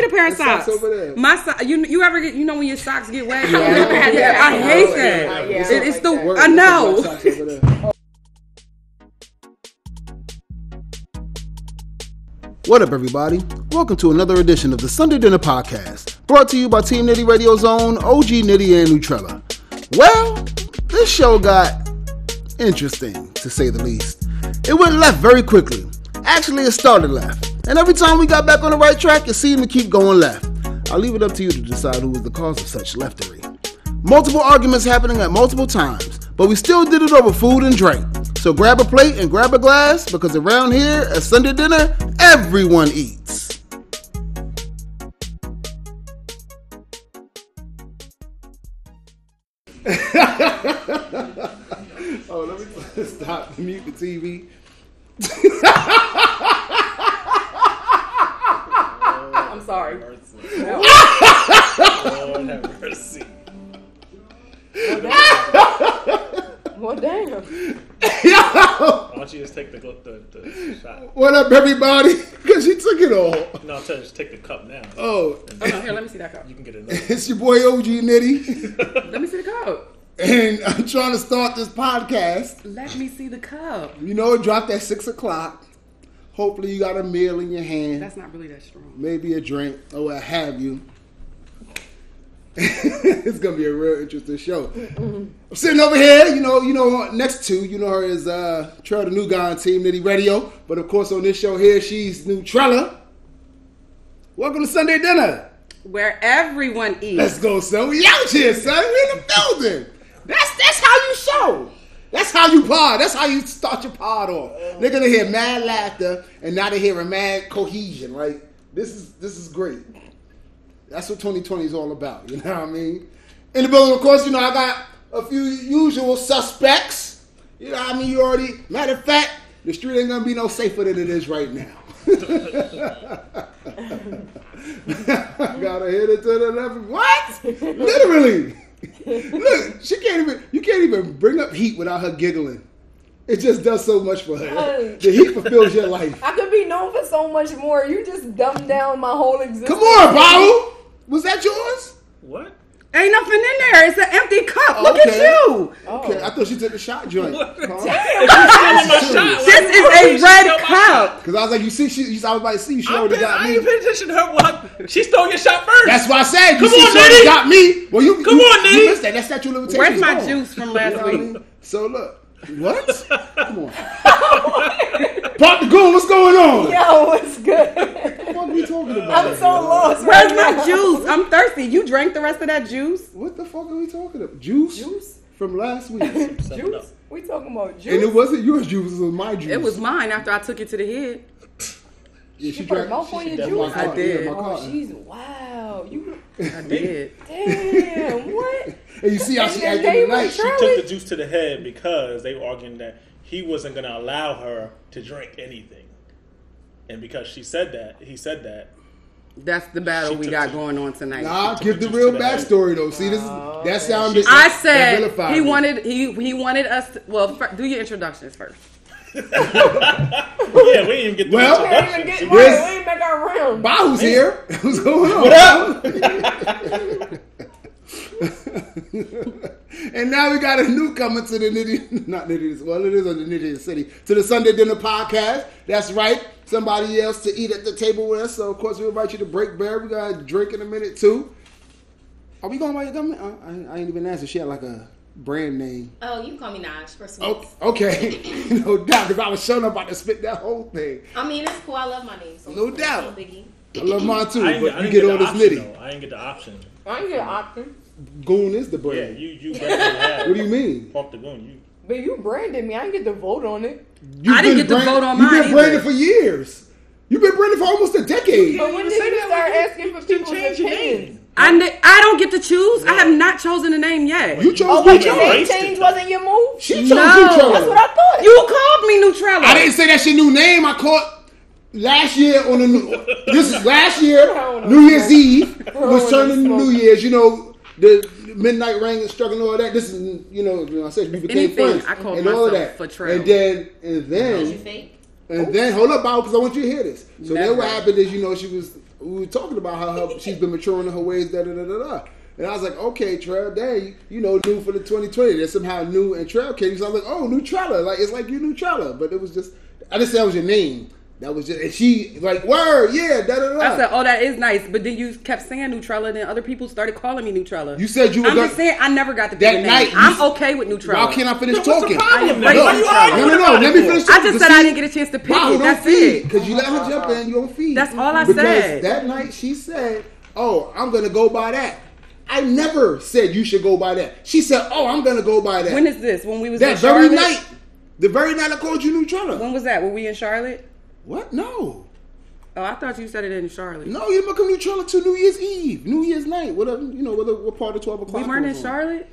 need a pair of socks socks. over there. My so- you you ever get you know when your socks get wet? Yeah. I hate that. Yeah, It- yeah, it's like the that. I know. black socks over there. What up, everybody? Welcome to another edition of the Sunday Dinner Podcast, brought to you by Team Nitty Radio's own OG Nitty and Nutrella. Well, this show got interesting, to say the least. It went left very quickly. Actually, it started left. And every time we got back on the right track, it seemed to keep going left. I'll leave it up to you to decide who was the cause of such leftery. Multiple arguments happening at multiple times, but we still did it over food and drink. So grab a plate and grab a glass because around here at Sunday dinner, everyone eats. oh, let me stop mute the TV. take the, the, the shot? What up, everybody? Because she took it all. No, I'm telling you, just take the cup now. Oh, Oh, no, here, let me see that cup. You can get another. it's your boy OG Nitty, Let me see the cup. and I'm trying to start this podcast. Let me see the cup. You know, it dropped at six o'clock. Hopefully, you got a meal in your hand, That's not really that strong. maybe a drink, or what have you. it's gonna be a real interesting show. I'm sitting over here, you know, you know, next to you know her is uh Trell, the new guy on Team Nitty Radio, but of course on this show here she's Nutrella. Welcome to Sunday dinner. Where everyone eats. Let's go, son. We out here, son. We in the building. That's that's how you show. That's how you pod. That's how you start your pod off. They're gonna hear mad laughter and now they hear a mad cohesion. Right? This is this is great. That's what 2020 is all about. You know what I mean? In the building, of course, you know I got a few usual suspects. You know what I mean? You already. Matter of fact, the street ain't gonna be no safer than it is right now. Gotta hit it to the left. What? Literally. Look, she can't even. You can't even bring up heat without her giggling. It just does so much for her. The heat fulfills your life. I could be known for so much more. You just dumbed down my whole existence. Come on, Paul. Was that yours? What? Ain't nothing in there. It's an empty cup. Look Okay. at you. Okay, I thought she took the shot joint. Stealing my shot. This is a red cup. Because I was like, you see, she, you, I was about to see, she I already got ain't me. paying attention to her. What? She stole your shot first. That's why I said, you Come see, on, she already got me. Well, you Come you, on, You missed that. That statute of limitations. Where's my juice from You last know what I week? mean? So look, what? Come on. Pop the goon, what's going on? Yo, what's good? What are we talking about? I'm so lost. Where's right my now. juice? I'm thirsty. You drank the rest of that juice? What the fuck are we talking about? Juice? Juice? From last week. and Something up. Juice? We talking about juice? And it wasn't your juice, it was my juice. It was mine after I took it to the head. Yeah, She put a mouth on your juice? I did. Oh, she's wow. You I did. damn what? And you see how she acted tonight. She took the juice to the head because they were arguing that he wasn't going to allow her to drink anything. And because she said that, he said that. That's the battle She we got the- going on tonight. Nah, took give the the real to the backstory though. See, this is oh, that sounded. I said he wanted he he wanted us. To, well, fir- do your introductions first. Yeah, we didn't even get the Well- We ain't even get introduction. right. Yes. We ain't make our round. Bahu's here. What's going on? What up? and now we got a newcomer to the nitty, not nitty, well, it is on the nitty city, to the Sunday Dinner Podcast. That's right. Somebody else to eat at the table with us. So, of course, we invite you to break bread. We got a drink in a minute, too. Are we going by your government? Uh, I, I ain't even asked if she had like a brand name. Oh, you can call me Naj for sweets. Oh, okay. no doubt, because I was showing up about to spit that whole thing. I mean, it's cool. I love my name. So No it's doubt. biggie. I love mine, too, but I you get get, all this option, nitty. though. I didn't get the option. I ain't get an option. Goon is the Yeah, brand. you you branded What do you mean? Pump the goon. You But you branded me. I didn't get to vote on it. You've I didn't been get to brand- vote on You've mine been branded for years. You've been branded for almost a decade. But when you did say you start asking for people's change your opinions? Name. I I don't get to choose. I have not chosen a name yet. You chose Oh, wait, Nutrella. your name change wasn't your move? She chose No. Nutrella. That's what I thought. You called me Nutrella. I didn't say that's your new name. I caught last year on the new. This is last year, New Year's Eve was turning to New Year's. You know the midnight rain and struck and all that. This is you know you know, I said we became Anything, friends I called and all of myself that. Latrell. And then and Is you then fake? and then hold up, Bob, because I want you to hear this. So then Never. what happened is you know she was we were talking about how her, she's been maturing in her ways, da da da da da. And I was like, okay, Trail, dang, you know, new for the 2020. There's somehow new and Trail Katie. So I was like, oh, new Trella. Like, it's like you new Trella. But it was just, I didn't say that was your name. That was just, and she, like, word, yeah, da da da. I said, "Oh, that is nice," but then you kept saying Nutrella, then other people started calling me Nutrella. You said you were I'm gonna- just saying, I never got the That big night, I'm okay with Nutrella. Why can't I finish What's the talking? problem I then? Why embrace you it. arguing No, no, no. Let me for? finish I just said see, I didn't get a chance to pick Wow, it. don't That's feed it. because you let her jump in. You don't feed. That's all I because said. that night she said, "Oh, I'm gonna go by that." I never said you should go by that. She said, "Oh, I'm gonna go by that." When is this? When we was that in very Charlotte? night, the very night I called you Neutrella. When was that? Were we in Charlotte? What? No, Oh, I thought you said it in Charlotte. no, you didn't become Neutrella till New Year's Eve, New Year's night, whatever. You know, whether what part of twelve o'clock. we weren't in was Charlotte.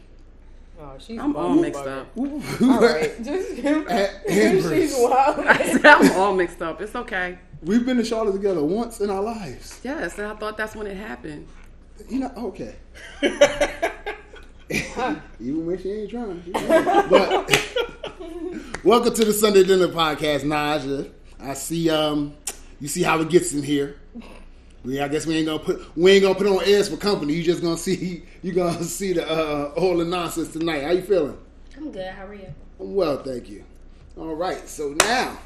Oh, she's I'm all mixed up. on. All right, just At Amber's. she's wild. I said I'm all mixed up. It's okay. We've been to Charlotte together once in our lives. Yes, and I thought that's when it happened. You know, okay. Even when she ain't trying. she trying. But welcome to the Sunday Dinner Podcast, Naja. I see um you see how it gets in here. We, I guess we ain't gonna put we ain't gonna put on airs for company. You just gonna see you gonna see the uh, all the nonsense tonight. How you feeling? I'm good. How are you? I'm well, thank you. All right, so now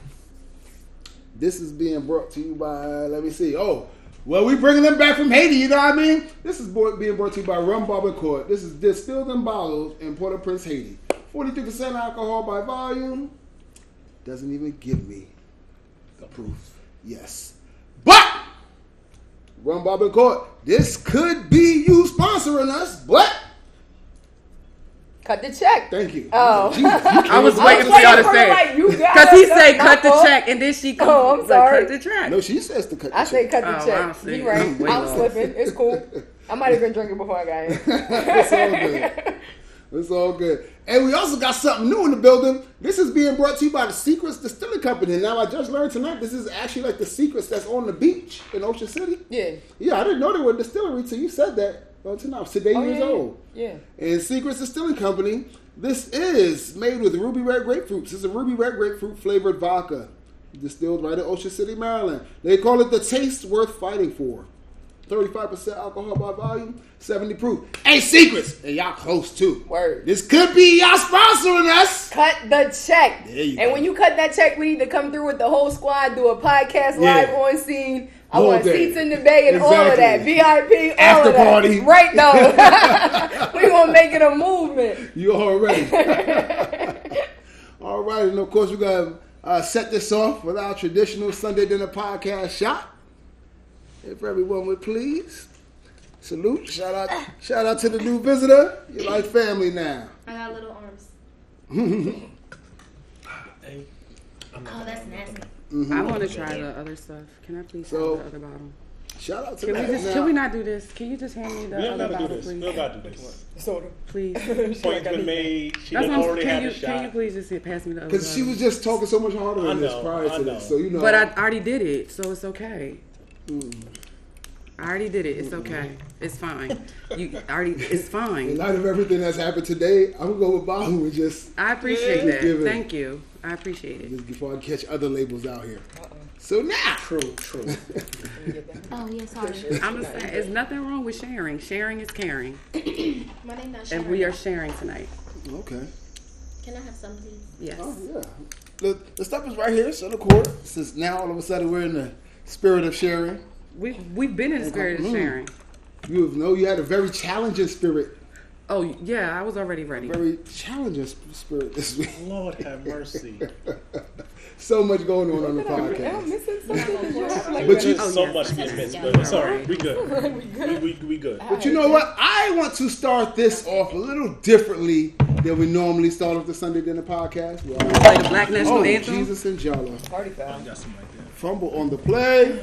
this is being brought to you by. Let me see. Oh, well, we bringing them back from Haiti. You know what I mean? This is being brought to you by Rum Barbancourt. This is distilled and bottled in Port-au-Prince, Haiti. Forty-three percent alcohol by volume. Doesn't even give me the proof. Yes, but Rum Barbancourt. This could be you sponsoring us, but Cut the check. thank you. Oh. Jesus, you I was came waiting up- for y'all to say like, you got because he said cut the fault. check, and then she comes. Oh, I'm like, sorry. Cut the check. No, she says to cut. I the say check. cut the Oh, check. see. You right. I'm I'm slipping. It's cool. I might have been drinking before I got in. It's all good. It's. And we also got something new in the building. This is being brought to you by the Seacrets Distilling Company. Now, I just learned tonight this is actually like the Seacrets that's on the beach in Ocean City. Yeah. Yeah, I didn't know they were a distillery till you said that. Oh, tonight, today Oh, years yeah, old. Yeah. And Seacrets Distilling Company. This is made with ruby red grapefruits. This is a ruby red grapefruit flavored vodka, distilled right in Ocean City, Maryland. They call it the taste worth fighting for. 35% alcohol by volume, 70 proof. Ain't secrets, and y'all close too. Word. This could be y'all sponsoring us. Cut the check. There you and go. when you cut that check, we need to come through with the whole squad, do a podcast Yeah. live on scene. I want seats in the bay and all of that. VIP, all After of that. party. Right though. we gonna make it a movement. You already. All right, and of course, we're going to uh, set this off with our traditional Sunday dinner podcast shot. If everyone would please. Salute. Shout out shout out to the new visitor. You're like family now. I got little arms. Hey, I'm Oh, that's nasty. Mm-hmm. I want to try the other stuff. Can I please So- have the other bottle? Shout out to Can we that. just? Now, Can we not do this? Can you just hand me the We other bottle, this. We please? don't gotta do this. Soda. Please. Point's been made. She That's done what I'm already can had you, a can you please just pass me the other Because she was just talking so much harder I than this know, prior to this. So, you know. But I already did it, so it's okay. Mm. I already did it. It's okay. It's fine. You already. It's fine. in light of everything that's happened today, I'm going to go with Bahu and just, I appreciate Just that. Thank you. I appreciate it. just before I catch other labels out here. So now. True, true. Oh, yeah, sorry. I'm just saying, there's nothing wrong with sharing. Sharing is caring, My name not and we are sharing tonight. Okay. Can I have some, please? Yes. Oh yeah. The, the stuff is right here, so the court. Since now all of a sudden we're in the spirit of sharing. We we've been in the spirit of Mm. sharing. You know you had a very challenging spirit, Oh yeah, I was already ready. very challenging spirit this week. Lord have mercy. so much going on on the Am I podcast. missing something? Did you have like But you- Oh, so yes. much being missed. but It's all right. We good. We, we, we good. But you know what? I want to start this off a little differently than we normally start off the Sunday dinner podcast. We always- Play the Black National Oh, Anthem. Jesus and Jala. Party foul. Got some right there. Fumble on the play.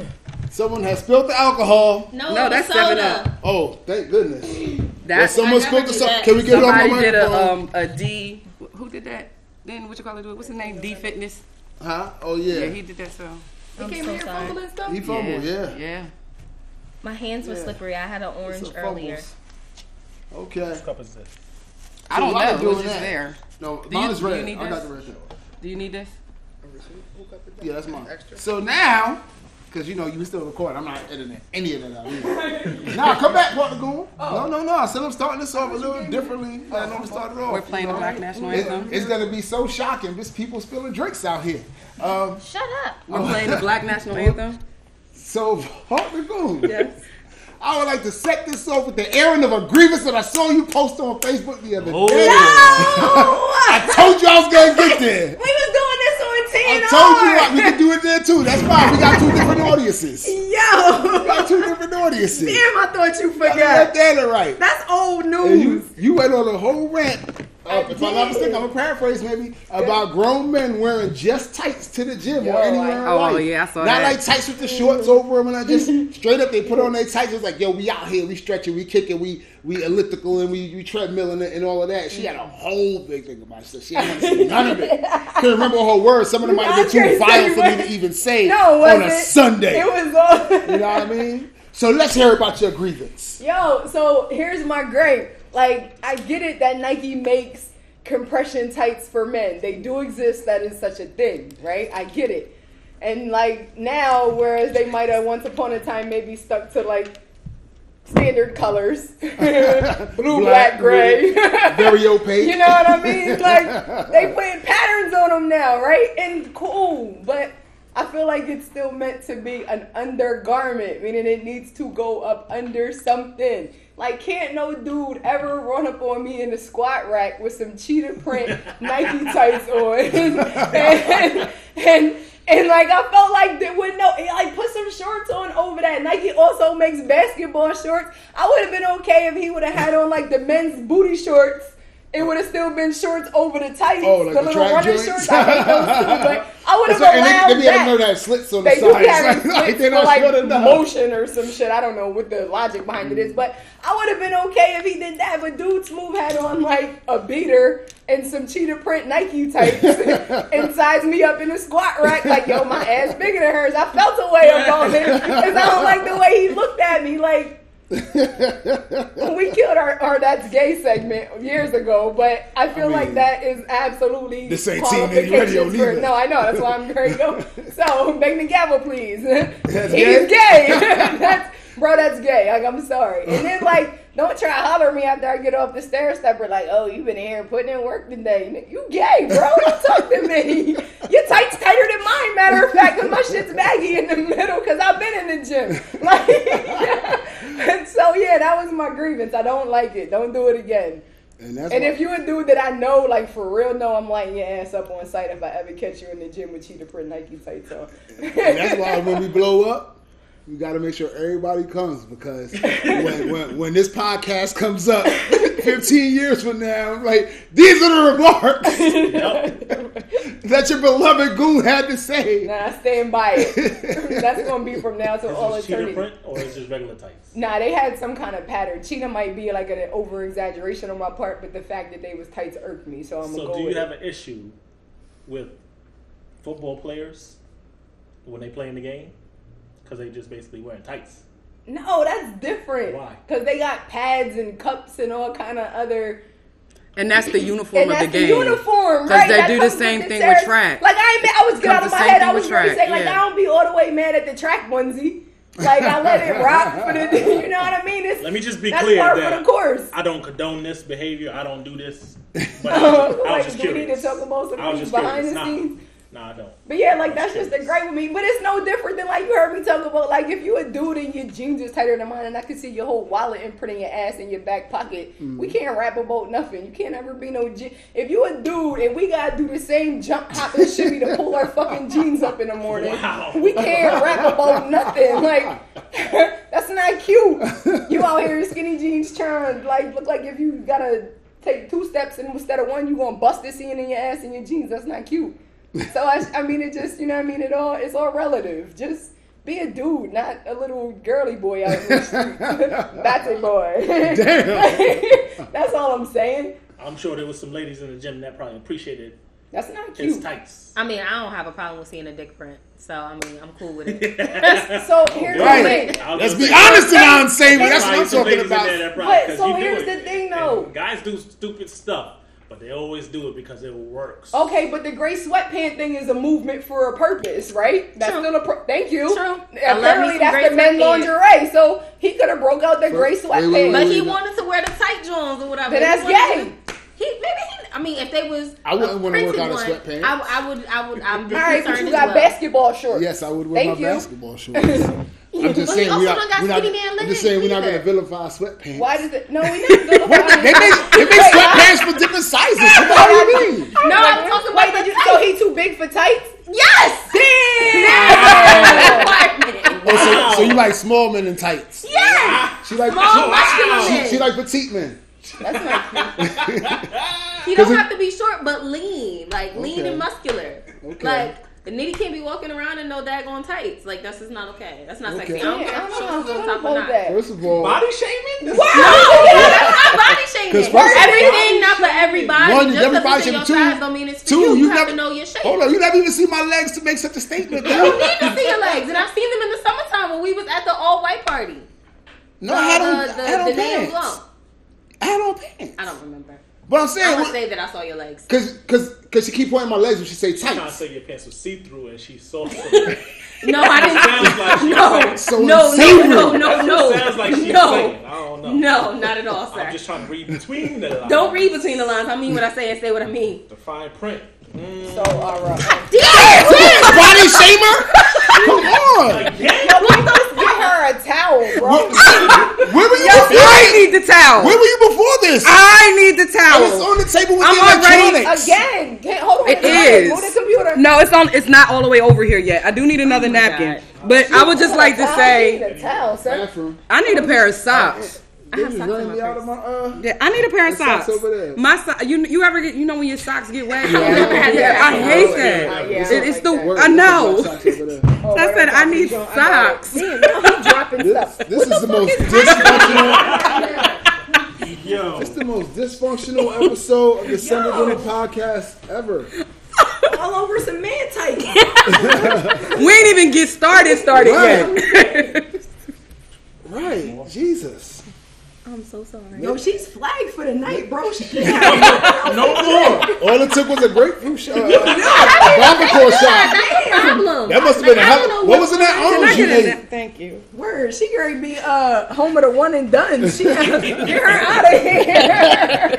Someone has spilled the alcohol. No, No, that's soda. 7-Up. Oh, thank goodness. Well, That's someone I spilled the do so- that. Can we get it on my did a um a D. Who did that? Then what you call it? What's his name? D Fitness. huh? Oh Yeah, yeah. he did that. So He I'm came so here sorry. fumbling stuff. He fumbled, yeah. yeah. My hands were Yeah. slippery. I had an orange fumbles. earlier. Okay. What cup is this? I don't why they know. It doing was just that? there. No, Do mine you- is do red. I got the red cup. Do you need this? Yeah, that's mine. So now Because you know you still recording. I'm not editing any of that out. Either. nah, come back, partner Goon. No, no, no. I said I'm starting this off a little differently than I normally started off. We're playing you the? Black National It- Anthem. it's gonna be so shocking. Just people spilling drinks out here. Um, Shut up. We're playing the Black National Anthem. so partner Goon. Yes. I would like to set this off with the airing of a grievance that I saw you post on Facebook the other Oh. day. Oh, I told you I was gonna get there. we was doing this on I told you what, we could do it there too. That's fine. We got two different audiences. Yo, We got two different audiences. damn! I thought you I got forgot. that right. That's old news. you, you went on a whole rant. Uh, if I'm not mistaken, I'm gonna paraphrase maybe about grown men wearing just tights to the gym Yo, or anywhere in I- oh, life. yeah, I saw that. Not that. like tights with the shorts over them, and I just straight up they put on their tights. It's like, yo, we out here, we stretching, we kicking, we we elliptical, and we we treadmilling and all of that. She had a whole big thing about it. So she didn't say none of it. Can't remember her words. Some of them might have been too vile for me to even say no, on a it? Sunday. It was all. You know what I mean? So let's hear about your grievance. Yo, so here's my grade. Like, I get it that Nike makes compression tights for men. They do exist. That is such a thing, right? I get it. And like now, whereas they might have once upon a time maybe stuck to like standard colors, blue, black, gray. Very opaque. You know what I mean? Like they putting patterns on them now, right? And cool, but I feel like it's still meant to be an undergarment, meaning it needs to go up under something. Like, can't no dude ever run up on me in the squat rack with some cheetah print Nike tights on, and, and and like I felt like they would no like put some shorts on over that. Nike also makes basketball shorts. I would have been okay if he would have had on like the men's booty shorts. It would have still been shorts over the tights, Oh, like the the little running joints? shorts. I hate those too, but I would have and allowed they, they that. that slits on the They sides. be having like, slits they're for not like short enough. motion or some shit. I don't know what the logic behind it is, but I would have been okay if he did that. But dude Smooth had on like a beater and some cheetah print Nike tights and sized me up in a squat rack like, yo, my ass bigger than hers. I felt a way about it because I don't like the way he looked at me. Like we killed our, our that's gay segment years ago, but I feel I like that is absolutely this ain't Team Radio for- neither. No, I know that's why I'm very go. So bang the gavel, please. That's He's gay? gay. that's bro. That's gay. Like I'm sorry. And then like, don't try to holler at me after I get off the stair stepper. Like, oh, you been here putting in work today. You gay, bro? Don't talk to me. Your tights tighter than mine. Matter of fact, cause my shit's baggy in the middle. Cause I've been in the gym. Like, and so yeah, that was my grievance. I don't like it. Don't do it again. And that's And if you a dude that I know, like for real, know I'm lighting your ass up on site if I ever catch you in the gym with cheetah print Nike tights on. And that's why when we blow up, we got to make sure everybody comes because when, when when this podcast comes up 15 years from now, I'm like, these are the remarks Yep. that your beloved goon had to say. Nah, I stand by it. That's gonna be from now to all Is this cheetah eternity. print or is this regular tights? Nah, they had some kind of pattern. Cheetah might be like an over exaggeration on my part, but the fact that they was tights irked me, so I'm gonna So go do you with have it. an issue with football players when they play in the game? Because they just basically wearing tights. No, that's different. Why? Because they got pads and cups and all kind of other. And that's the uniform And of that's the the game. uniform, 'Cause right? they That do the same thing Sarahs- with track. Like I, ain't, I was get Comes out of my head. I was really track, saying like yeah. I don't be all the way mad at the track onesie. Like I let it rock for the. You know what I mean? It's, Let me just be that's clear part that for the course. I don't condone this behavior. I don't do this. But I was, I was just do we need curious. to talk about some I was things just behind curious. the Nah. Scenes? No, I don't. But yeah, like that's That's just a great with me. But it's no different than like you heard me talk about like if you a dude and your jeans is tighter than mine and I can see your whole wallet imprint in your ass in your back pocket. We mm-hmm. can't rap about nothing. You can't ever be no je- if you a dude and we gotta do the same jump hop and shimmy to pull our fucking jeans up in the morning. Wow. We can't rap about nothing. Like that's not cute. You out here in skinny jeans trying like look like if you gotta take two steps and instead of one you gonna bust this in in your ass in your jeans. That's not cute. So I, I mean, it just you know what I mean. It all it's all relative. Just be a dude, not a little girly boy out in the street. That's a boy. Damn. That's all I'm saying. I'm sure there was some ladies in the gym that probably appreciated That's not his cute. tights. I mean, I don't have a problem with seeing a dick print, so I mean, I'm cool with it. So here's Right. the thing. Let's be honest and unsavory. That's what I'm talking ladies in there about. that probably- But 'cause so here's the thing, And though. Guys do stupid stuff. But they always do it because it works. Okay, but the gray sweatpant thing is a movement for a purpose, right? That's True. still a pro- thank you. True. I love me Apparently, that's the men's sweatpants. lingerie, so he could have broke out the gray wait, sweatpants. wait, But wait. he wanted to wear the tight Jones or whatever. Then that's gay. to- He maybe he. I mean, if they was I wouldn't wanna work out in one, sweatpants. I, I would. I would. I'm All just right, but you got well. basketball shorts. Yes, I would wear Thank my you. basketball shorts. I'm just But saying we're not. We're not I'm just saying we're not going to vilify sweatpants. Why does it? No, we not. What? They make they make sweatpants for different sizes. What do you mean? No, I'm talking Wait, about did the you, so he too big for tights? Yes. Damn. Oh, so, so you like small men in tights? Yes. She like Small muscular she, she like petite men. That's not cute. He don't it- have to be short, but lean, like lean and muscular. Okay. Like the nitty can't be walking around in no daggone tights. Like that's just not okay. That's not Okay. sexy. I don't Yeah, care I if don't know shorts how on to top or not. that. First of all, Body shaming? No, that's not body shaming. 'Cause first of all- Everything not for everybody. One, Just everybody because it's shaming. your Two- size don't mean it's for two, you. You, you have never- to know your shape. hold on, you never even see my legs to make such a statement. You don't girl. need to see your legs, and I've seen them in the summertime when we was at the all white party. No, I don't. the, I the, had on the nail lump. I had on pants. I don't remember. But I'm I'm saying, gonna say that I saw your legs. cause, cause, cause she keep pointing my legs when she say tight. Trying to tights. say your pants were see through and she saw through. No, I didn't. Sounds like she No, saying. So no, no, unsavory. no, no, no. Sounds like she's no, saying. I don't know. no, not at all, sir. I'm just trying to read between the lines. Don't read between the lines. I mean what I say and say what I mean. The fine print. Mm. So, all right. Body shamer? Come on. Again? Get her a towel, bro. Where were you I before? need the towel. Where were you before this? I need the towel. It's on the table with I'm the already- electronics. Again. Can't, hold on. It Move. Move the computer. No, it's on. It's not all the way over here yet. I do need another oh napkin. But I would just like to say, I need a towel, sir. I need a pair of socks. I have socks in running my me out of my uh. Yeah, I need a pair of socks socks. over there. My so- you you ever get you know when your socks get wet? Yeah, yeah, I hate yeah, that. yeah, yeah, It- I it's like the that. I know. my socks. Oh, I said, I need Damn, socks. Damn, now he dropping This, stuff. this is the most dysfunctional. Yo. It's the most dysfunctional episode of the Sunday Dinner Podcast ever. All over some man tights. We ain't even get started started yet. Right, Jesus. I'm so sorry. Yo, she's flagged for the night, bro. She No more. All it took was a grapefruit shot, uh, barbacoa shot. problem. That must have been a Like, I hell. don't know What was in that Can I orange you get a ate? nap? Thank you. Word, she gonna be uh home of the one and done. She get her out of here.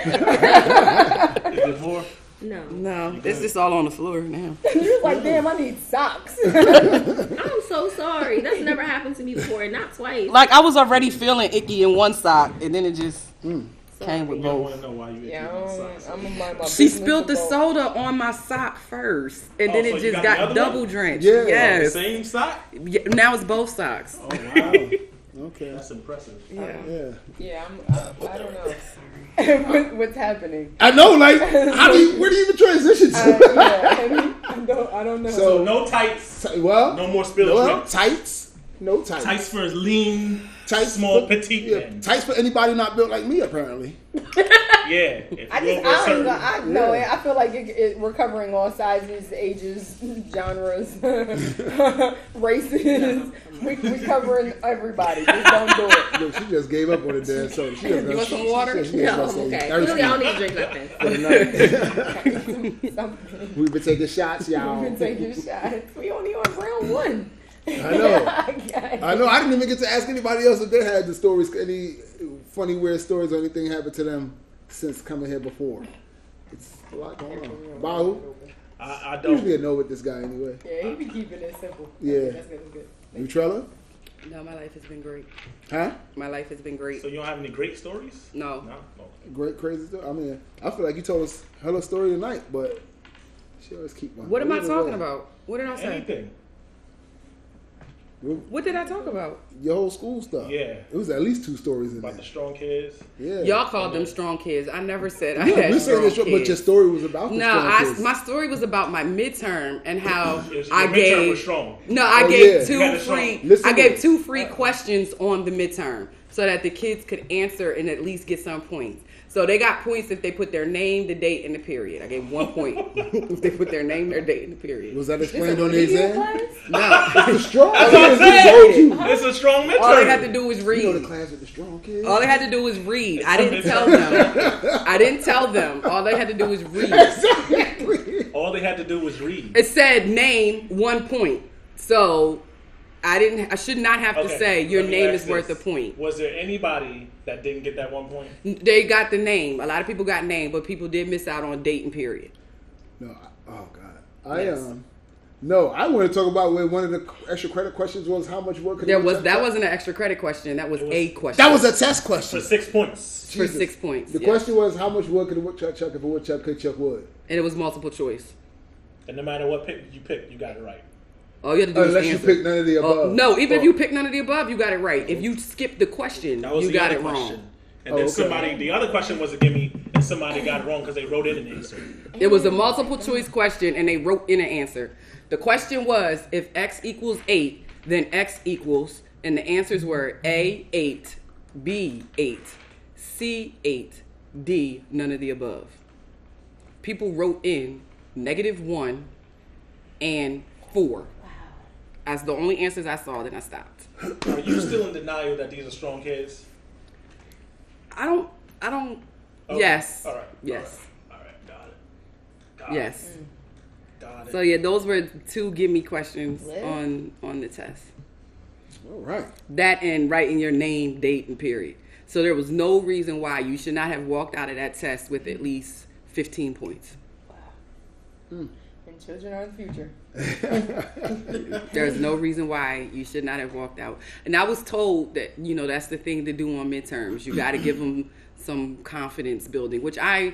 Is it more? No, No, it's just all on the floor now. You're like, damn, I need socks. I'm so sorry. That's never happened to me before, and not twice. Like I was already feeling icky in one sock, and then it just hmm. came with You both. want to know why you yeah, yeah, I'm. I'm gonna mind my She business spilled the about- soda on my sock first, and Oh, then so it you just got got, other double one? drenched. Yeah. Yes. Same sock? Yeah, now it's both socks. Oh, wow. Okay. That's impressive. Yeah. Yeah. Yeah, I'm, I, I don't know. what, what's happening? I know, like, how do you, where do you even transition Uh, to? yeah, I don't, I don't know. So- So no tights. Ti- well, No more spilled well, drink. tights. No tights. Tights for lean, Tights small, for- petite yeah, men. Tights for anybody not built like me, apparently. Yeah. I just, over a I don't certain- even, I, no, Yeah. I feel like it, it, we're covering all sizes, ages, genres, races. we, we covering everybody. Just don't do it. Look, she just gave up on the damn So She just You want some water? She, she just No, gonna I'm say okay. thirsty Clearly, I don't need to drink nothing. for the night. We've been taking shots, y'all. We've been taking shots. We only on round one. I know. I I know. I didn't even get to ask anybody else if they had the stories, any funny, weird stories or anything happened to them since coming here before. It's a lot going on. Bahu, I, I you usually don't. know with this guy anyway. Yeah, he be keeping it simple. Yeah. That's good. That's good. Neutrella? No, my life has been great. Huh? My life has been great. So you don't have any great stories? No. No. No. Great, crazy story. I mean, I feel like you told us hella story tonight, but she always keep my. What am I talking alone. about? What did I say? Anything. What did I talk about? Your whole school stuff. Yeah. It was at least two stories in About the strong kids. Yeah. Y'all called them strong kids. I never said I Yeah, had we strong kids. but your story was about the No, strong I, kids. my story was about my midterm and how It I midterm gave. was strong. No, I Oh, gave yeah. two You had it strong. free. Listen I gave two free questions on the midterm. so that the kids could answer and at least get some points. So they got points if they put their name, the date, and the period. I gave one point if they put their name, their date, and the period. Was that explained on the exam? No, The strong That's what I'm kids, we told you. saying. It's a strong midterm. all they had to do was You know the class with the strong kids. All they had to do was read. I didn't tell them. I didn't tell them. All they had to do was read. exactly. All they had to do was read. It said name one point. So I didn't. I should not have to say your name ask is worth a point. Was there anybody that didn't get that one point? They got the name. A lot of people got name, but people did miss out on date and period. No, I, oh god, I Yes. um, no, I want to talk about where one of the extra credit questions was how much work could There was that Chuck? wasn't an extra credit question. That was, was- a question. that was a test question For six points. for six points. The yes. question was how much wood could a woodchuck chuck if a woodchuck could chuck wood? and it was multiple choice. And no matter what pick you pick, you got it right. All you had to do oh, Unless was you pick none of the Oh, above. no, even if Oh. you pick none of the above, you got it right. If you skip the question, That was you the got other it question. wrong. And Oh, then okay. somebody, the other question was a gimme, and somebody got it wrong because they wrote in an answer. It was a multiple choice question, and they wrote in an answer. The question was if x equals 8, then x equals, and the answers were A, 8, B, 8, C, 8, D, none of the above. People wrote in negative 1 and 4 as the only answers I saw, then I stopped. Are you still in denial that these are strong kids? I don't, I don't, Okay. yes. All right. Yes. All right. All right. Got it. Got Yes. It. Got it. So yeah, those were two give me questions Lit. on on the test. All right. That and writing your name, date, and period. So there was no reason why you should not have walked out of that test with at least 15 points. And children are the future. There's no reason why you should not have walked out. And I was told that, you know, that's the thing to do on midterms. You got to give them some confidence building, which I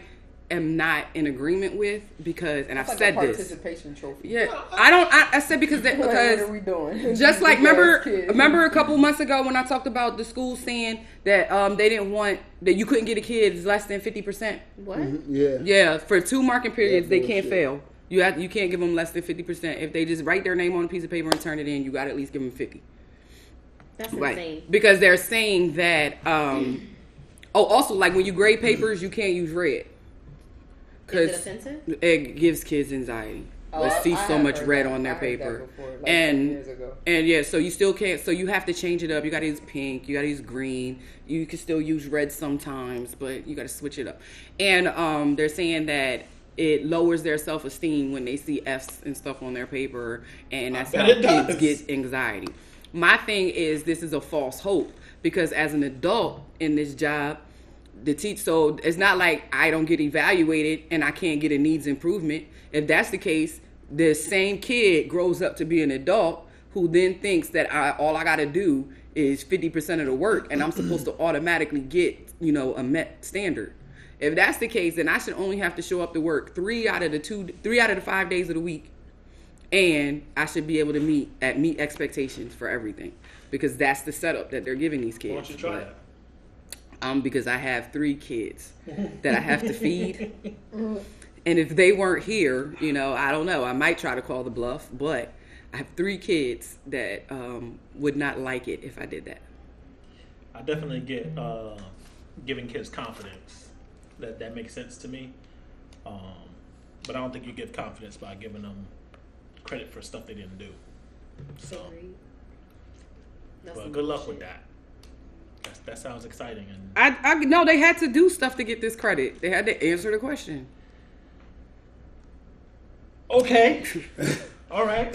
am not in agreement with because, and I've like said a this. participation trophy. Yeah, I don't. I, I said because that because what are we doing? just like Big ass remember kids. remember a couple months ago when I talked about the school saying that um they didn't want that you couldn't get a kid less than fifty percent. What? Yeah. Yeah, for two marking periods they can't fail. You have you can't give them less than fifty percent. If they just write their name on a piece of paper and turn it in, you got to at least give them fifty. That's Right, insane. because they're saying that. um Oh, also like when you grade papers, you can't use red Is it offensive? it gives kids anxiety. Oh, to I- see I so much red that. on their I that paper, before, like, and and yeah, so you still can't. So you have to change it up. You got to use pink. You got to use green. You can still use red sometimes, but you got to switch it up. And um, they're saying that it lowers their self esteem when they see F's and stuff on their paper, and that's how kids does. get anxiety. My thing is this is a false hope because as an adult in this job, the teach so it's not like I don't get evaluated and I can't get a needs improvement. If that's the case, the same kid grows up to be an adult who then thinks that I, all I got to do is 50% of the work and I'm supposed to automatically get, you know, a met standard. If that's the case, then I should only have to show up to work 3 out of the 2 3 out of the 5 days of the week and I should be able to meet at meet expectations for everything because that's the setup that they're giving these kids. Why don't you try But- that? um, because I have three kids that I have to feed. And if they weren't here, you know, I don't know. I might try to call the bluff, but I have three kids that um, would not like it if I did that. I definitely get uh, giving kids confidence. That that makes sense to me. Um, but I don't think you give confidence by giving them credit for stuff they didn't do. So, but good luck bullshit. with that. That's, that sounds exciting. And I, I no, they had to do stuff to get this credit. They had to answer the question. okay, all right,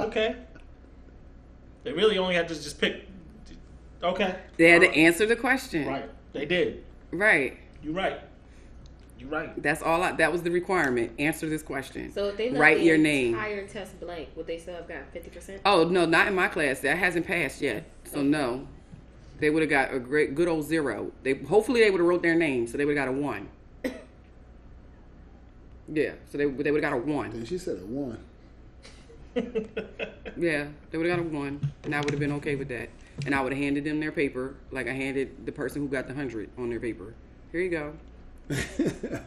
okay. They really only had to just pick. Okay, They had to All answer the question. Right, they did. Right. You're right. You're right. That's all. I, that was the requirement. Answer this question. So if they left write the your name. entire test blank, would they still have got fifty percent? Oh no, not in my class. That hasn't passed yet. So no, they would have got a great, good old zero. They hopefully they would have wrote their name, so they would have got a one. Yeah, so they they would have got a one. And she said a one. Yeah, they would have got a one, and I would have been okay with that. And I would have handed them their paper, like I handed the person who got the hundred on their paper. Here you go.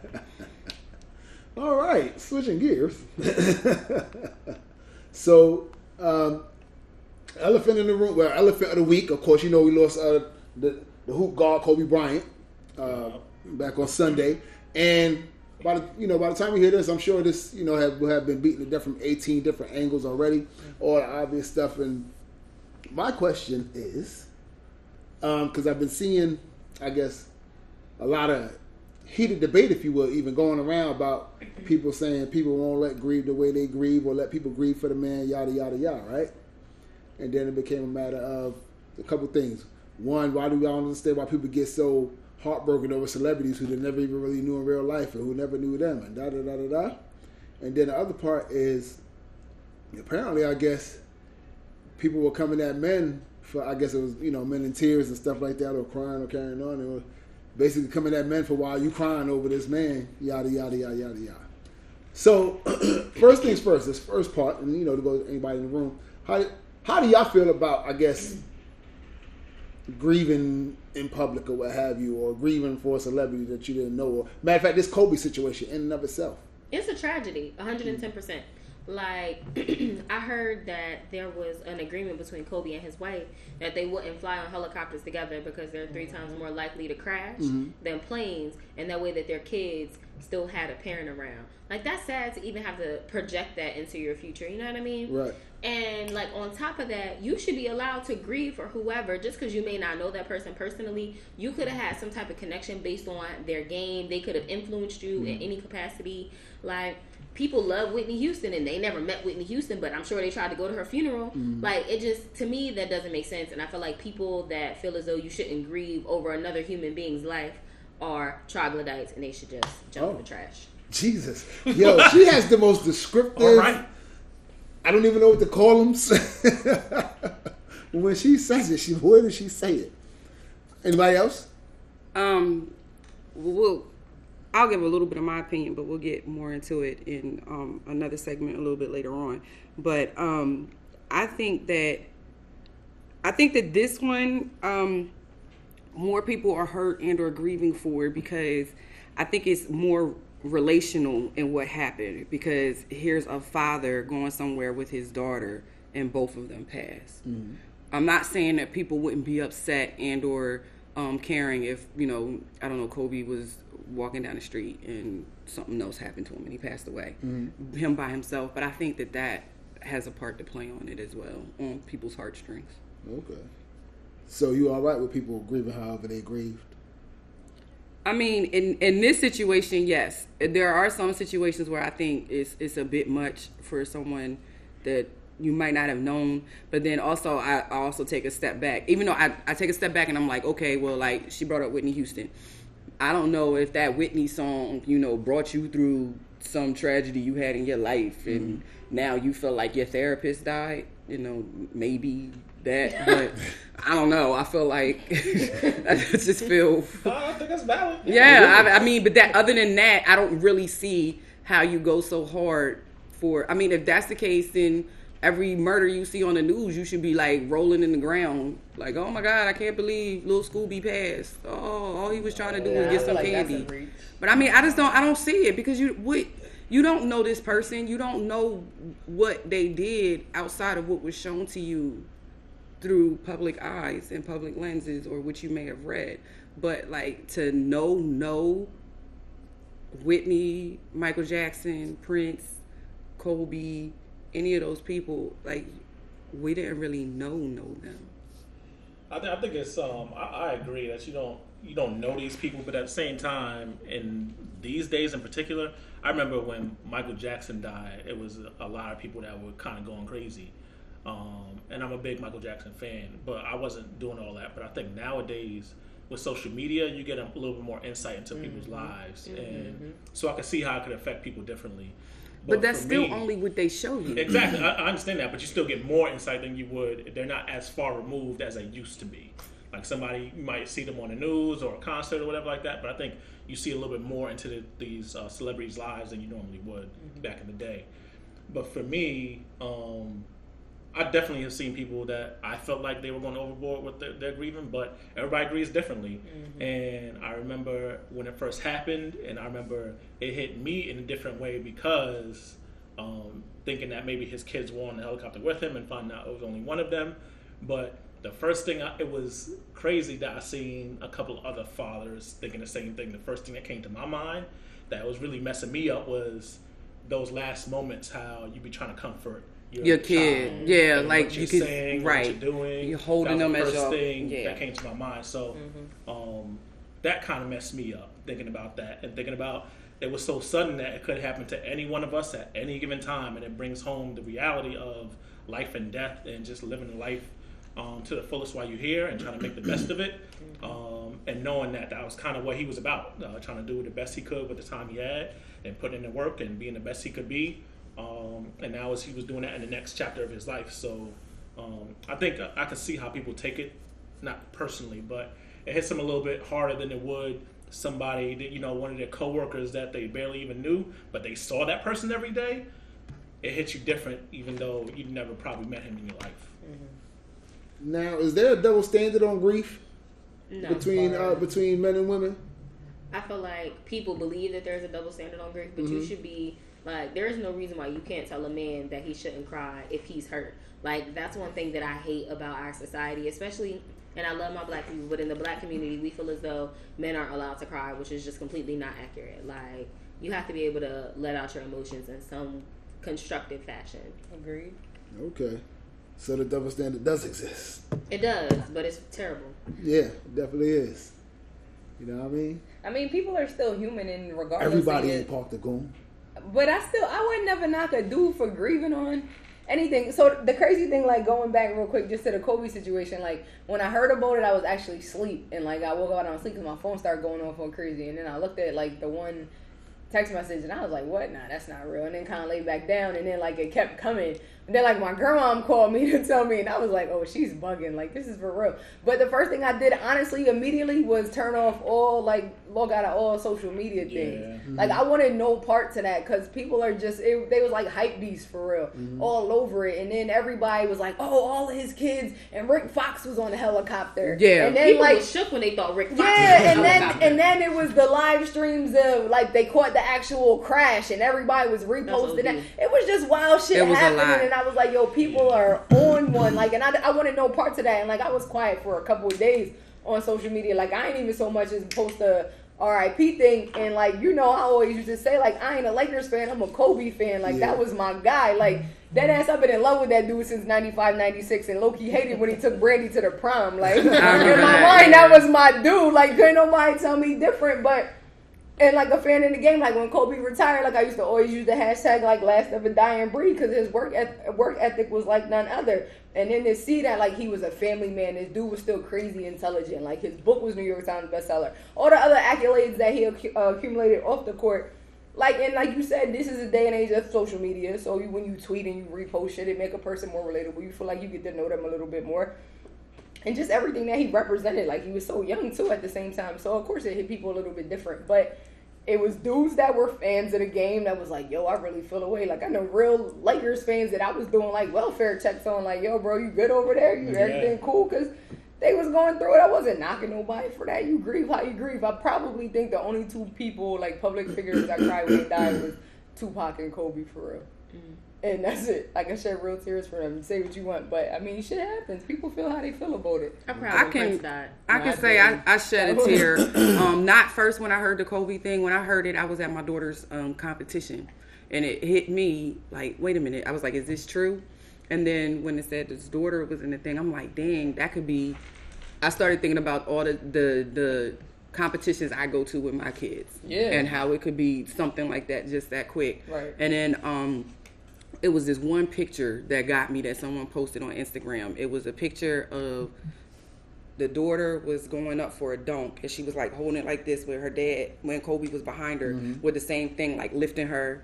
All right, switching gears. so, um, elephant in the room. Well, elephant of the week. Of course, you know we lost uh, the the hoop guard Kobe Bryant uh, back on Sunday, and by the you know by the time we hear this, I'm sure this you know have have been beaten to death from 18 different angles already, all the obvious stuff. And my question is, um, because I've been seeing, I guess, a lot of heated debate, if you will, even going around about people saying people won't let grieve the way they grieve or let people grieve for the man, yada yada yada, right? And then it became a matter of a couple things. One, why do we all understand why people get so heartbroken over celebrities who they never even really knew in real life and who never knew them and da da da da da. And then the other part is apparently I guess people were coming at men for I guess it was, you know, men in tears and stuff like that or crying or carrying on. They were basically coming at men for why you crying over this man, yada yada yada yada yada. So first things first, this first part, and you know, to go to anybody in the room, how how do y'all feel about I guess grieving in public or what have you, or grieving for a celebrity that you didn't know. Or matter of fact, this Kobe situation in and of itself. It's a tragedy, 110%. Like, I heard that there was an agreement between Kobe and his wife that they wouldn't fly on helicopters together because they're three mm-hmm. times more likely to crash mm-hmm. than planes, and that way that their kids still had a parent around. Like, that's sad to even have to project that into your future. You know what I mean? Right. And like on top of that, you should be allowed to grieve for whoever. Just because you may not know that person personally, you could have had some type of connection based on their game. They could have influenced you in mm-hmm. any capacity. Like people love Whitney Houston, and they never met Whitney Houston, but I'm sure they tried to go to her funeral. Like it just to me that doesn't make sense. And I feel like people that feel as though you shouldn't grieve over another human being's life are troglodytes, and they should just jump in Oh. the trash. Jesus, yo, she has the most descriptive. All right. I don't even know what to call them. when she says it, she where does she say it? Anybody else? Um, we'll. I'll give a little bit of my opinion, but we'll get more into it in um, another segment a little bit later on. But um, I think that I think that this one um, more people are hurt and or grieving for because I think it's more relational in what happened because here's a father going somewhere with his daughter and both of them pass. I'm not saying that people wouldn't be upset and or um, caring if you know I don't know Kobe was walking down the street and something else happened to him and he passed away, him by himself. But I think that that has a part to play on it as well on people's heartstrings. Okay. So you all right with people grieving however they grieved? I mean, in in this situation, yes, there are some situations where I think it's it's a bit much for someone that you might not have known. But then also, I, I also take a step back. Even though I, I take a step back and I'm like, okay, well, like she brought up Whitney Houston. I don't know if that Whitney song, you know, brought you through some tragedy you had in your life, and mm-hmm. now you feel like your therapist died. You know, maybe that, but I don't know. I feel like I just feel I think that's valid. yeah, I, I mean, but that other than that, I don't really see how you go so hard for. I mean, if that's the case, then every murder you see on the news, you should be like rolling in the ground, like, oh my god, I can't believe little Scooby passed. Oh, all he was trying to do was get some like candy. But I mean, I just don't. I don't see it because you what you don't know this person. You don't know what they did outside of what was shown to you through public eyes and public lenses or what you may have read. But like to know, know Whitney, Michael Jackson, Prince, Kobe, any of those people, like we didn't really know know them. I, th- I think it's um I, I agree that you don't you don't know these people, but at the same time, in these days in particular, I remember when Michael Jackson died, it was a lot of people that were kind of going crazy. Um, and I'm a big Michael Jackson fan, but I wasn't doing all that. But I think nowadays with social media, you get a little bit more insight into people's lives, and so I can see how it could affect people differently. But that's still me- only what they show you. Exactly, I, I understand that, but you still get more insight than you would if they're not as far removed as they used to be. Like somebody, you might see them on the news or a concert or whatever like that, but I think you see a little bit more into the, these uh, celebrities' lives than you normally would back in the day. But for me, um, I definitely have seen people that I felt like they were going overboard with their, their grieving, but everybody grieves differently. And I remember when it first happened, and I remember it hit me in a different way because um, thinking that maybe his kids were on the helicopter with him and finding out it was only one of them. But the first thing, I, it was crazy that I seen a couple of other fathers thinking the same thing. The first thing that came to my mind that was really messing me up was those last moments, how you'd be trying to comfort your, Your kid, yeah, like you you're could- saying, right. what you're doing. You're holding that was them the as first your- thing yeah. that came to my mind. So, um, that kind of messed me up thinking about that and thinking about it was so sudden that it could happen to any one of us at any given time, and it brings home the reality of life and death and just living life um, to the fullest while you're here and trying to make the best of it. Um, and knowing that that was kind of what he was about, uh, trying to do the best he could with the time he had and putting in the work and being the best he could be. Um, and now as he was doing that in the next chapter of his life. So um, I think I can see how people take it, not personally, but it hits them a little bit harder than it would somebody that you know one of their coworkers that they barely even knew, but they saw that person every day. It hits you different, even though you never probably met him in your life. Now, is there a double standard on grief No. between uh, between men and women? I feel like people believe that there's a double standard on grief, but you should be like, there is no reason why you can't tell a man that he shouldn't cry if he's hurt. Like, that's one thing that I hate about our society, especially, and I love my black people, but in the black community, we feel as though men aren't allowed to cry, which is just completely not accurate. Like, you have to be able to let out your emotions in some constructive fashion. Agreed. Okay, so the double standard does exist. It does, but it's terrible. Yeah, it definitely is. You know what I mean? I mean, people are still human, and regardless. Everybody ain't Park the Goon. But I still, I would never knock a dude for grieving on anything. So the crazy thing, like going back real quick, just to the Kobe situation, like when I heard about it, I was actually asleep, and like I woke up out of sleep because my phone started going off on crazy, and then I looked at like the one text message, and I was like, "What? Nah, that's not real." And then kind of laid back down, and then like it kept coming. And then like my grandma called me to tell me, and I was like, "Oh, she's bugging. Like this is for real." But the first thing I did, honestly, immediately was turn off all like log out of all social media things. Yeah. Like I wanted no part to that because people are just it, they was like hype beasts for real, mm-hmm. all over it. And then everybody was like, "Oh, all of his kids," and Rick Fox was on the helicopter. Yeah. and then People like shook when they thought Rick Fox was yeah, on and the then and then it was the live streams of like they caught the actual crash and everybody was reposting That's that. It was just wild shit It was a happening, lot. And I was like, "Yo, people are on one." Like, and I, I wanted no parts of that, and like I was quiet for a couple of days on social media. Like, I ain't even so much as post a RIP thing, and like you know, I always used to say like I ain't a Lakers fan, I'm a Kobe fan. Like Yeah. that was my guy. Like. That ass, I've been in love with that dude since 95, 96, and Loki hated when he took Brandy to the prom. Like, in my that, mind, that was my dude. Like, couldn't nobody tell me different. But and like a fan in the game, like when Kobe retired, like I used to always use the hashtag like last of a dying breed because his work eth- work ethic was like none other. And then to see that like he was a family man, this dude was still crazy intelligent. Like his book was New York Times bestseller. All the other accolades that he accu- uh, accumulated off the court. Like and like you said, this is a day and age of social media. So you, when you tweet and you repost shit, it make a person more relatable. You feel like you get to know them a little bit more and just everything that he represented. Like he was so young too at the same time. So of course it hit people a little bit different. But it was dudes that were fans of the game that was like, yo, I really feel away. Like I know real Lakers fans that I was doing like welfare checks on, like, yo, bro, you good over there? You Yeah. everything cool? Cause they was going through it. I wasn't knocking nobody for that. You grieve how you grieve. I probably think the only two people, like public figures that cried when they died was Tupac and Kobe for real. Mm. And that's it. Like I shed real tears for them. Say what you want, but I mean, shit happens. People feel how they feel about it. I cried I when can- Prince died. I No, can I say I, didn't. I shed a tear. Um, not first when I heard the Kobe thing. When I heard it, I was at my daughter's um, competition, and it hit me like, wait a minute. I was like, is this true? And then when it said his daughter was in the thing, I'm like, dang, that could be. I started thinking about all the the the competitions I go to with my kids, Yeah. and how it could be something like that just that quick. Right. And then um, it was this one picture that got me that someone posted on Instagram. It was a picture of the daughter was going up for a dunk and she was like holding it like this with her dad when Kobe was behind her with the same thing like lifting her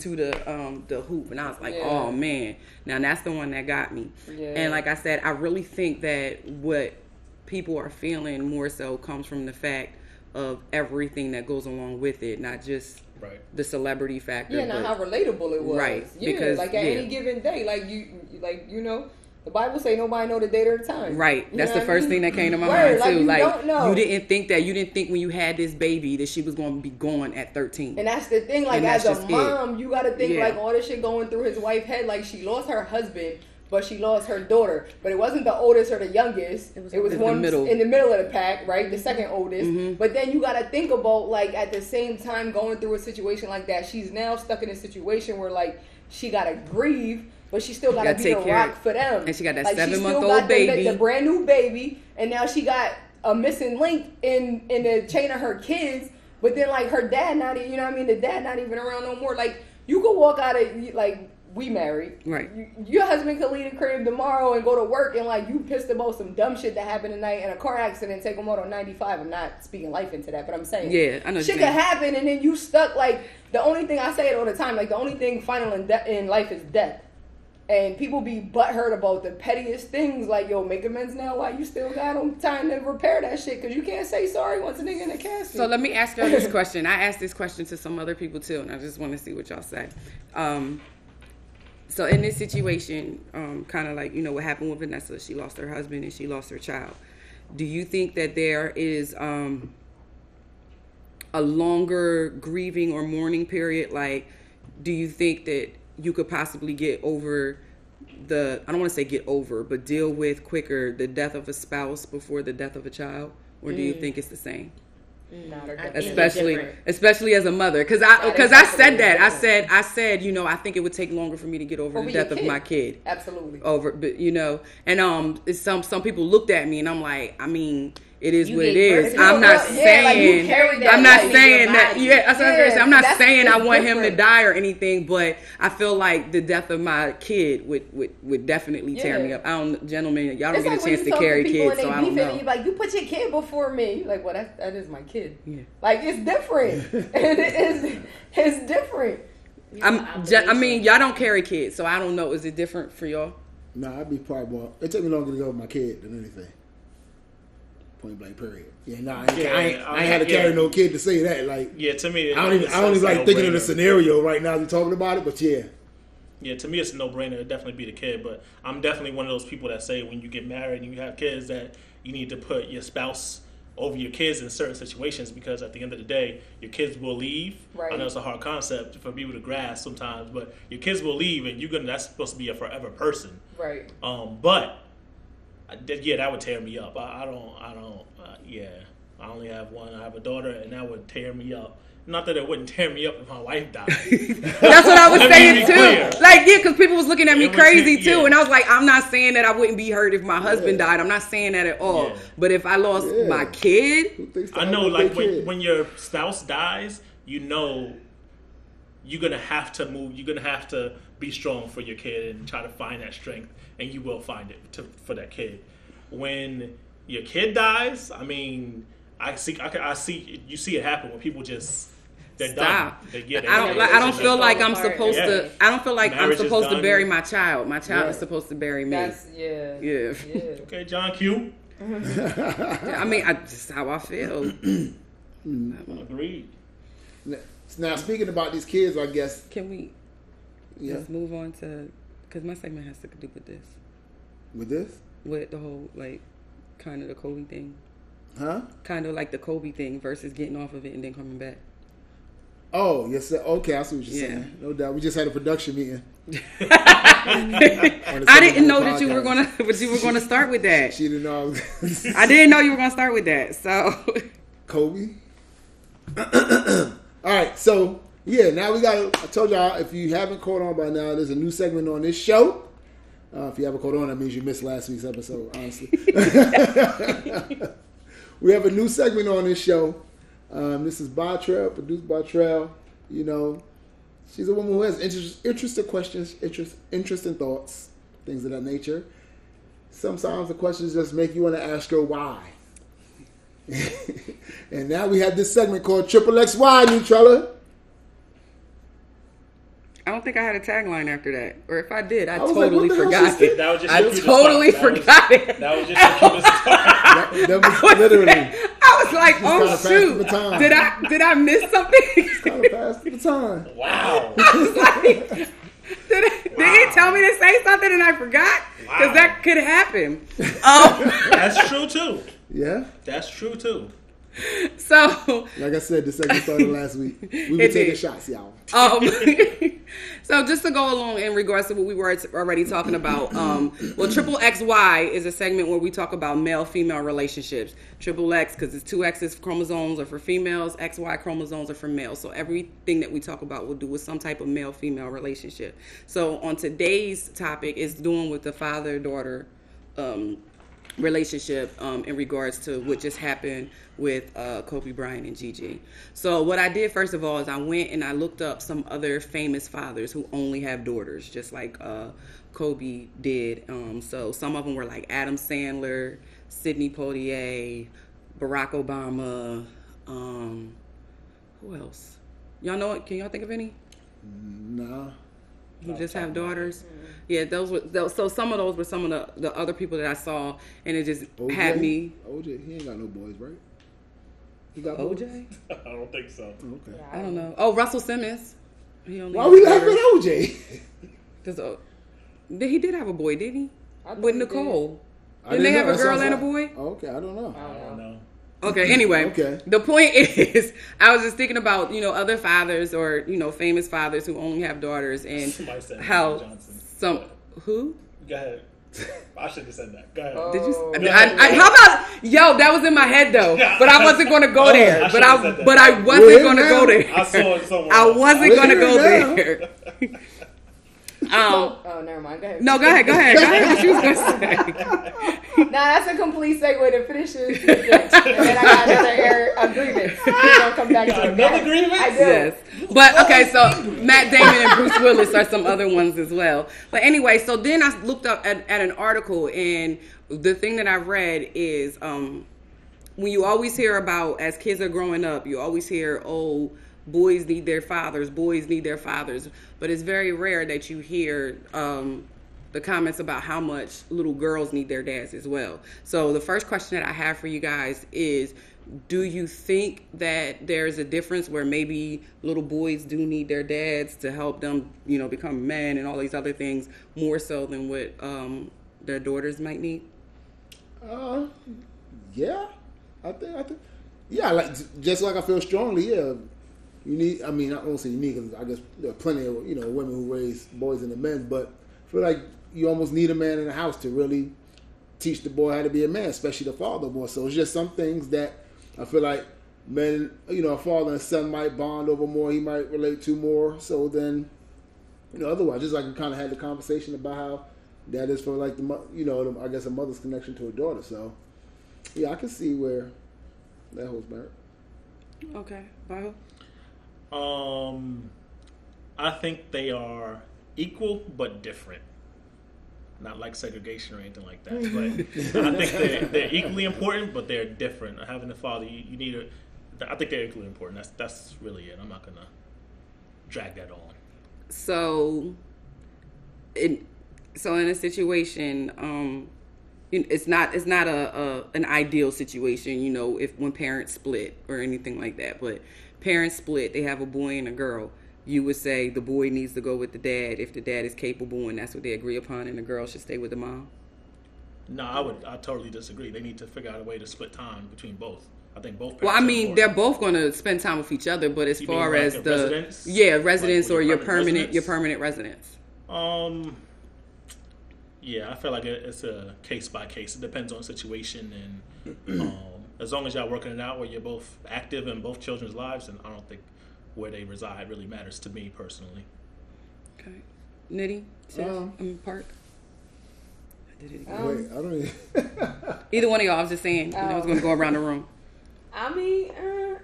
to the um the hoop and I was like Yeah. oh man now that's the one that got me Yeah. and like I said I really think that what people are feeling more so comes from the fact of everything that goes along with it not just Right. the celebrity factor Yeah, not but- how relatable it was. Right, Yeah, because- like at yeah. any given day, like you, like you know, The Bible say nobody know the date or the time. Right. You That's the what I first mean? thing that came to my Word, mind too. you Like don't know. you didn't think that you didn't think when you had this baby that she was going to be gone at 13. And that's the thing, like And as that's a just it. mom, you gotta think Yeah. like all this shit going through his wife head. Like she lost her husband, but she lost her daughter. But it wasn't the oldest or the youngest. It was, the one middle. in the middle of the pack, right? The second oldest. Mm-hmm. But then you gotta think about like at the same time going through a situation like that. She's now stuck in a situation where like she gotta grieve. But she still gotta, Gotta be the rock of- for them. and she got that Like, seven-month-old got the- baby. the brand new baby, and now she got a missing link in in the chain of her kids. But then like her dad not, you know what I mean? The dad not even around no more. Like you could walk out of like we married, Right. You, your husband could leave the crib tomorrow and go to work, and like you pissed about some dumb shit that happened tonight in a car accident, take him out on ninety five. I'm not speaking life into that, but I'm saying Yeah, I know shit could happen, and then you stuck. Like the only thing I say it all the time, like the only thing final in, de- in life is death. And people be butthurt about the pettiest things, like yo, make amends now. Why you still got them time to repair that shit? Because you can't say sorry once a nigga in the casket. So let me ask y'all this question. I asked this question to some other people too, and I just want to see what y'all say. Um, so in this situation, um, kind of like you know what happened with Vanessa, she lost her husband and she lost her child. Do you think that there is um, a longer grieving or mourning period? Like, do you think that you could possibly get over the I don't want to say get over, but deal with quicker the death of a spouse before the death of a child, or do you think it's the same? Nah, they're I different. think it's especially different. especially as a mother because i because is i said definitely that i said i said you know i think it would take longer for me to get over Over the death of my kid Absolutely. over but you know and um some some people looked at me and i'm like i mean it is You what it gave is birth i'm to not it. Yeah, like, saying i'm not saying that yeah that's what i'm Yeah, saying i'm not saying i it's want him to die or anything but i feel like the death of my kid would would, would definitely tear me up i don't gentlemen y'all don't It's get like a chance to carry people kids and so they i don't know you like, you put your kid before me. You like, well, that, that is my kid. Yeah. Like, it's different. and it is, it's different. i'm ju- i mean y'all don't carry kids so i don't know is it different for y'all Nah, I'd be probably more. It took me longer to go with my kid than anything. Point blank. Period. Yeah, nah, I Yeah, I ain't, I ain't had to yeah. carry no kid to say that. Like, Yeah, to me, I don't even, I don't even like thinking of the scenario right now. You talking about it, but yeah, Yeah, to me, it's a no brainer. It'd definitely be the kid, but I'm definitely one of those people that say when you get married and you have kids that you need to put your spouse over your kids in certain situations because at the end of the day, your kids will leave. Right. I know it's a hard concept for people to grasp sometimes, but your kids will leave, and you're gonna. That's supposed to be a forever person. Right. Um, but I did- yeah, that would tear me up. I, I don't. I don't. Uh, yeah, I only have one. I have a daughter, and that would tear me up. Not that it wouldn't tear me up if my wife died. That's what I was saying too. clear. Like, yeah, because people was looking at me It was- crazy yeah. too, and I was like, I'm not saying that I wouldn't be hurt if my husband died. I'm not saying that at all. Yeah. But if I lost Yeah. my kid, I know, like when, kid? when your spouse dies, you know you're gonna have to move. You're gonna have to be strong for your kid and try to find that strength, and you will find it to, for that kid. When your kid dies, I mean, I see, I, I see, you see it happen when people just they're stop. done. They, yeah, they- I don't. Like, I don't feel they- like I'm supposed Yeah. to. I don't feel like I'm supposed to bury my child. My child Yeah. is supposed to bury me. That's, yeah. Yeah. Yeah. Okay, John Q. I mean, I just how I feel. Agreed. Now speaking about these kids, I guess Can we yeah. just move on to? Because my segment has to do with this, With this, with the whole like, kind of the Kobe thing, huh? kind of like the Kobe thing versus getting off of it and then coming back. Oh, yes. sir. Okay, I see what you're Yeah. saying. No doubt. We just had a production meeting. I didn't know that you were gonna, but you were gonna start with that. She didn't know. I was I didn't know you were gonna start with that. So, Kobe. All right, so yeah, now we got. I told y'all if you haven't caught on by now, there's a new segment on this show. Uh, if you haven't caught on, that means you missed last week's episode. Honestly, we have a new segment on this show. Um, this is Bartrell, produced by Trell. You know, she's a woman who has interest, interesting questions, interest, interesting thoughts, things of that nature. Sometimes the questions just make you want to ask her why. and now we have this segment called Triple XY, Neutrella. I don't think I had a tagline after that, or if I did, I, I was like, totally what the hell forgot it. That was just I your cutest totally part. That was- forgot it. That was just your cutest part. That, that was literally I was like, oh shoot, did I did I miss something? kind of past the time. Wow. did, it, did it tell me to say something and I forgot? Because Wow. that could happen. Um, That's true too. Yeah. That's true too. so Like I said, the second started last week. We It were taking did. shots, y'all. Um, so just to go along in regards to what we were already talking about, um, well, Triple XY is a segment where we talk about male-female relationships. Triple X because it's two X's chromosomes are for females, XY chromosomes are for males. So everything that we talk about will do with some type of male-female relationship. So on today's topic is doing with the father-daughter um, relationship um, in regards to what just happened with uh, Kobe Bryant and Gigi. So what I did first of all is I went and I looked up some other famous fathers who only have daughters, just like uh, Kobe did. Um, so some of them were like Adam Sandler, Sidney Poitier, Barack Obama. Um, who else? Y'all know it? Can y'all think of any? Nah. Who just have daughters. Yeah, those were those, so some of those were some of the, the other people that I saw, and it just OJ? had me. OJ, he ain't got no boys, right? He got boys? OJ? I don't think so. Okay. I don't know. Oh, Russell Simmons. He only Why has we laughing at OJ? 'Cause, uh, did- he did have a boy, did he? I With Nicole. I Didn't they know. have a That's girl what and a boy? Oh, okay, I don't know. I I don't don't know. Know. Okay, anyway. Okay. The point is, I was just thinking about, you know, other fathers or, you know, famous fathers who only have daughters and said how Magic Johnson. some. Who? Go ahead. I should have said that. Go ahead. Oh. Did you? Oh. I, I, how about yo? That was in my head though, but I wasn't going to go Oh, there. I but I, but I wasn't going to go there. I saw it somewhere. I wasn't going to go now. there. um, Oh, never mind. Go ahead. no, go ahead, go ahead, go ahead. What you was gonna say? Nah, that's a complete segue to finish this. sentence. and then I got another air agreement. We're gonna come back to it. another grievance? I do. Yes, but okay. So Matt Damon and Bruce Willis are some other ones as well. But anyway, so then I looked up at, at an article, and the thing that I read is um, when you always hear about as kids are growing up, you always hear, oh, boys need their fathers, boys need their fathers. But it's very rare that you hear um, the comments about how much little girls need their dads as well. So the first question that I have for you guys is do you think that there's a difference where maybe little boys do need their dads to help them, you know, become men and all these other things more so than what um, their daughters might need? Uh, yeah, I think I think yeah, like just like I feel strongly. Yeah, you need. I mean, I don't say need because I guess there are plenty of you know women who raise boys into men, but I feel like you almost need a man in the house to really teach the boy how to be a man, especially the father more. So it's just some things that I feel like men, you know, a father and son might bond over more. He might relate to more. So then, you know, otherwise, just like we kind of had the conversation about how that is for like the you know, the, I guess a mother's connection to a daughter. So yeah, I can see where that holds back. Okay. Bye. Um, I think they are equal but different. Not like segregation or anything like that, but I think they're, they're equally important, but they're different. Having a father, you, you need a. I think they're equally important. That's that's really it. I'm not gonna drag that on. so in so in a situation um it's not it's not a, a an ideal situation you know if when parents split or anything like that but parents split they have a boy and a girl you would say the boy needs to go with the dad if the dad is capable and that's what they agree upon and the girl should stay with the mom No, I would. I totally disagree. They need to figure out a way to split time between both. I think both. well i mean they're both going to spend time with each other but as You far like as the residence? yeah residence with or your your permanent permanent your permanent residence Um. Yeah, I feel like it's a case by case. It depends on situation, and um, as long as y'all working it out where you're both active in both children's lives, and I don't think where they reside really matters to me personally. okay nitty sis, Um, um, park I did it again. Um, Wait, I don't even. Either one of y'all, I was just saying. I was Oh. going to go around the room. I mean, uh,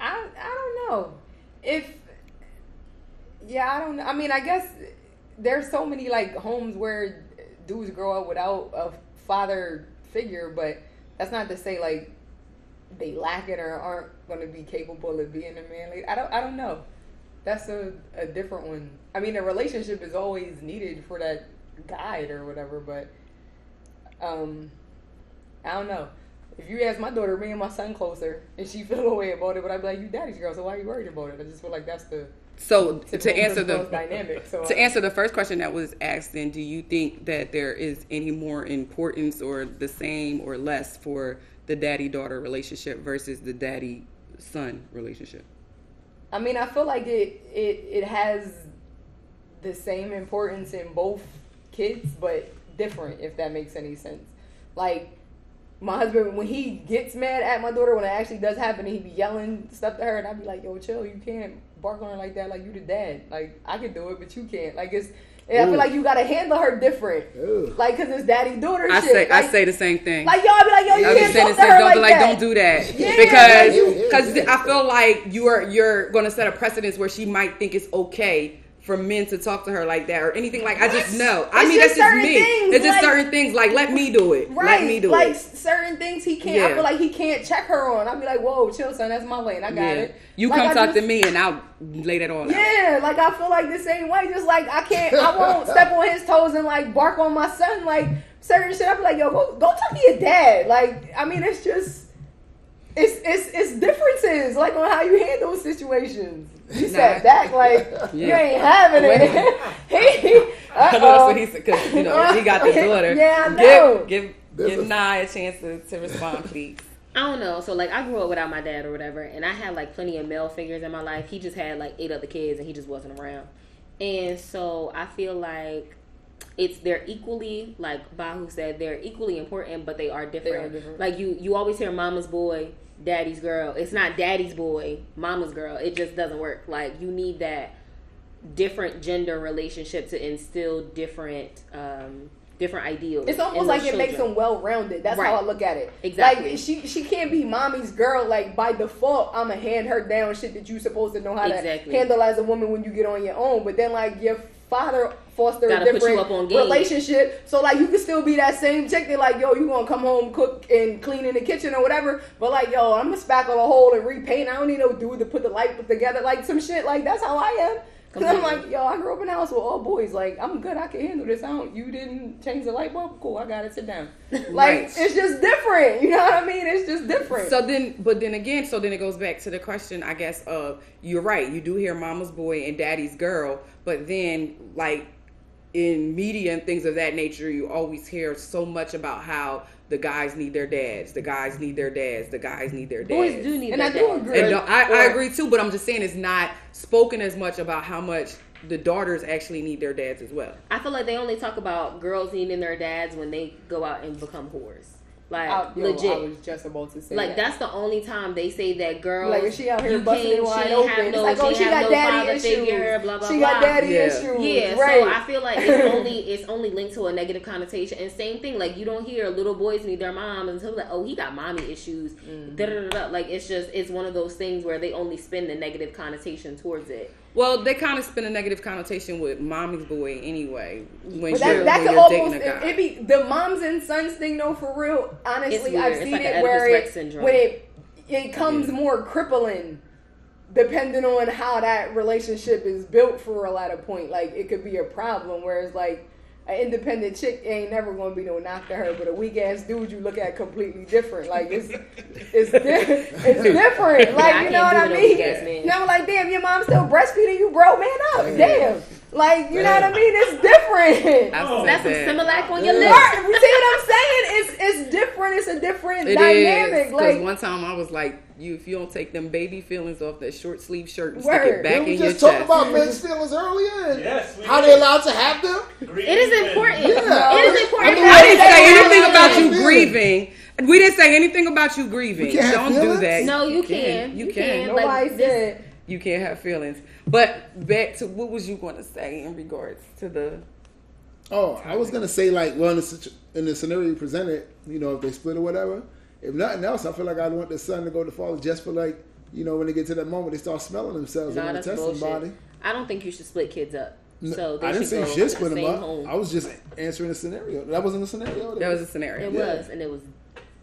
I I don't know if yeah I don't know. I mean I guess there's so many like homes where dudes grow up without a father figure, but that's not to say like they lack it or aren't going to be capable of being a man. I don't I don't know. That's a, a different one. I mean, a relationship is always needed for that guide or whatever, but um, I don't know. If you ask my daughter, me and my son closer, and she feel a way about it, but I'd be like, "You daddy's girl, so why are you worried about it?" I just feel like that's the So to, to answer the dynamic. So to answer the first question that was asked, then do you think that there is any more importance or the same or less for the daddy daughter relationship versus the daddy son relationship? I mean, I feel like it it it has the same importance in both kids, but different. If that makes any sense. Like my husband, when he gets mad at my daughter, when it actually does happen, he be yelling stuff to her, and I'd be like, "Yo, chill! You can't bark on her like that. Like you the dad. Like I can do it, but you can't. Like it's." And I feel like you gotta handle her different, Ooh. like because it's daddy daughter I shit. say I say the same thing. like y'all be like, yo, you I was can't saying talk the to same. her Don't like like, that. don't do that Yeah, because like, because I feel like you're you're going to set a precedence where she might think it's okay for men to talk to her like that or anything like. I just know. I It's mean, just that's just me. things, it's just certain things. Like let me do it. Right, Let me do like it. s- certain things he can't. I feel like he can't check her on. I'd be like, "Whoa, chill, son, that's my lane. I got Yeah. it." You Like, come I talk just- to me and I'll lay that all out. Yeah, like I feel like the same way. Just like I can't, I won't step on his toes and like bark on my son. Like certain shit, I'd be like, "Yo, go go talk to your dad." Like, I mean, it's just. It's, it's it's differences like on how you handle situations. You sat Nah. back like you ain't having it. he, I know that's uh-oh. what he said because you know he got the daughter. Yeah, I know. Give give, give is- Nye a chance to, to respond, please. I don't know. So like I grew up without my dad or whatever, and I had like plenty of male figures in my life. He just had like eight other kids, and he just wasn't around. And so I feel like it's they're equally like Bahu said they're equally important, but they are different. different. Like you you always hear mama's boy, daddy's girl. It's not daddy's boy, mama's girl. It just doesn't work. Like you need that different gender relationship to instill different um different ideals. It's almost like it makes them well rounded. That's Right. how I look at it. Exactly. Like she she can't be mommy's girl. Like by default, I'ma hand her down shit that you supposed to know how Exactly. to handle as a woman when you get on your own. But then like your father foster Gotta a different relationship. So like you can still be that same chick that like yo you gonna come home cook and clean in the kitchen or whatever. But like yo I'm gonna spackle a hole and repaint. I don't need no dude to put the light together like some shit. Like that's how I am. Cause I'm like, yo, I grew up in a house with all boys. Like, I'm good. I can handle this. I don't. You didn't change the light bulb. Cool. I got it. Sit down. Like, Right. it's just different. You know what I mean? It's just different. So then, but then again, so then it goes back to the question, I guess, of you're right. You do hear mama's boy and daddy's girl, but then, like, in media and things of that nature, you always hear so much about how the guys need their dads, the guys need their dads, the guys need their dads. Boys do need And I their do dads. agree. And don't- I, I agree too, but I'm just saying it's not spoken as much about how much the daughters actually need their dads as well. I feel like they only talk about girls needing their dads when they go out and become whores. Like I, yo, legit. I was just about to say like that. that's the only time they say that girls. Like, if she out here you busting can't- it wide she open, Have no, like, oh, she she got no daddy father issues. Figure, blah blah she blah. got daddy Yeah. issues. Yeah, right. so I feel like it's only it's only linked to a negative connotation. And same thing, like you don't hear little boys need their mom until like, oh, he got mommy issues. Mm-hmm. Da, da, da, da. Like it's just it's one of those things where they only spin the negative connotation towards it. Well, they kind of spin a negative connotation with mommy's boy anyway when But you're, that, that when you're almost dating a guy. it, it be the moms and sons thing though for real. Honestly. I've It's seen like it where it syndrome. when it it comes more crippling depending on how that relationship is built for a lot of point. Like it could be a problem whereas like an independent chick ain't never gonna be no knock to her, but a weak ass dude you look at completely different. Like it's it's di- it's different. Like I you know what I with no mean? weak-ass man. You know, like damn, your mom's still breastfeeding you, bro. Man up, damn. Like you know what I mean? It's different. I've Oh, said That's some that. Similac on your Yeah. lips. Right, you see what I'm saying? It's it's different. It's a different It is dynamic. because like one time I was like, "You, if you don't take them baby feelings off that short sleeve shirt and stick it back Didn't we in your just talk chest." about men's feelings earlier and Yes, we how did. they allowed to have them? It is important. Yeah. It is important. I mean, I didn't say anything about you Yeah. grieving. We didn't say anything about you grieving. We can't have Don't do feelings? that. No, you can. You You can. can. nobody like, this- said. You can't have feelings. But back to what was you going to say in regards to the? Oh, I was gonna say like, well, in the, in the scenario you presented, you know, if they split or whatever, if nothing else, I feel like I'd want the son to go to father just for like, you know, when they get to that moment, they start smelling themselves Nah, and want that's to test bullshit. somebody. I don't think you should split kids up. So they I didn't should say go you should split them up. home. I was just answering a scenario. That wasn't a scenario. That was a scenario. It Yeah. was, and it was.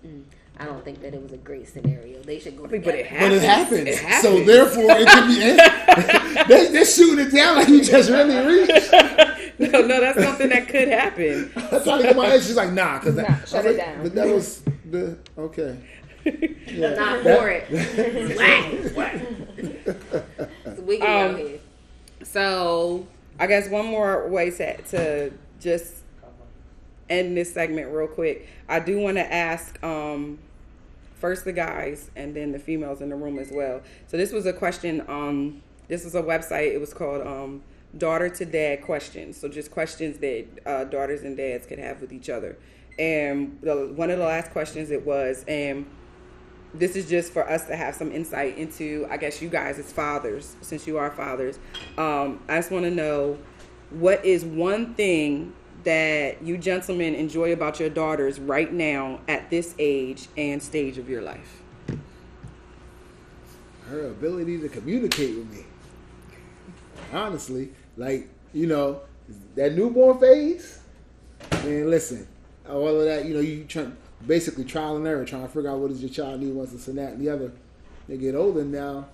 Mm, I don't think that it was a great scenario. They should go. I mean, but it together. But happens. it happens. So therefore, it can be. they, they're shooting it down like you just really reached. no, no, that's something that could happen. That's how they get my head. She's like, nah, because Nah, that. Was shut it like, down. But that was the okay. Yeah. Not That- for it. Whack. It's wicked Um, here. So I guess one more way to, to just end this segment real quick. I do want to ask um, first the guys and then the females in the room as well. So this was a question. Um, this was a website. It was called um, Daughter to Dad Questions. So just questions that uh, daughters and dads could have with each other. And the, one of the last questions it was, and this is just for us to have some insight into, I guess, you guys as fathers, since you are fathers. Um, I just want to know what is one thing that you gentlemen enjoy about your daughters right now at this age and stage of your life? Her ability to communicate with me. Honestly, like you know, that newborn phase. Man, listen, all of that. You know, you try basically trial and error, trying to figure out what does your child need, wants this and that and the other. They get older now.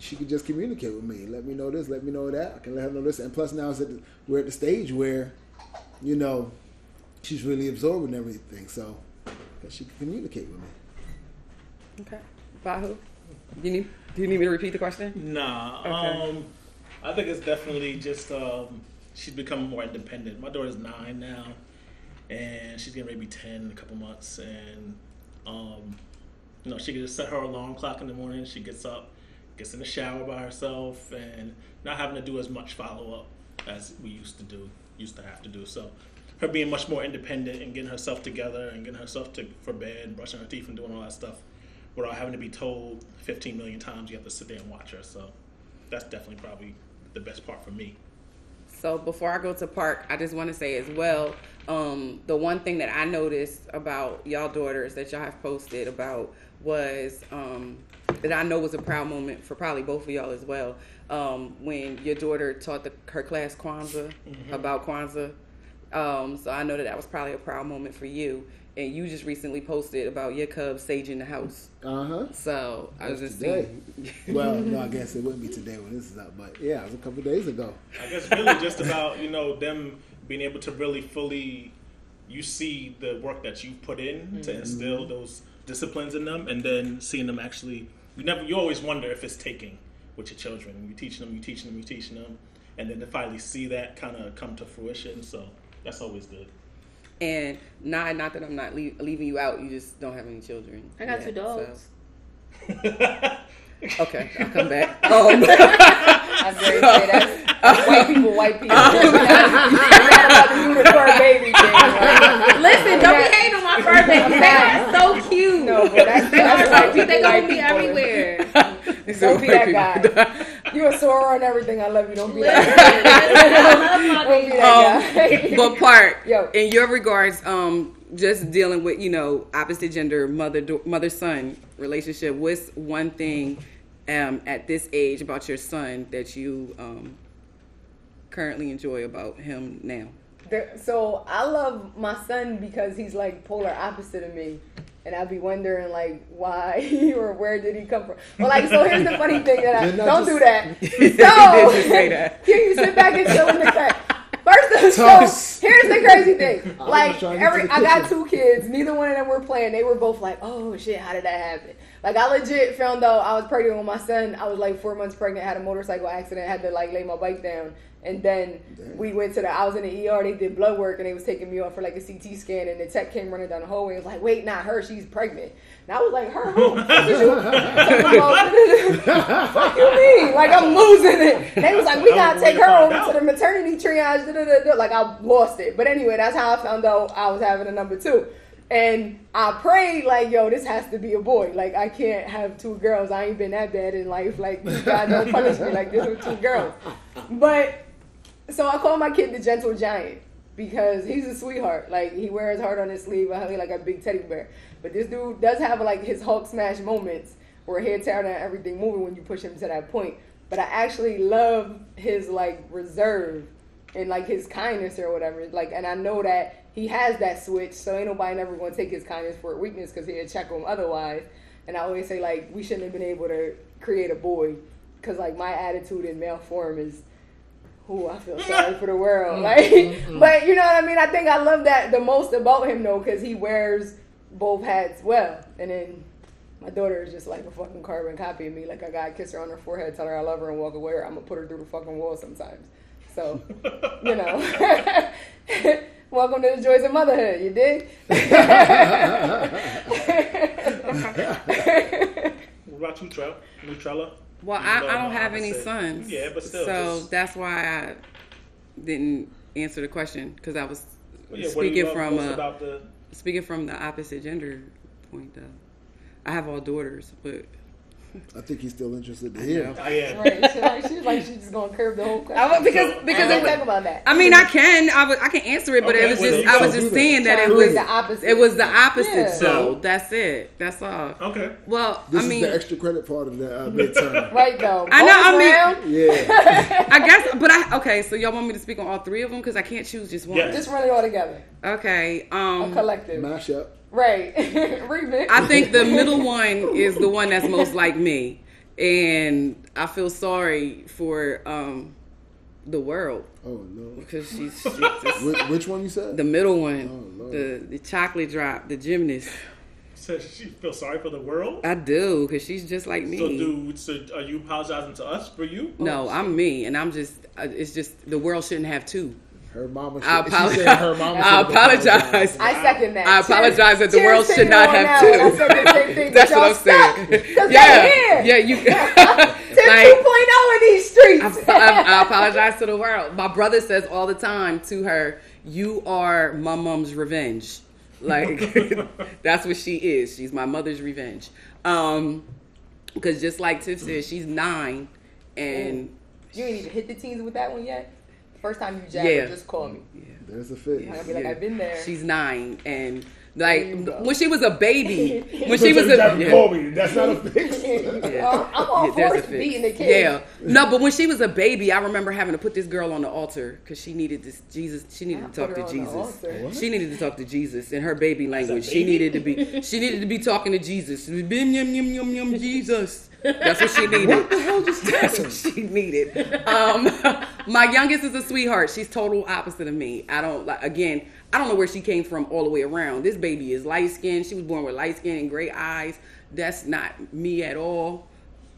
She can just communicate with me. Let me know this. Let me know that. I can let her know this. And plus, now we're at the stage where, you know, she's really absorbing everything. So that she can communicate with me. Okay. Bahu, do you need do you need me to repeat the question? Nah. Okay. Um, I think it's definitely just um, she's becoming more independent. My daughter's nine now, and she's getting ready to be ten in a couple months. And um, you know, she can just set her alarm clock in the morning. She gets up, gets in the shower by herself, and not having to do as much follow up as we used to do, used to have to do. So. Her being much more independent and getting herself together and getting herself to for bed, brushing her teeth and doing all that stuff, without having to be told 15 million times you have to sit there and watch her. So that's definitely probably the best part for me. So before I go to Park, I just want to say as well, um, the one thing that I noticed about y'all daughters that y'all have posted about was um, that I know was a proud moment for probably both of y'all as well. Um, when your daughter taught the, her class Kwanzaa about Kwanzaa. Um, so I know that that was probably a proud moment for you. And you just recently posted about your cubs saging the house. Uh huh. So I was just today. saying. well, no, I guess it wouldn't be today when this is up, but yeah, it was a couple days ago. I guess really just about you know them being able to really fully you see the work that you've put in to instill those disciplines in them, and then seeing them actually. You never. You always wonder if it's taking with your children. You teaching them, you teaching them, you teaching them, and then to finally see that kind of come to fruition. So that's always good. And not not that I'm not leave, leaving you out. You just don't have any children. I got yet, two dogs. so- Okay, I'll come back. Um, I'm very say that's white people, white people. I'm not about to do the fur baby thing. Right? Listen, don't Yeah. be hating on my fur. They are so cute. No, but that's, they are that's so white cute. They gonna be people. everywhere. Don't be that guy. You a Sora and everything. I love you. Don't be Listen, that. I love my Don't be that Um, guy. but part Yo. in your regards, um, just dealing with you know opposite gender mother mother son relationship. What's one thing um, at this age about your son that you um, currently enjoy about him now? So I love my son because he's like polar opposite of me. And I'd be wondering like why or where did he come from? Well, like so here's the funny thing that I don't do that. So did just say that. can you sit back and chill in the cut? First of so here's the crazy thing. Like trying to get every I got two kids, neither one of them were playing. They were both like, Oh shit, how did that happen? Like I legit found out I was pregnant with my son. I was like four months pregnant, had a motorcycle accident, had to like lay my bike down. And then Damn. we went to the I was in the ER, they did blood work and they was taking me off for like a CT scan and the tech came running down the hallway and was like, Wait, not her, she's pregnant. And I was like, Her who? Fuck you? Mean? Like I'm losing it. They was like, We gotta take her over to the maternity triage. Da, da, da, da. Like I lost it. But anyway, that's how I found out I was having a number two. And I prayed like, yo, this has to be a boy. Like I can't have two girls. I ain't been that bad in life. Like God don't punish me like this with two girls. But so I call my kid the gentle giant because he's a sweetheart. Like he wears heart on his sleeve. I like a big teddy bear. But this dude does have like his Hulk smash moments where he'll tear down everything moving when you push him to that point. But I actually love his like reserve and like his kindness or whatever. Like, and I know that he has that switch, so ain't nobody never gonna take his kindness for a weakness because he'll check him otherwise. And I always say like we shouldn't have been able to create a boy because like my attitude in male form is. Ooh, I feel sorry for the world. Mm-hmm. Like, mm-hmm. but you know what I mean. I think I love that the most about him though, because he wears both hats well. And then My daughter is just like a fucking carbon copy of me. Like I gotta kiss her on her forehead, tell her I love her, and walk away, or I'm gonna put her through the fucking wall sometimes. So, you know. Welcome to the joys of motherhood, you dig? What about you, Trell? Nutrella? Well, You I, I don't have any sons. Yeah, but still, So just- that's why I didn't answer the question because I was Yeah, what do you speaking from a, about the speaking from the opposite gender point. Though I have all daughters, but I think he's still interested to hear. know. I am. right? She like, she's like she's just gonna curve the whole question. I was- because So, because I it talk about that. I mean I can I, was, I can answer it, but Okay, it was well, just I was just do that. saying that it was the opposite. it was the opposite. Yeah. So that's it. That's all. Okay. Well, This I is the extra credit part of the uh, midterm. Right though. I know, I Bonus mean- Yeah. I guess, but I okay. So y'all want me to speak on all three of them because I can't choose just one. Yes. just run it all together. Okay. A Um, collective. Mash up. Right. Remix. I think the middle one is the one that's most like me, and I feel sorry for um the world Oh no. because she's, she's just, Which, which one you said? the middle one, Oh, Lord. the the chocolate drop, the gymnast. So she feels sorry for the world. I do because she's just like me. So, do so? Are you apologizing to us for you? no, I'm me, and I'm just. uh, It's just the world shouldn't have two. Her mama. Should, I she apologize. said her mama I should've apologize. I second that. I apologize that the Cheers world should not have that two. one. I said the same thing. That's what I'm saying. stuck, 'cause Yeah, they here. yeah, you. Tim like, 2.0 in these streets. I, I, I apologize to the world. My brother says all the time to her, "You are my mom's revenge." Like that's what she is. She's my mother's revenge. Um, because just like Tiff said, she's nine, and you ain't even hit the teens with that one yet. First time you jab Yeah. just call me. Yeah. There's a fit. I'll be like, I've been there. she's nine, and like There you go. when she was a baby, when she was a yeah. Call. That's not a fix. Oh, I'm all Yeah, there's for a beating the kid. Yeah, no, but when she was a baby, I remember having to put this girl on the altar because she needed this Jesus. She needed I to talk to her on the Jesus. She needed to talk to Jesus in her baby language. She needed to be. She needed to be talking to Jesus. Bim, yum, yum, yum, yum, Jesus. That's what she needed. What the hell just That's what she needed. Um, my youngest is a sweetheart. She's total opposite of me. I don't like. Again, I don't know where she came from all the way around. This baby is light skinned. She was born with light skin and gray eyes. That's not me at all.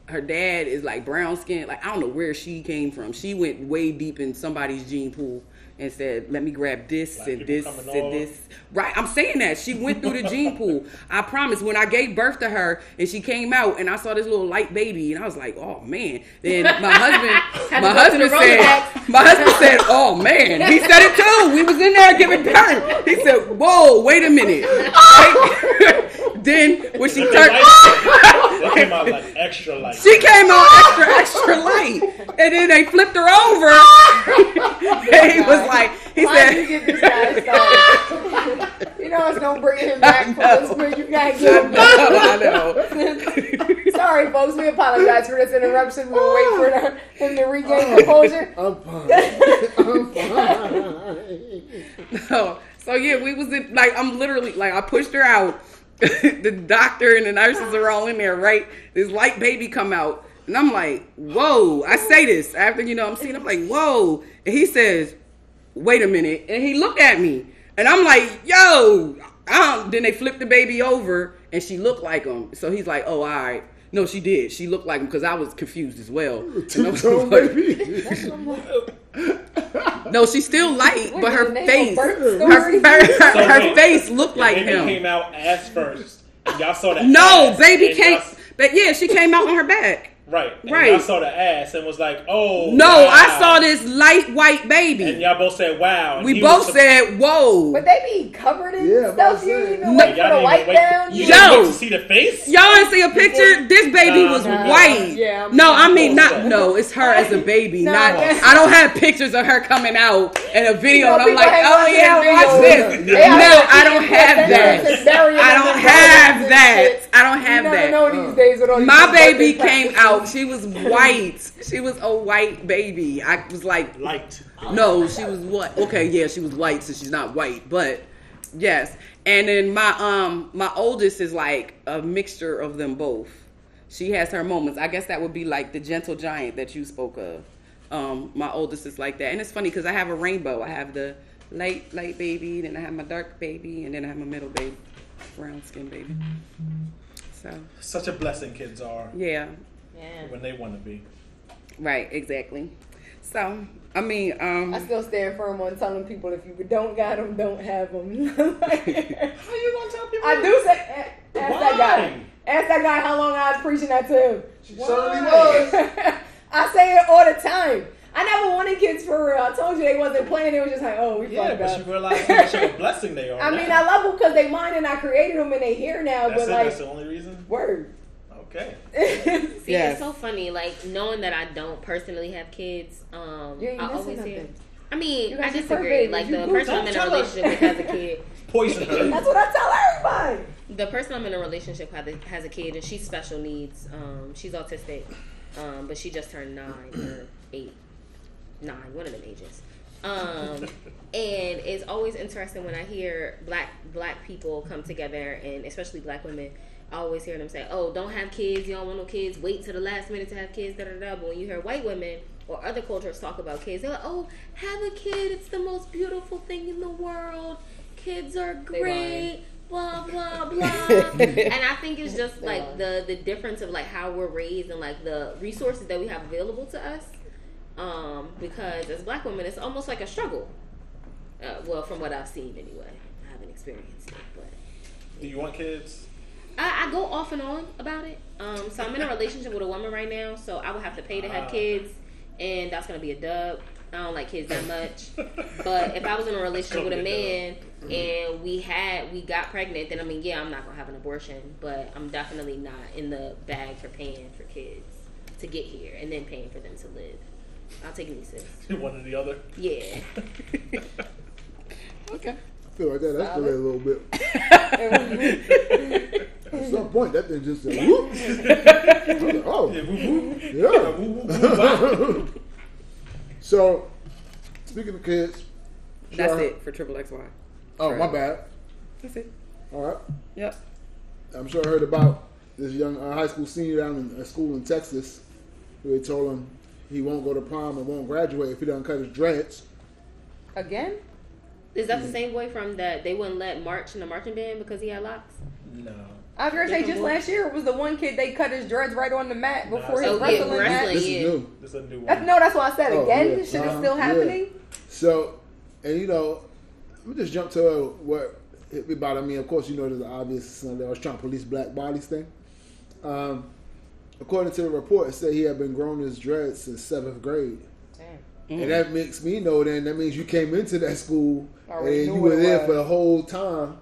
Her dad is like brown skin. Like I don't know where she came from. She went way deep in somebody's gene pool and said, "Let me grab this Black and this and off. this." Right, I'm saying that she went through the gene pool. I promise. When I gave birth to her and she came out, and I saw this little light baby, and I was like, "Oh man!" Then my husband, my to go to the husband said, "My husband said, oh man," he said it too. We was in there giving birth. He said, "Whoa, wait a minute." then when she They turned, light- came out like extra light. she came out extra, extra light, and then they flipped her over. and he was like, he Why did you said. get this guy started? you know it's gonna bring him back I from know. this, but you gotta get him back. I know. Sorry, folks. We apologize for this interruption. We'll wait for ah. the, him to regain composure. I'm fine. I'm fine. So, so yeah, we was in, like, I'm literally like, I pushed her out. the doctor and the nurses are all in there, right? This light baby come out, and I'm like, whoa! I say this after you know I'm seeing. I'm like, whoa! And he says, wait a minute, and he looked at me, and I'm like, yo! Um, then they flipped the baby over, and she looked like him. So he's like, oh, all right. No, she did. She looked like him because I was confused as well. And I was Two-tone like- baby. no, she's still light, but her face, her, her, So her wait, face looked the like baby him. came out ass first. Y'all saw that. No, ass, baby and came. But yeah, she came out on her back. Right. And Right. Y'all saw the ass and was like, oh. No, wow. I saw this light white baby. And y'all both said, wow. And We both was- said, "Whoa." But they be covered in Yeah, stuff. You I'm didn't even saying- wait Y'all for the didn't light even wait- down. You You didn't Yo. wait to see the face? Y'all didn't see a picture? This baby Nah, was nah, white. yeah, I'm- no, I mean not. bullshit. No, it's her as a baby. Nah, not. I don't have pictures of her coming out and a video, know, and I'm like, oh yeah, watch this. No, I don't have that. I don't have that. I don't have that. know these days with all these My baby came practices. Out. She was white. She was a white baby. I was like, Light. no, she was what? Okay, yeah, she was white, so she's not white, but yes. And then my um my oldest is like a mixture of them both. She has her moments. I guess that would be like the gentle giant that you spoke of. Um, my oldest is like that, and it's funny because I have a rainbow. I have the light light baby, then I have my dark baby, and then I have my middle baby, brown skin baby. So Such a blessing kids are yeah, Yeah. when they want to be. right, exactly. So I mean, um, I still stand firm on telling people if you don't got them, don't have them. How you gonna tell people? I do say, a- ask that guy. Ask that guy how long I was preaching that to him. She certainly was. I say it all the time. I never wanted kids for real. I told you they wasn't playing. They was just like, oh, we Yeah, fucked but you realize how much of a blessing they are. I mean. I love them because they mine and I created them and they here now. That's but it. like, That's the only reason. word. Okay. See, Yes. it's so funny. Like knowing that I don't personally have kids. Um, You ain't I missing always hear. I mean, I disagree. babies. Like You the person I'm in a relationship with has a kid. Poison her. That's what I tell everybody. The person I'm in a relationship with has a, has a kid, and she's special needs. Um, she's autistic, um, but she just turned nine or eight, nine, one of them ages. Um, and it's always interesting when I hear black black people come together, and especially black women. I always hear them say, "Oh, don't have kids. You don't want no kids. Wait till the last minute to have kids." Da da da. But when you hear white women or other cultures talk about kids, they're like, "Oh, have a kid. It's the most beautiful thing in the world. Kids are great." Blah blah blah, and I think it's just like the the difference of like how we're raised and like the resources that we have available to us. Um, because as black women, it's almost like a struggle. Uh, well, from what I've seen anyway, I haven't experienced it, but Do you want kids? I, I go off and on about it. Um, so I'm in a relationship with a woman right now, so I would have to pay to have Ah. kids, and that's gonna be a dub. I don't like kids that much. But if I was in a relationship with a man and we had we got pregnant, then I mean, yeah, I'm not gonna have an abortion, but I'm definitely not in the bag for paying for kids to get here and then paying for them to live. I'll take nieces. One or the other. Yeah. okay. I feel like that escalated a little bit. At some point, that thing just said, whoop. I was like, oh, Yeah. So, speaking of kids, That's sure. it for triple XY. Oh, my bad. That's it. All right. Yep. I'm sure I heard about this young uh, high school senior down in a school in Texas who they told him he won't go to prom and won't graduate if he doesn't cut his dreads. Again? Is that the same boy from that they wouldn't let march in the marching band because he had locks? No. I was gonna say just last year it was the one kid they cut his dreads right on the mat before Nah, his yeah, wrestling wrestling. match. This is new. This is a new That's, no, that's why I said Oh, again. yeah. This shit is still yeah. happening. So, and you know, let me just jump to what hit me about. I mean, of course, you know, there's the obvious uh, they was trying to police black bodies thing. Um, according to the report, it said he had been growing his dreads since seventh grade. Damn. And that makes me know then that means you came into that school Already and you were there was. for the whole time.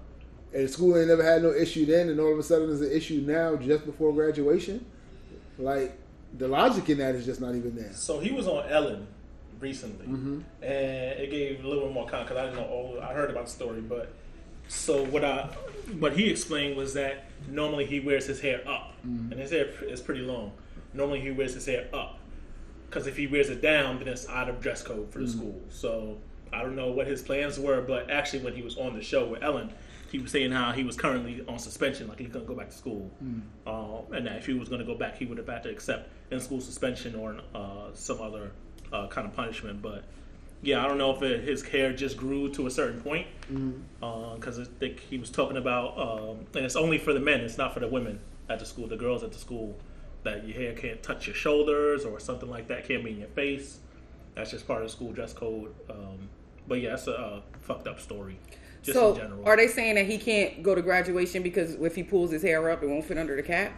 And the school ain't never had no issue then, and all of a sudden there's an issue now just before graduation. Like the logic in that is just not even there. So he was on Ellen recently, Mm-hmm. and it gave a little bit more context. I didn't know all. I heard about the story, but so what I what he explained was that normally he wears his hair up, Mm-hmm. and his hair is pretty long. Normally he wears his hair up because if he wears it down, then it's out of dress code for the Mm-hmm. school. So I don't know what his plans were, but actually when he was on the show with Ellen. He was saying how he was currently on suspension, like he couldn't go back to school, Mm. uh, and that if he was going to go back, he would have had to accept in-school suspension or uh, some other uh, kind of punishment. But yeah, I don't know if it, his hair just grew to a certain point because I think he was talking about, um, and it's only for the men, it's not for the women at the school, the girls at the school, that your hair can't touch your shoulders or something like that, can't be in your face. That's just part of the school dress code. Um, but yeah, it's a uh, fucked up story, just so in general. are they saying that he can't go to graduation because if he pulls his hair up, it won't fit under the cap?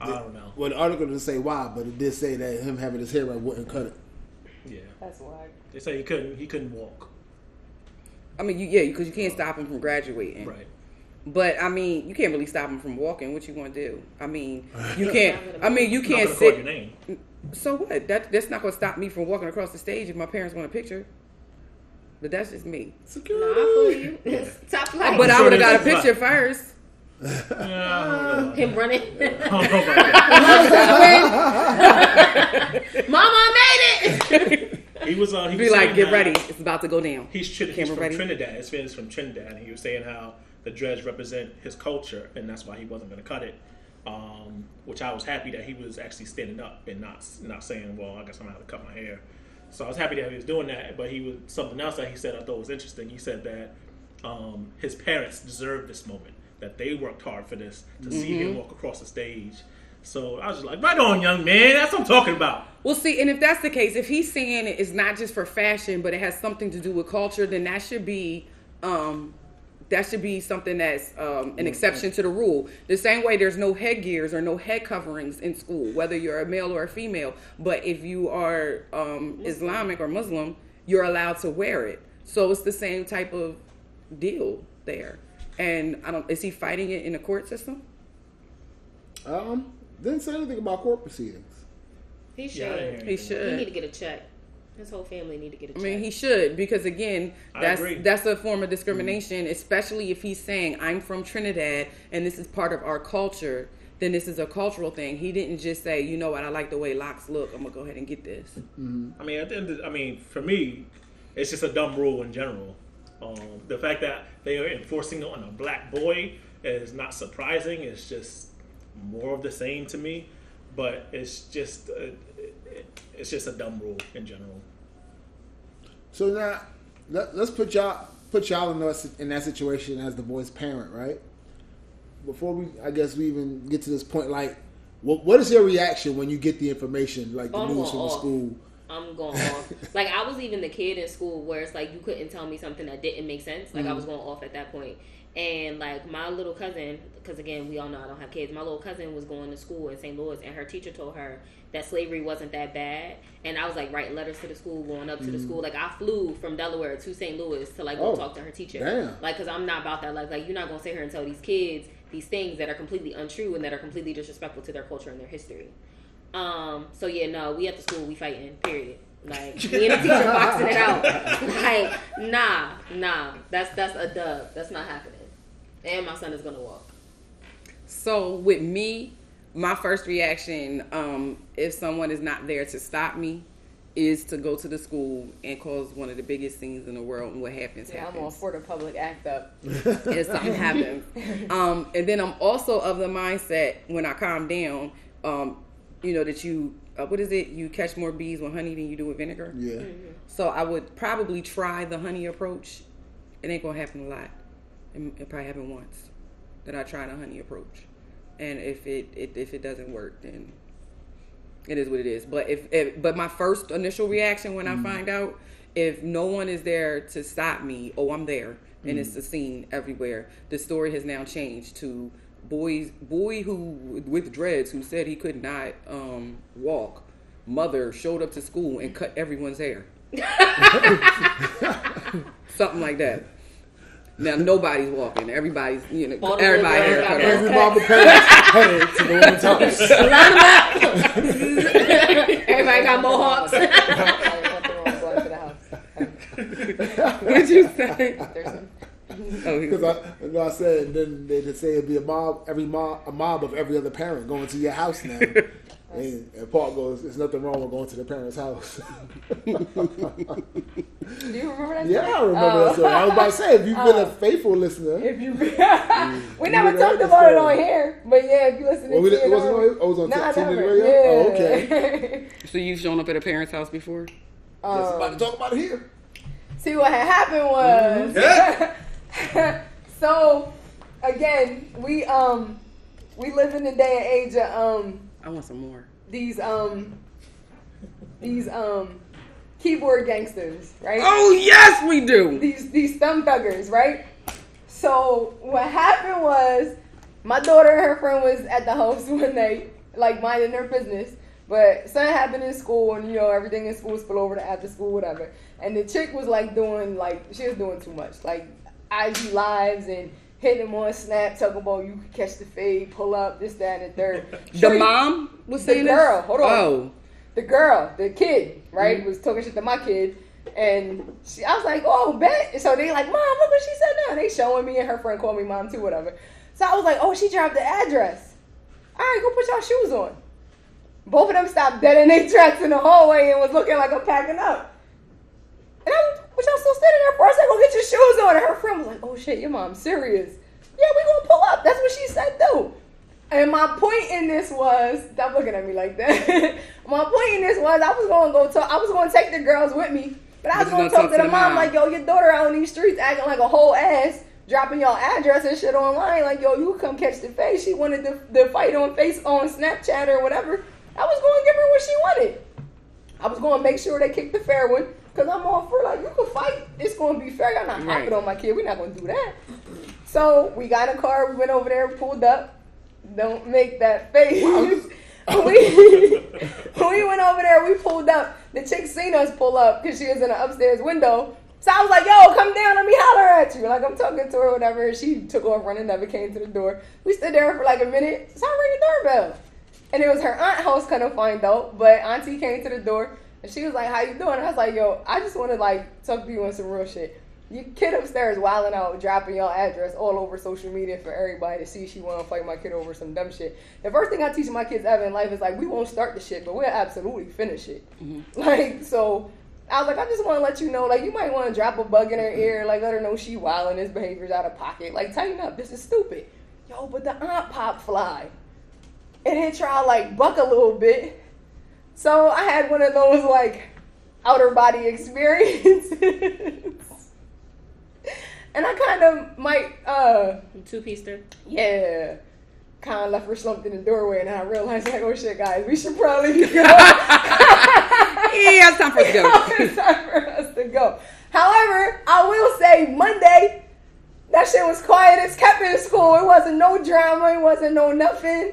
I don't know. Well, the article didn't say why, but it did say that him having his hair up wouldn't cut it. Yeah, That's why. they say he couldn't. He couldn't walk. I mean, you, yeah, because you can't stop him from graduating. Right. But I mean, you can't really stop him from walking. What you want to do? I mean, you can't. I mean, you I'm not can't gonna call your sit. name. So what? That that's not going to stop me from walking across the stage if my parents want a picture. But that's just me. No, I feel you. Top flight. But I would have got a picture first. Yeah, I don't know. him running. I don't know about that. Mama I made it. He was uh, he Be was like, get how ready. It's about to go down. He's, Trin- he's from ready? Trinidad. His family's from Trinidad, and he was saying how the dreads represent his culture, and that's why he wasn't going to cut it. Um, which I was happy that he was actually standing up and not not saying, "Well, I guess I'm gonna to cut my hair." So I was happy that he was doing that. But he was something else that he said I thought was interesting. He said that um, his parents deserved this moment. that they worked hard for this to see him walk across the stage. So I was just like, right on, young man. That's what I'm talking about. Well, see, and if that's the case, if he's saying it's not just for fashion, but it has something to do with culture, then that should be, um, that should be something that's um, an exception to the rule. The same way there's no headgears or no head coverings in school, whether you're a male or a female. But if you are um, Islamic or Muslim, you're allowed to wear it. So it's the same type of deal there. And I don't. Is he fighting it in the court system? Um, didn't say anything about court proceedings. He should. Yeah, I didn't hear He should. He need to get a check. His whole family need to get a I check. I mean, he should because again, that's that's a form of discrimination, especially if he's saying I'm from Trinidad and this is part of our culture. Then this is a cultural thing. He didn't just say, you know what, I like the way locks look. I'm gonna go ahead and get this. I mean, at the end, of, I mean, for me, it's just a dumb rule in general. Um, the fact that they are enforcing it on a black boy is not surprising. It's just more of the same to me. But it's just, uh, it, it's just a dumb rule in general. So now, let, let's put y'all put y'all in that, in that situation as the boy's parent, right? Before we, I guess we even get to this point, like, what what is your reaction when you get the information, like the Oh, I'm news going from the school? I'm going off. like I was even the kid in school where it's like you couldn't tell me something that didn't make sense. Like I Mm-hmm. was going off at that point. And like my little cousin, because again we all know I don't have kids. My little cousin was going to school in St. Louis, and her teacher told her that slavery wasn't that bad. And I was like writing letters to the school, going up to the school. Like I flew from Delaware to St. Louis to like go. Oh, talk to her teacher. damn. Like because I'm not about that. Like like you're not gonna sit here and tell these kids these things that are completely untrue and that are completely disrespectful to their culture and their history. Um, so yeah, no, we at the school we fighting. Period. Like me and the teacher boxing it out. Like nah, nah, that's that's a dub. That's not happening. And my son is gonna walk. So with me, my first reaction, um, if someone is not there to stop me, is to go to the school and cause one of the biggest scenes in the world. And what happens Yeah, I'm happens. all for the public act up. if something happens. Um, and then I'm also of the mindset when I calm down, um, you know, that you, uh, what is it? You catch more bees with honey than you do with vinegar. Yeah, So I would probably try the honey approach. It ain't gonna happen a lot. It, probably happened once that I tried a honey approach, and if it, it if it doesn't work, then it is what it is. But if, if but my first initial reaction when I find out if no one is there to stop me, oh I'm there, and it's a scene everywhere. The story has now changed to boys boy who with dreads who said he could not um, walk. Mother showed up to school and cut everyone's hair. Something like that. Now nobody's walking. Everybody's you know All the everybody little hair cut got off. every mama parents headed to the woman's house. Everybody got mohawks. I want the wrong going to the house. What'd you say? There's Oh, Because I, you know, I said, then they would say it'd be a mob, every mob, a mob of every other parent going to your house now. and, and Paul goes, "There's nothing wrong with going to the parent's house." Do you remember that? yeah, I remember Oh. that story. I was about to say, if you've been a faithful listener, If you, we never read talked about it on here, but yeah, if you listen to Well, we didn't- it wasn't on- oh, it was on nah, T- TNR never. radio? Yeah. Oh, okay. So you've shown up at a parent's house before? Yes, about um, to talk about it here. see what had happened was Mm-hmm. so again we um we live in the day and age of um I want some more. these um these um keyboard gangsters right Oh yes, we do. these these thumb thuggers, right? So what happened was my daughter and her friend was at the house one night, like minding their business. But something happened in school, and you know everything in school spill over to after school, whatever. And the chick was like doing like she was doing too much, like IG lives and hitting them on Snap, talking about you could catch the fade, pull up, this, that, and the third. The Shorty- mom was The saying girl, this? hold on. Oh, the girl, the kid, right, mm-hmm. was talking shit to my kid. And she, I was like, oh, bet. So they like, mom, look what she said now. They showing me and her friend called me mom too, whatever. So I was like, oh, she dropped the address. All right, go put y'all shoes on. Both of them stopped dead in their tracks in the hallway and was looking like I'm packing up. And I'm, but y'all still standing there for a second, go get your shoes on. And her friend was like, oh shit, your mom's serious. Yeah, we gonna pull up. That's what she said, though. And my point in this was, stop looking at me like that. my point in this was, I was gonna go talk. I was gonna take the girls with me, but I was gonna gonna talk to the mom, mom. like, yo, your daughter out on these streets acting like a whole ass. dropping y'all address and shit online. Like, yo, you come catch the face. She wanted the, the fight on face on Snapchat or whatever. I was going to give her what she wanted. I was going to make sure they kicked the fair one because I'm all for like you can fight. It's going to be fair. Y'all not Right. hopping on my kid. We're not going to do that. So we got in a car. We went over there, pulled up. Don't make that face. we, we went over there. We pulled up. The chick seen us pull up because she was in the upstairs window. So I was like, "Yo, come down. Let me holler at you." Like I'm talking to her, whatever. She took off running. Never came to the door. We stood there for like a minute. So I rang the doorbell, and it was her aunt house. Kind of find out, but auntie came to the door. And she was like, "How you doing?" I was like, "Yo, I just want to like talk to you on some real shit." Your kid upstairs wilding out, dropping your address all over social media for everybody to see. She want to fight my kid over some dumb shit. The first thing I teach my kids ever in life is like, we won't start the shit, but we'll absolutely finish it. Mm-hmm. Like, so I was like, I just want to let you know, like, you might want to drop a bug in her mm-hmm. ear, like, let her know she wilding, this behavior's out of pocket. Like, tighten up, this is stupid. Yo, but the aunt pop fly. And then try like, buck a little bit. So I had one of those, like, outer body experiences. and I kind of might, uh, Two piece her. yeah, kind of left her slumped in the doorway, and I realized, like, oh shit, guys, we should probably go. Yeah, it's time for us to go. it's time for us to go. However, I will say Monday, that shit was quiet as kept in school. It wasn't no drama. It wasn't no nothing.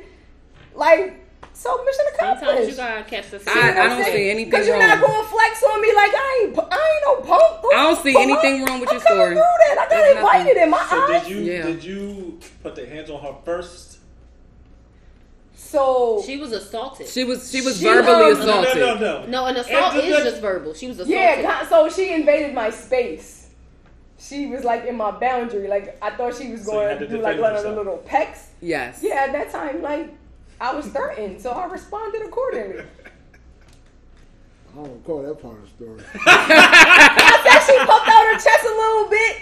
Like, so mission Sometimes you gotta catch the I- I don't see anything Because you're not going to flex on me like I ain't, I ain't no punk. I don't see anything wrong with I'm your story. through that. I got There's invited nothing. in my So eyes. did you Yeah. did you put the hands on her first? So She was assaulted. She was she was She, verbally um, No, no, assaulted. no, no. no, an assault And is the- just verbal. She was assaulted. Yeah, so she invaded my space. She was like in my boundary. Like I thought she was So going had to to do like one of the little pecks. Yes. Yeah, at that time, like I was threatened, so I responded accordingly. I don't call that part of the story. I said she puffed out her chest a little bit,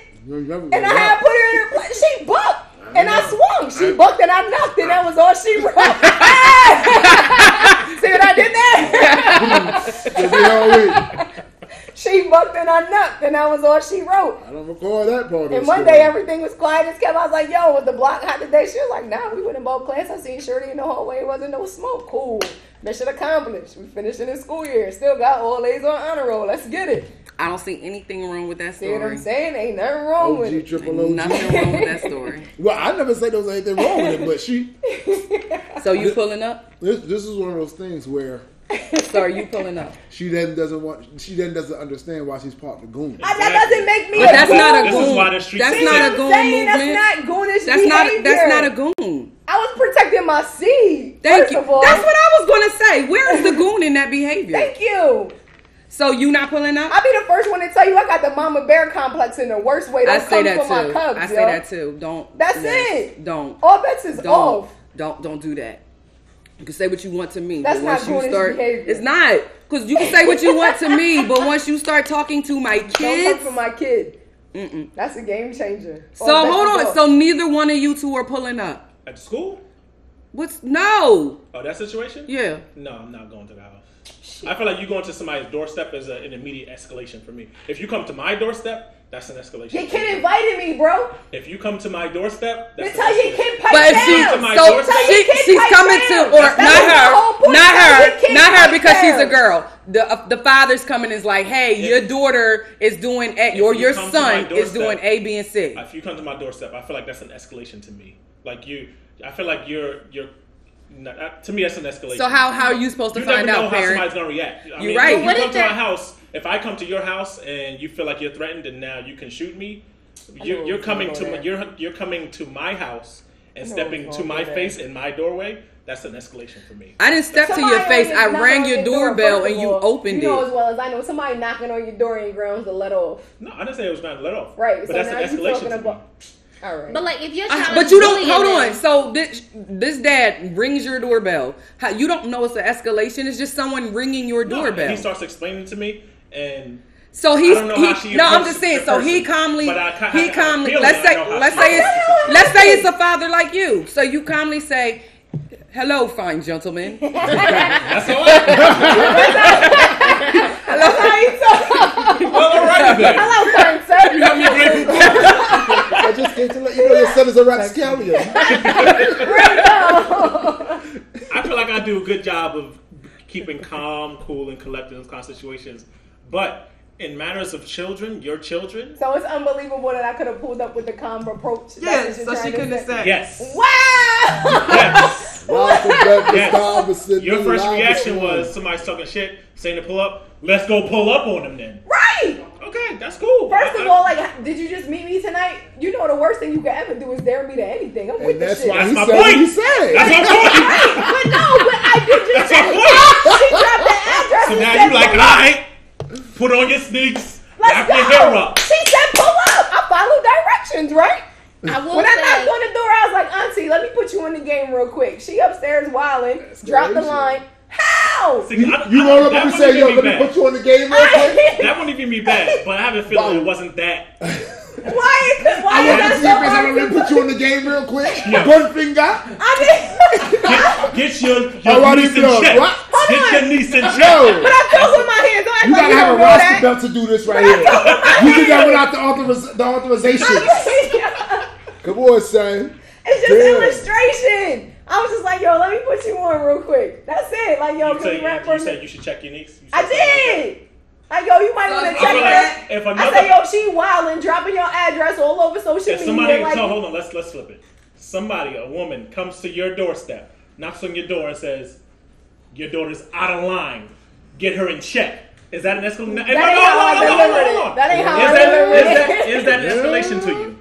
and I had put her in her place. She bucked, and I swung. She bucked, and I knocked, and that was all she wrote. See what I did there? Did they all week? She bucked, and I knocked, and that was all she wrote. I don't recall that part of the And story. Monday, everything was quiet as kept. I was like, yo, was the block hot today? She was like, nah, we went in both class. I seen Shirley in the hallway. It wasn't no smoke. Cool. Mission accomplished. We finished in the school year. Still got all A's on honor roll. Let's get it. I don't see anything wrong with that story. See what I'm saying? Ain't nothing wrong with OG it. triple OG. Nothing wrong with that story. Well, I never said there was anything wrong with it, but she. So you pulling up? This this is one of those things where So are you pulling up? she then doesn't want. She then doesn't understand why she's part of the goon. Ah, That doesn't make me But a that's goon. not a goon. why the streets That's not a goon saying? movement. That's not goonish That's not that's not a goon. I was protecting my seed. Thank first you. Of all. That's what I was gonna say. Where is the goon in that behavior? Thank you. So you not pulling up? I'll be the first one to tell you I got the mama bear complex in the worst way. Don't I say come that for my too. cubs, I say that too. Don't. That's yes, it. Don't. All bets is Don't. off. Don't. Don't do that. You can say what you want to me, That's but once not you goonish start, behavior. it's not because you can say what you want to me, but once you start talking to my kids, Don't kids, come for my kid. That's a game changer. so All bets hold on. off. So neither one of you two are pulling up. At the school? What's no? Oh, that situation? Yeah. No, I'm not going to the house. I feel like you going to somebody's doorstep is a, an immediate escalation for me. If you come to my doorstep, that's an escalation. Your for me. kid invited me, bro. If you come to my doorstep, that's tell an your escalation. kid pipe But if down. she, To my so doorstep. she, Tell your she's pipe coming down. to, or That's not her, not her, not her pipe because she's a girl. The uh, the father's coming is like, hey, your daughter is doing A, or you your come to son is doing A, B, and C. If you come to my doorstep, I feel like that's an escalation to me. Like you, I feel like you're you're. Not, uh, to me, that's an escalation. So how how are you supposed to you never find know out, how somebody's gonna react. I You're mean, right. If you come to my house, if I come to your house and you feel like you're threatened, and now you can shoot me, you're, you're coming gonna my, you're you're coming to my house and stepping to my face in my doorway. That's an escalation for me. I didn't step to your face. I rang your doorbell first and you all, opened You know as well as I know somebody knocking on your door and grounds to let off. No, I didn't say it was not let off. Right. but so that's an escalation. about. All right. But like, if your I- child, but you don't hold them- on. So this this dad rings your doorbell. How, you don't know it's an escalation. It's just someone ringing your No, doorbell. he starts explaining to me, and So he's I don't know he, how she no. I'm just saying. the So he calmly but I he I- I calmly. Let's say let's say it's let's say it's a father like you. So you calmly say, "Hello, fine gentleman." that's all. right. How you talk? well, all right then. Hello, fine sir. You have your Grey Poupon? I just came to let you know your son is a rapscallion. I feel like I do a good job of keeping calm, cool, and collected in those kind of situations. But in matters of children, your children, So it's unbelievable that I could have pulled up with the calm approach. Yes, so she couldn't have say. said. yes, Wow! yes. Malcolm Yes. Your first reaction was somebody's talking shit, saying to pull up. Let's go pull up on them then. right! Okay, that's cool. First of I- all, like, did you just meet me tonight? You know the worst thing you could ever do is dare me to anything. I'm with And the that's shit. why he That's said my what he point. said. that's my point. but no, but I did just That's my point. she dropped the address. So now said, you like, pull all up. right, put on your sneaks, Let's wrap go. your hair up. She said pull up. I followed directions, right? I will When I say, knocked on the door, I was like, Auntie, let me put you in the game real quick. She upstairs wilding, dropped the line. How? See, You, I- you I- roll up and wouldn't say, yo, let me bad. put you on the game real quick. That wouldn't even be bad, but I have a feeling it wasn't that. Why why I is want to that see so if it's hard let to me put you on the game real quick. Yeah. One finger. I mean, Get your, Oh, your what niece is in check. What? Get your niece in check. Yo, but I feel with my hands. Don't you gotta you have a roster that. belt to do this right here. You did that without the, authoriz- the authorization. Come on, son. It's just Damn. illustration. I was just like, yo, let me put you on real quick. That's it. Like, yo, You, can say, you rap you, for you said me? you should check your niece. You I something like did. Like, yo, you might So want to check I feel all her. right. like I say, yo, she wildin', dropping your address all over social if media. somebody, like, so hold on, let's let's flip it. Somebody, a woman, comes to your doorstep, knocks on your door, and says, "Your daughter's out of line. Get her in check." Is that an escalation? That ain't how I delivered it. That ain't how is I is that is that an escalation to you?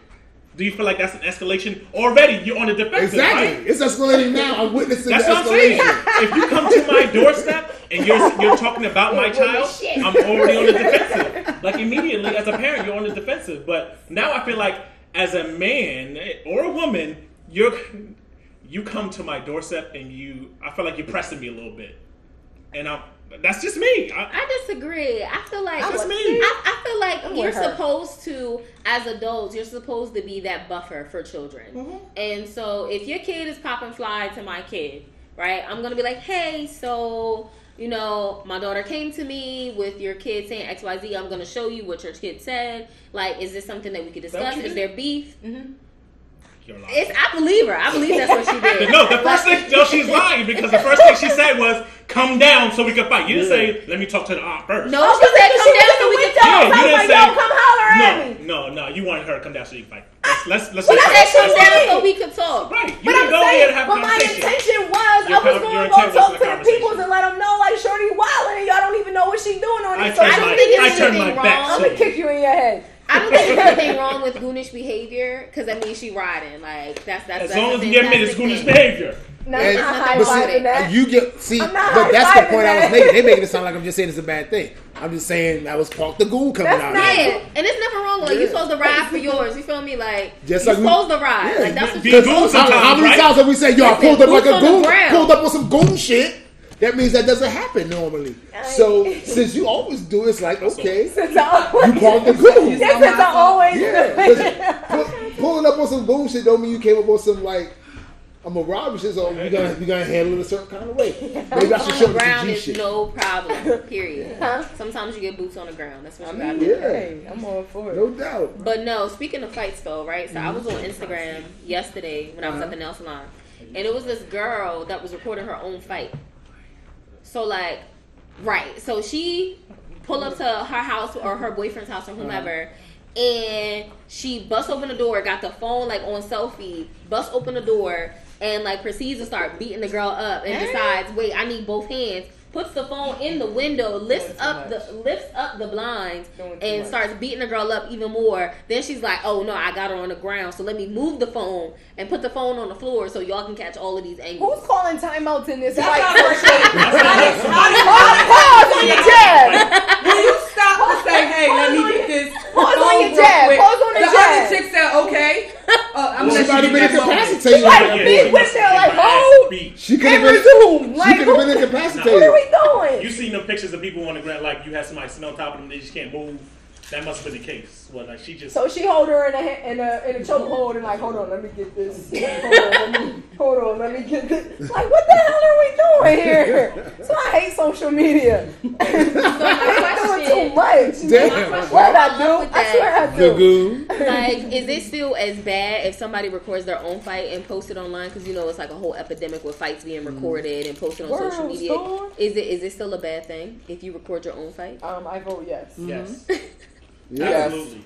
Do you feel like that's an escalation already? You're on the defensive, Exactly. right? It's escalating now. I'm witnessing That's the what I'm saying. escalation. If you come to my doorstep and you're you're talking about my child. I'm already on the defensive. Like immediately, as a parent, you're on the defensive. But now I feel like, as a man or a woman, you're you come to my doorstep and you, I feel like you're pressing me a little bit, and I'm. That's just me. I, I disagree. I feel like That's me. I, I feel like I'm you're supposed to, as adults, you're supposed to be that buffer for children. Mm-hmm. And so, if your kid is popping fly to my kid, right? I'm gonna be like, hey, so you know, my daughter came to me with your kid saying X, Y, Z. I'm gonna show you what your kid said. Like, is this something that we could discuss? Is there beef? You're lying. It's I believe her. I believe that's what she did. No, the first thing, no, she's lying because the first thing she said was, "Come down so we can fight." You didn't say, "Let me talk to the aunt first. No, she said, because come she down so we can window. talk. I you like, didn't yo, come holler at me. No, no, no. You wanted her to come down so you can fight. Let's let's let's. But I I said, said come down so we could talk. Right. You But didn't I'm go there saying, to have but my intention was Your I was con- going to go talk to the people and let them know like Shorty wildin' and y'all don't even know what she's doing on I these social turned my media. I turned my anything back. wrong. I'm to gonna kick you in your head. I don't think there's anything wrong with goonish behavior because I mean she riding like that's that's As that's long as you admit it's fantastic Goonish behavior. No, And- I'm not but see, that. You get see, but that's the high-fiving point I was making. They making it sound like I'm just saying it's a bad thing. I'm just saying that was Park the Goon coming That's out. not- here. Yeah, and it's nothing wrong. Like Yeah. you're supposed to ride for yours. You feel me? Like Just you're like we- supposed to ride. Yeah, like that's what be you're goons supposed to How, sometimes. how many right? times have we said, "Yo, I pulled up like a goon, pulled up with some goon shit"? That means that doesn't happen normally. So since you always do, it's like okay, Since I always, you called the goon. yeah, since I always Yeah, do it. 'cause pu- pulling up on some goon shit don't mean you came up on some like I'm a robber shit. So we gonna we gonna handle it a certain kind of way. Maybe I should on show the ground some G is shit. no problem. Period. Huh? Sometimes you get boots on the ground. That's what I you mean. Yeah. hey, I'm all for it. No doubt. But no, speaking of fights though, right? So I was on Mm-hmm. Instagram yesterday when I was Uh-huh. at the nail salon, and it was this girl that was recording her own fight. So like, right? So she pull up to her house or her boyfriend's house or Uh-huh. whomever, and she busts open the door, got the phone like on selfie, busts open the door, and like proceeds to start beating the girl up, and decides, wait, I need both hands. Puts the phone in the window, lifts Doing too up the lifts up the blinds, and much. starts beating the girl up even more. Then she's like, "Oh no, I got her on the ground, so let me move the phone and put the phone on the floor so y'all can catch all of these angles." Who's calling timeouts in this That's fight? not working. Pause on your jab. Will you stop and say, hey, let me get this Pause on phone your real jab. quick? Pause on the the jab. other chick said, okay. Uh, I'm Well, gonna she might have been let you incapacitated. Like, at that big point. whip there, like, Get hold. She could And have been. resume. She Like, could have been incapacitated. what are we doing? You seen them pictures of people on the ground like you had somebody sitting on top of them, they just can't move. That must have been the case. What like she just So she hold her in a in a in a chokehold and like, hold on, let me get this. Hold on, let me hold on, let me get this. Like, what the hell are we doing here? So I hate social media. So my They're doing too much. Damn. What I do? Off with I swear I The do. goon. like, is it still as bad if somebody records their own fight and posts it online? Because you know it's like a whole epidemic with fights being recorded and posted on social media. star. Is it is it still a bad thing if you record your own fight? Um, I vote yes. Yes, Yeah. absolutely.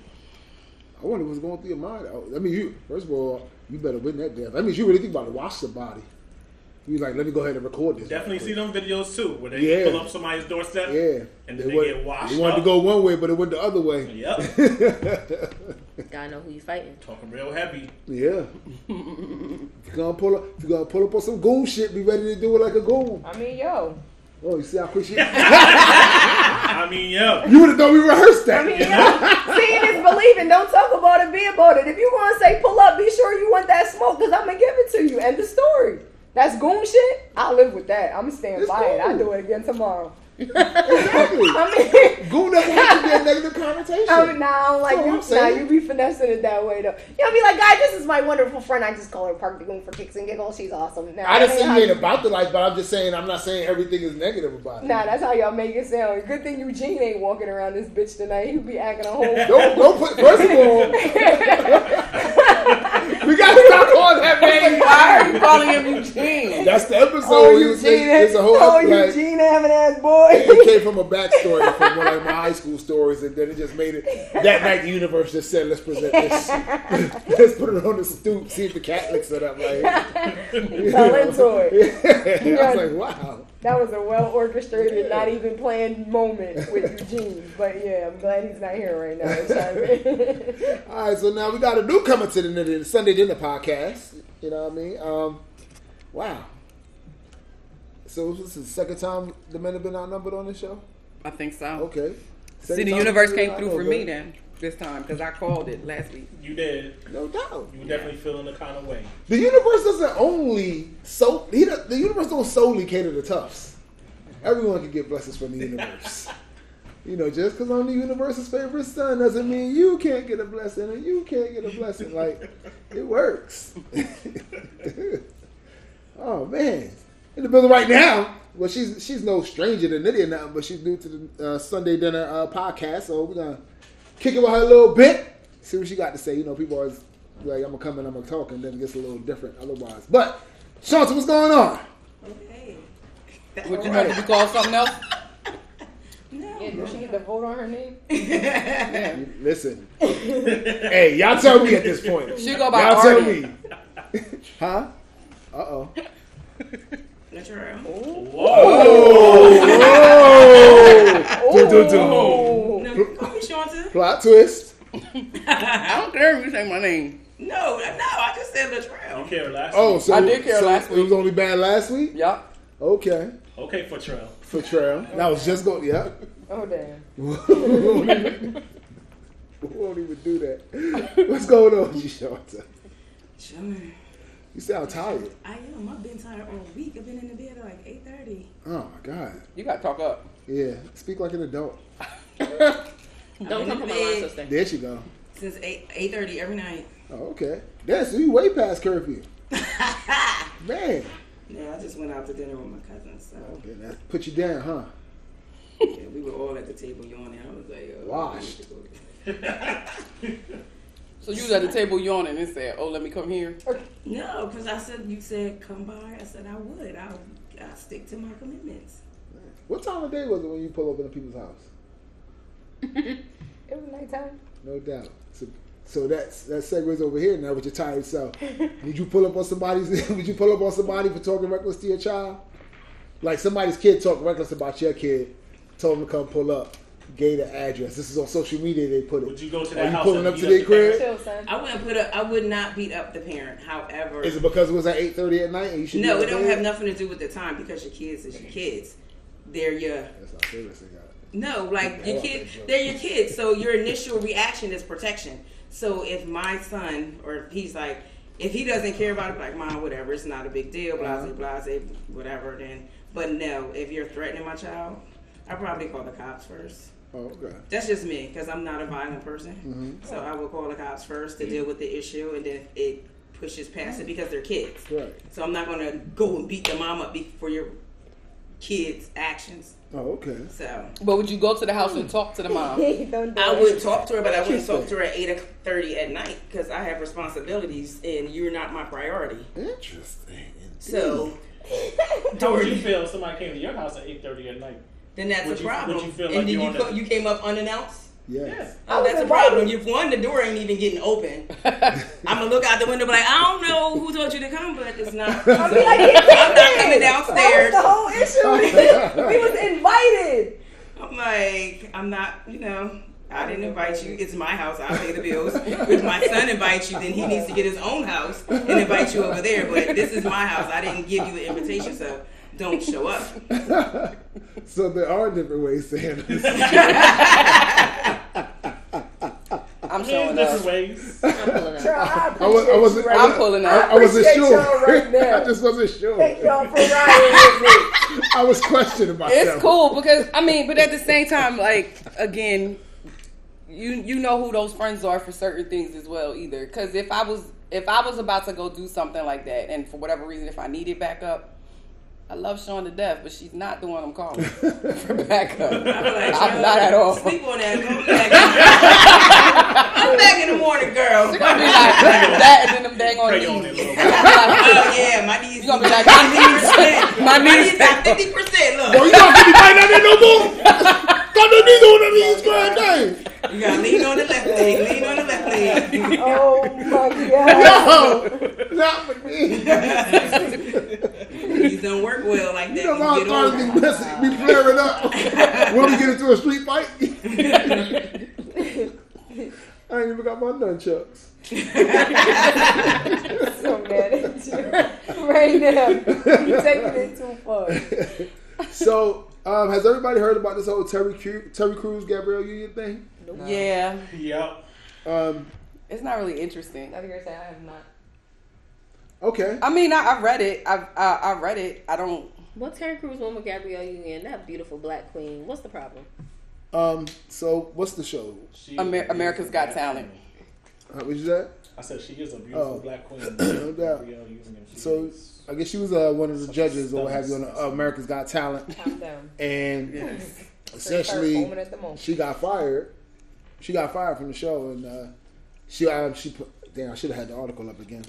I wonder what's going through your mind. I mean, you first of all, you better win that death. That means you really think about to wash somebody. You like, let me go ahead and record this. Definitely see them videos too, where they Yeah. pull up somebody's doorstep. Yeah, And they, then they wa- get washed They wanted to go one way, but it went the other way. Yep, Gotta know who you fighting. talking real heavy. Yeah. if you're gonna pull up, if you're gonna pull up on some goon shit, be ready to do it like a goon. I mean, yo. Oh, you see how quick she? I mean, yeah. you would have thought we rehearsed that. I mean, yo. Seeing is believing. Don't talk about it, be about it. If you want to say pull up, be sure you want that smoke because I'm going to give it to you. End the story. That's goon shit. I live with that. I'm going to stand It's by it. I cool. do it again tomorrow. Exactly. I mean, Goon doesn't have to be a negative connotation. I mean, nah, like you. I'm Nah, you be finessing it that way though. You'll be like, guys, this is my wonderful friend. I just call her Park the Goon for kicks and giggles. She's awesome. Nah, I didn't say ain't you ain't about the life, but I'm just saying I'm not saying everything is negative about it. Nah, that's how y'all make it sound. Good thing Eugene ain't walking around this bitch tonight. He'd be acting a whole. Don't don't put. First of all, we gotta stop calling that man. Why are you calling him Eugene? That's the episode. oh, It's- Eugene, it's, it's a whole oh, episode. Like, Eugene having ass boy. it came from a backstory from one of my high school stories, and then it just made it. That night, the universe just said, "Let's present this. Let's put it on the stoop. See if the Catholics set up like." Fell into it. I was like, "Wow." That was a well orchestrated, not even planned moment with Eugene. But yeah, I'm glad he's not here right now. to chime in. All right, so now we got a newcomer to the, the Sunday Dinner Podcast. You know what I mean? Um, wow. So this is the second time the men have been outnumbered on this show. I think so. Okay. See, the universe came through for me then this time because I called it last week. You did. No doubt. You were definitely feeling the kind of way. The universe doesn't only so he the universe don't solely cater to toughs. Everyone can get blessings from the universe. you know, just because I'm the universe's favorite son doesn't mean you can't get a blessing and you can't get a blessing. Like it works. oh man, in the building right now. Well, she's she's no stranger to Nitty or nothing, but she's new to the uh, Sunday Dinner uh, podcast. So we're gonna kick it with her a little bit. See what she got to say. You know, people always be like, I'm gonna come and I'm gonna talk, and then it gets a little different otherwise. But Shanta, what's going on? Okay. Would you rather be call something else? No. yeah, did she get the vote on her name? Listen, hey, y'all tell me at this point. She go by y'all tell Artie. me, huh? Uh oh. Natural. Oh, do, do, do. No, call me Shanta. Plot twist. I don't care if you say my name. No, no, I just said You Latrell. care last week. Oh, week. so I did care so last week. It was week. only bad last week. Yup. Okay, Okay, for trail. for Trail. That was just going. Yeah. Oh damn. we won't even we won't even do that. What's going on, with you, Shanta? Chilling. You sound tired. I am. I've been tired all week. I've been in the bed at like 8.30. Oh my god. You gotta talk up. Yeah, speak like an adult. Don't come in from my bed. line, sister. There she go. Since 8, 8.30 every night. Oh, okay. That's you way past curfew. Man, Yeah, I just went out to dinner with my cousins. So okay, that put you down, huh? yeah, we were all at the table yawning. I was like, oh, Washed. I need to go. So you was at the table yawning and said, "Oh, let me come here." No, because I said, you said come by. I said I would. I'll, I'll stick to my commitments. What time of day was it when you pull up in a people's house? It was nighttime. No doubt. So, so that's that segues over here now with your tired self. Would you pull up on somebody's? Would you pull up on somebody for talking reckless to your child? Like somebody's kid talk reckless about your kid, told them to come pull up, gave the address. This is on social media. They put it. Would you go to Are that you house pulling up to their the crib? Chill. I wouldn't put up. I would not beat up the parent. However, Is it because it was at eight thirty at night and you should? no, be it don't have nothing to do with the time because your kids is your kids. They're your That's how serious they got. it. No, like your Yeah. kid, they're your kids. So your initial reaction is protection. So if my son, or if he's like, if he doesn't care about it, like mom, whatever, it's not a big deal, blase, blase, whatever. Then, but no, if you're threatening my child, I probably call the cops first. Oh, okay. That's just me because I'm not a violent person. So I will call the cops first to deal with the issue, and then it pushes past it because they're kids. Right. So I'm not gonna go and beat the mom up for your kids' actions. Oh, okay. So But would you go to the house and hmm. talk to the mom? Don't I would talk to her, but I wouldn't talk to her at eight thirty at night because I have responsibilities and you're not my priority. Interesting. So How would you feel if somebody came to your house at eight thirty at night? then that's Would a you- problem. would you feel and like then you're you co- you came up unannounced. Yes. Oh, that's a invited. problem. If one, the door ain't even getting open. I'm gonna look out the window, be like, I don't know who told you to come, but it's not. I'll be like, I'm not coming That downstairs. was the whole issue. we was invited. I'm like, I'm not, you know, I didn't invite you. It's my house. I pay the bills. If my son invites you, then he needs to get his own house and invite you over there. But this is my house. I didn't give you the invitation, so don't show up. So there are different ways to handle this. I'm There's showing different up. ways. I'm pulling up. Girl, I I, was, I wasn't. appreciate I, right I'm pulling up. I wasn't sure. y'all right now. I just wasn't sure. Thank y'all for riding with me. I was questioning myself. It's cool because I mean, but at the same time, like again, you you know who those friends are for certain things as well. Either because if I was if I was about to go do something like that, and for whatever reason, if I needed backup. I love Sean to death, but she's not the one I'm calling for backup. I'm, like, I'm not at all. Sleep on that. Come back. I'm back in the morning, girl. She's gonna be like that, and then them dang on Pray knees. little Oh yeah, my knees. You gonna be like, my knees- my knees- got fifty percent. Look, you don't get me right now there no more. Got no knees on the knees, god dang. you gotta lean on the left leg. Lean on the left leg. Oh my god. No, not for me. These don't work well like that. You know, You my get arthritis older. be messing, be flaring up. when we get into a street fight, I ain't even got my nunchucks. so mad at you right now. You're taking it too far. So, um, has everybody heard about this whole Terry Cru- Terry Crews Gabrielle Union thing? Yeah, Yep. Um, it's not really interesting. I was gonna say I have not. okay. I mean, I, I read it. I, I I read it. I don't. What Terry Crews won with Gabrielle Union? That beautiful black queen. What's the problem? Um, so what's the show? Amer- America's Got black Talent. queen. How was that? I said she is a beautiful Oh. black queen. No doubt. Gabrielle Union. She So is- I guess she was uh, one of the judges or what have you on uh, America's Got Talent, Calm down. and Foaming essentially at the moment. she got fired. She got fired from the show, and uh, she uh, she put. Damn, I should have had the article up again.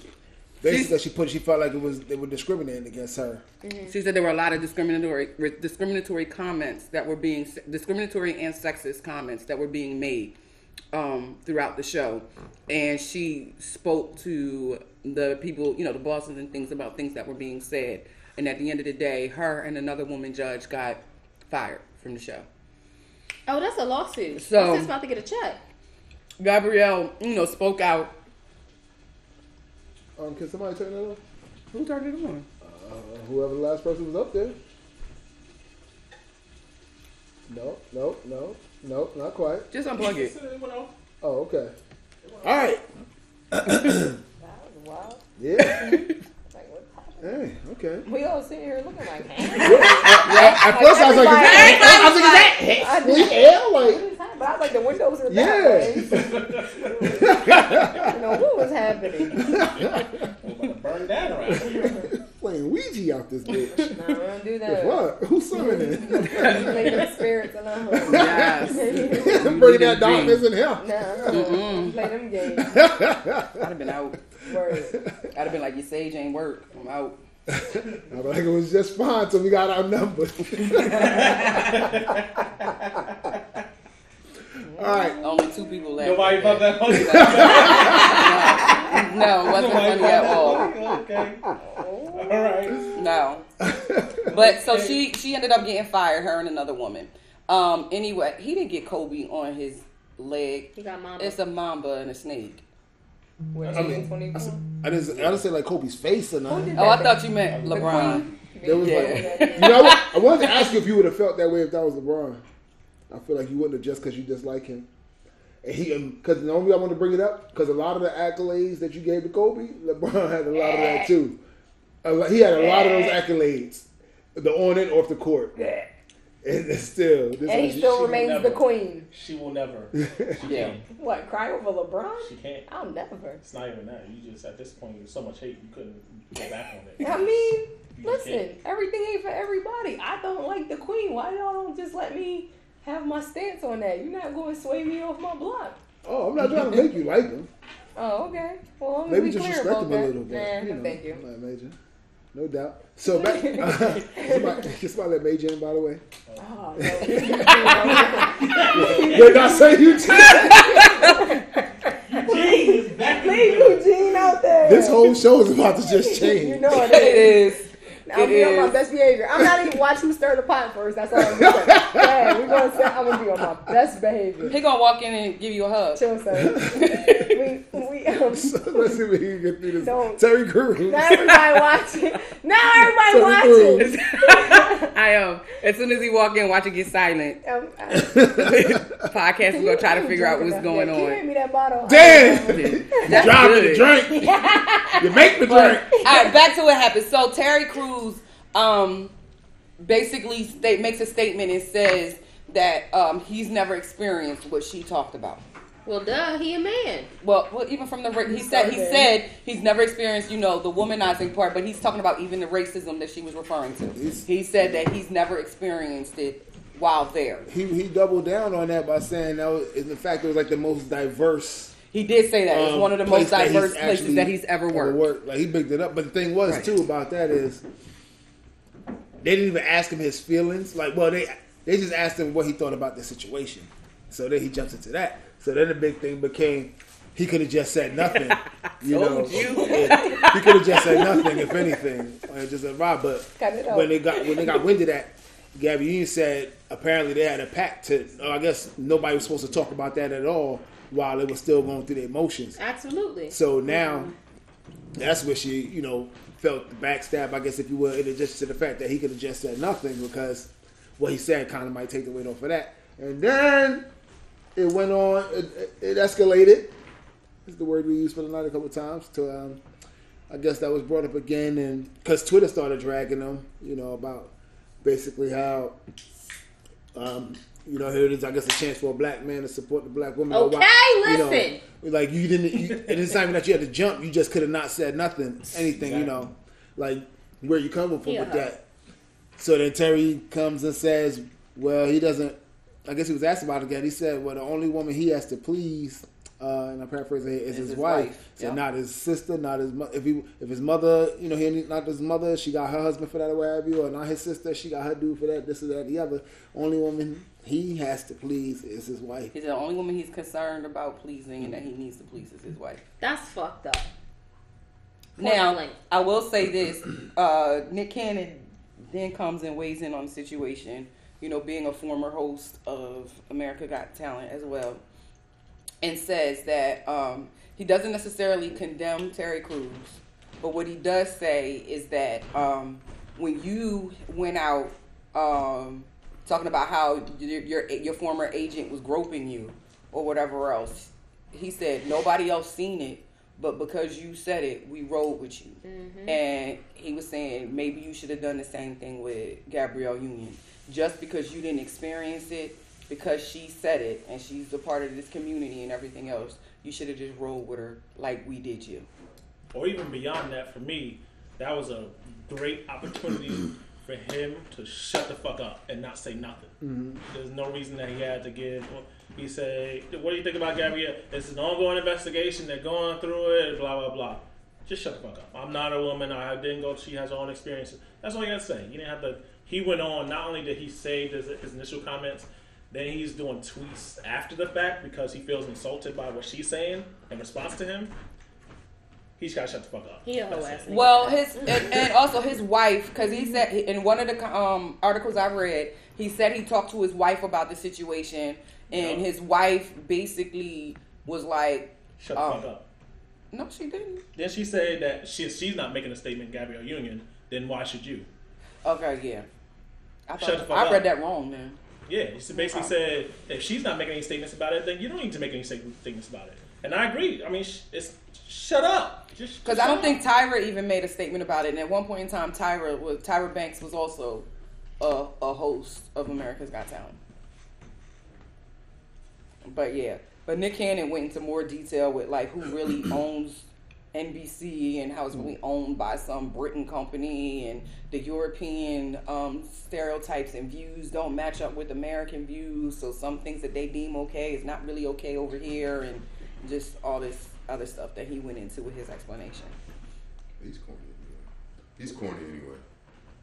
Basically, she put she felt like it was they were discriminating against her. She said there were a lot of discriminatory discriminatory comments that were being discriminatory and sexist comments that were being made um, throughout the show, and she spoke to the people, you know, the bosses and things about things that were being said. And at the end of the day, her and another woman judge got fired from the show. Oh, that's a lawsuit. So- What's this about to get a check? Gabrielle, you know, spoke out. Um, can somebody turn that on? Who turned it on? Uh, whoever the last person was up there. No, no, no, no, not quite. Just unplug it. It went off. Oh, okay. All right. That was wild. Yeah. Like, what's hey. Okay. We all sitting here looking like, hey, Well, at first I was like, I was like, is that I Sleep hell? what Like, is happening? But I was like, the windows are Yeah. that. You know, what was happening? We're about to burn that around. playing Ouija out this bitch. No, we don't do that. What? Who's summoning? Leave the spirits alone. Yes. Bring that darkness in here. No, no, play them games. I'd have been out. Word. I'd have been like, your sage ain't work. I'm out. I was like, it was just fine until we got our number. All right. Only two people left. Nobody thought that funny. No, it wasn't Nobody funny at all. that funny? Okay. All right. No. But so she she ended up getting fired, her and another woman. Um. Anyway, he didn't get Kobe on his leg. He got mama. It's a mamba and a snake. What, I mean, 24? I didn't, I didn't say like Kobe's face or nothing. Oh, I thought you meant LeBron. There was Yeah. like, you know, what? I wanted to ask you if you would have felt that way if that was LeBron. I feel like you wouldn't have just because you dislike him. And he, because the only I want to bring it up because a lot of the accolades that you gave to Kobe, LeBron had a lot of that too. He had a lot of those accolades, the on and off the court. And it's still, this And he is- still she remains never- the queen. She will never. She Yeah. can't. What, cry over LeBron? She can't. I'll never. It's not even that. You just at this point, there's so much hate you couldn't go back on it. I mean, You Listen, can't. everything ain't for everybody. I don't like the queen. Why y'all don't just let me have my stance on that? You're not going to sway me off my block. Oh, I'm not trying to make you like him. Oh, okay. Well, I'm Maybe be just clear respect about him a that. little bit. Nah, you know, thank you. Not major. No doubt. So back, somebody, somebody let Major in, by the way. Oh, Did I say you? Leave Eugene out there. This whole show is about to just change. You know it It is. Is. I'm be on my best behavior. I'm not even watching you stir the pot first. That's all I'm gonna say. Yeah, we're gonna say I'm gonna be on my best behavior. He gonna walk in and give you a hug. Chill, son. we, we, um, Let's see if we can get through this. Don't. Terry Crews. now everybody watching. Now everybody Terry watching. I am. As soon as he walk in, watch it get silent. Um, I- Podcast, we're gonna try to figure out what's going Can you hand on. me that bottle? Damn! That's Drop me good. the drink. you make me drink. all right, back to what happened. So Terry Crews, um, basically state, makes a statement and says that um, he's never experienced what she talked about. Well, duh, he a man. Well, well, even from the ra- he said he said he's never experienced you know the womanizing part, but he's talking about even the racism that she was referring to. He's- He said that he's never experienced it while there. He he doubled down on that by saying that was, in fact it was like the most diverse. He did say that it's um, one of the place most that diverse places that he's ever worked. Like he picked it up. But the thing was Right. too about that is they didn't even ask him his feelings. Like well they they just asked him what he thought about the situation. So then he jumps into that. So then the big thing became he could have just said nothing. you know, Told you. he could have just said nothing if anything, and just said Rob. But Cut it out. when they got when they got wind of that, Gabby Union said apparently they had a pact to. oh, I guess nobody was supposed to talk about that at all while they were still going through their emotions. Absolutely. So now that's where she, you know, felt the backstab, I guess, if you will, in addition to the fact that he could have just said nothing because what he said kind of might take the weight off of that. And then it went on, it, it- escalated. Is the word we used for the night a couple of times. To, um, I guess that was brought up again, and because Twitter started dragging them, you know, about basically how, um, you know, here it is. I guess a chance for a black man to support the black woman. Okay, why- you know, listen. like you didn't, you, and it's not even that you had to jump. You just could have not said nothing, anything. You know, like where you coming from Yeah. with that. So then Terry comes and says, "Well, he doesn't." I guess he was asked about it again. He said, "Well, the only woman he has to please." Uh, and I'm paraphrasing here, is his, his wife. wife, So yeah. not his sister, not his mo- if he if his mother, you know, he not his mother, she got her husband for that or whatever, you, or not his sister, she got her dude for that, this or that, the other. Only woman he has to please is his wife. He's the only woman he's concerned about pleasing and that he needs to please is his wife. That's fucked up. Point Now, blank. I will say this: uh, Nick Cannon then comes and weighs in on the situation. You know, being a former host of America Got Talent as well, and says that um, he doesn't necessarily condemn Terry Crews, but what he does say is that um, when you went out um, talking about how your, your your former agent was groping you or whatever else, he said nobody else seen it, but because you said it, we rode with you. Mm-hmm. And he was saying maybe you should have done the same thing with Gabrielle Union, just because you didn't experience it, because she said it and she's a part of this community and everything else. You should have just rolled with her like we did you. or even beyond that, for me, that was a great opportunity for him to shut the fuck up and not say nothing. Mm-hmm. There's no reason that he had to give. He said, "What do you think about Gabrielle? It's an ongoing investigation. They're going through it. Blah blah blah." Just shut the fuck up. I'm not a woman. I didn't go. She has her own experiences. That's all you got to say. You didn't have to. He went on. Not only did he say his, his initial comments, then he's doing tweets after the fact because he feels insulted by what she's saying in response to him. He's got to shut the fuck up. He a whole ass nigga. Well, his and, and also his wife, because he said in one of the um, articles I read, he said he talked to his wife about the situation, and Yeah. his wife basically was like, Shut the um, fuck up. "No, she didn't." Then she said that she, she's not making a statement, Gabrielle Union. Then why should you? Okay, yeah. I, Shut thought, the fuck I up. basically that wrong, man. Yeah, she basically said if she's not making any statements about it, then you don't need to make any statements about it. And I agree. I mean, it's shut up. Just Because I don't think Tyra even made a statement about it. And at one point in time, Tyra was Tyra Banks was also a, a host of America's Got Talent. But yeah, but Nick Cannon went into more detail with like who really owns NBC and how it's really owned by some Britain company and the European um, stereotypes and views don't match up with American views. So some things that they deem okay is not really okay over here, and just all this other stuff that he went into with his explanation. He's corny. Anyway. He's corny anyway.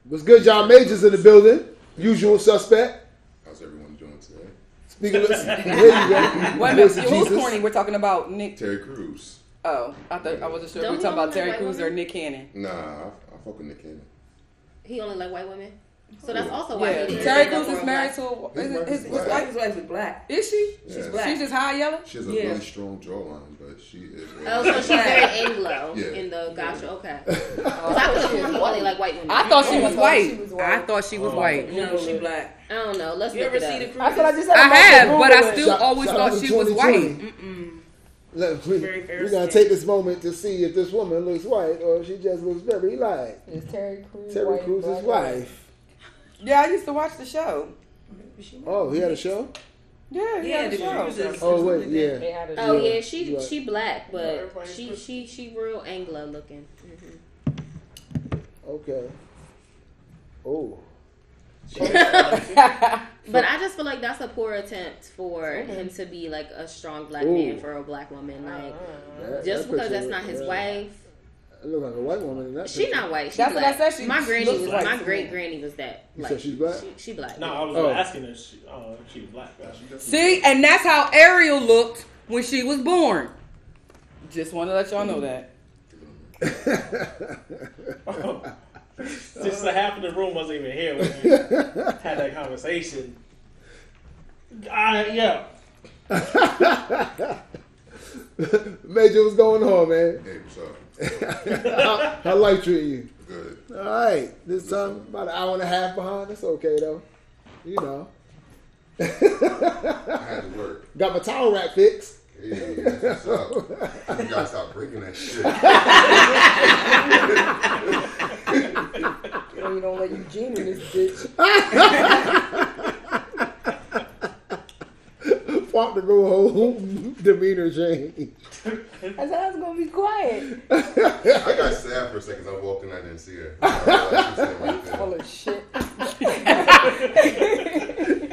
What's good, John Majors in the building? Usual suspect. How's everyone doing today? Speaking of, there you go. Wait a minute, who's Jesus. corny? We're talking about Nick. Terry Crews. Oh, I thought I wasn't sure if we Don't were talking about Terry like Crews or? Nick Cannon. Nah, I, I fuck with Nick Cannon. He only like white women. So that's also why Yeah, he didn't Terry end Crews is married to. His Is, wife his, is his black. wife? His wife is black. Is she? She's black. She's just high yellow. She has a Yeah. really strong jawline, but she is. Oh, so she's very Anglo Yeah. in the gotcha. Okay. 'Cause I thought he only like white women. I thought she was white. I thought she was Oh. white. No, she black. I don't know. Let's You look ever it see up. the Crews? That's I just. I I'm about to have, but I still Shout- always shout thought out she to was white. Look, we, Very we're gonna take this moment to see if this woman looks white or if she just looks very light. Is Terry Crews Terry white, Crews' wife. Yeah, I used to watch the show. Oh, he had a show. Yeah, he Yeah, had a show. Oh wait, They yeah. had a Oh Yeah, yeah, she right. she black, but everybody's she good. she she real Anglo looking. hmm Okay. Oh, But I just feel like that's a poor attempt for him to be like a strong black Ooh. man for a black woman. Like that- just that because that's not his look- wife. It look like a white woman in that. She picture. not white. She That's what I said, she my granny was white my great granny was that. You Like said she's black? She, she black. No, I was Oh. asking if she, uh, if she was black. See, and that's how Ariel looked when she was born. Just want to let y'all know that. Just the half of the room wasn't even here when you had that conversation. Uh, yeah. Major, what's going on, man? Hey, what's up? How, how life treating you? Good. All right, this time about an hour and a half behind. That's okay though. You know, I had to work. got my towel rack fixed. Hey, that's what's up. You gotta stop breaking that shit. You don't let Eugene in this bitch. Fought to go home. Demeanor change. I said I was gonna be quiet. I got sad for a second. I walked in, I didn't see her. I realized she was sitting right. Full of shit.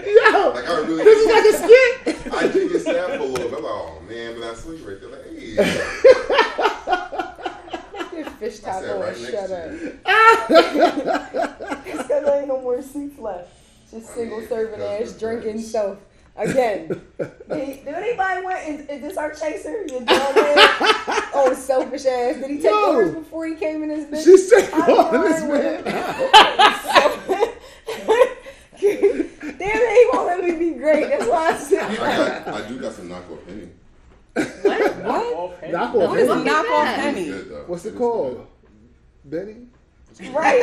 Yo, Like I really, this is like a skit. I did get sad for a little bit. I'm like, oh man, but I sleep right there. Like, hey, Your fish I sat taco right and next shut to up. you. It's because there ain't no more seats left. Just single serving ass drinking self. Again. Did, did anybody want is, is this our chaser? Your dog ass? Oh selfish ass. Did he take No. orders before he came in this bitch? She said, I "Oh, this I man." Damn it, he won't let me be great. That's why I said I got, I do got some knockoff penny. What? What? Knock What off is What is a Benny. knockoff penny? What's it called? Benny. right.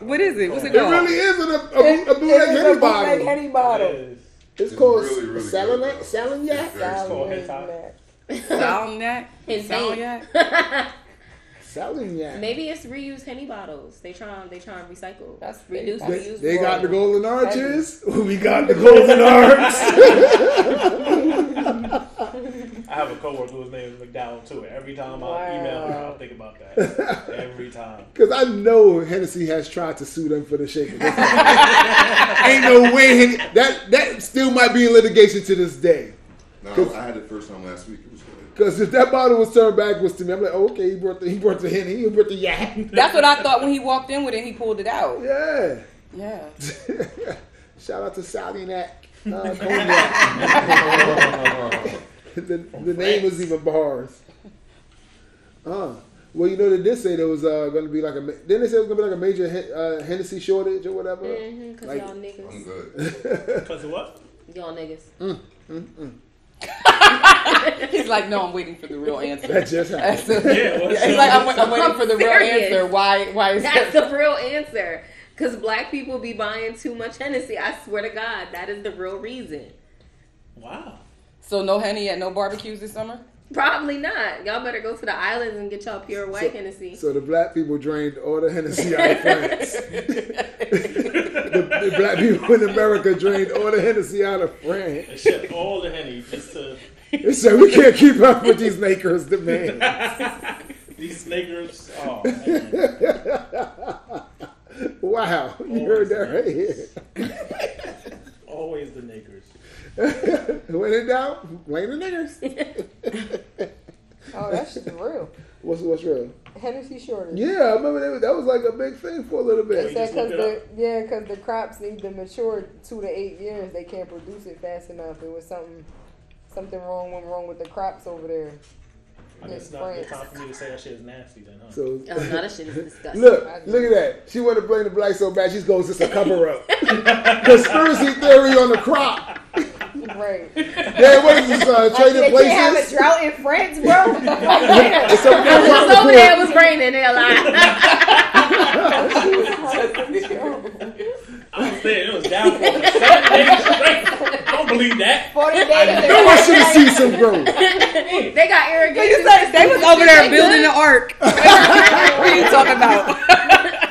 Good. It's good. What is it? What's it It called? really is an, a, a, It- a it bootleg is a Henny bootleg bottle. Henny bottle. It's It's It's called really, really Salon good, though. Salagnac. It's very called sweet. hentai. Salnat? His Salnat? Salagnac. Maybe it's reused henny bottles. They try they try and recycle. That's reduce that's- reuse. They got the golden arches. We got the golden arcs. I have a coworker whose name is McDowell too. Every time I email him, I'll think about that. Every time. Because I know Hennessy has tried to sue them for the shaker. Ain't no way Hen- that that still might be in litigation to this day. No, I had it first time last week. It was good. Because if that bottle was turned backwards to me, I'm like, oh, okay, he brought the he brought the Henny, he brought the yak. That's what I thought when he walked in with it. He pulled it out. Yeah. Yeah. Shout out to Salagnac. Uh, cognac. the, the name was even bars. Uh, well, you know, they did say there was uh, going to be like a. ma- Didn't they say it was going to be like a major Hen- uh, Hennessy shortage or whatever? Mm-hmm, cause Like- y'all niggas. I'm niggas, good. Because of what? y'all niggas. He's like, no, I'm waiting for the real answer. That just That's happened. the- Yeah, what's He's like, I'm, I'm waiting for the real answer. Why? Why is That's that? the real answer. Cause black people be buying too much Hennessy. I swear to God, that is the real reason. Wow. So no henny at no barbecues this summer. Probably not. Y'all better go to the islands and get y'all pure white Hennessy. So the black people drained all the Hennessy out of France. the, the black people in America drained all the Hennessy out of France. They shipped all the henny just to They said we can't keep up with these Lakers demands. These Lakers, oh man, Wow, you heard that right here. always the Lakers. When in doubt, blame the niggers. Oh, that's just real. What's what's real? Hennessy shortage. Yeah, I remember that, that was like a big thing for a little bit. said because it the yeah, because the crops need to mature two to eight years. They can't produce it fast enough. It was something something wrong went wrong with the crops over there. I guess it's not the time for me to say that shit is nasty then, huh? So Oh, no, that shit is disgusting. look, look at that. She wanted to blame the black so bad. She's going just a cover up. Conspiracy theory on the crop. Right. Yeah, what is this? Uh, Like, trading they can't have a drought in France, bro. It's over there, It crop was over there, it was raining. They're like, I was there, it was down for seven days straight. I don't believe that. Forty days. No, I should have seen some growth. they got irrigation. You said They was over there building the ark. what are you talking about?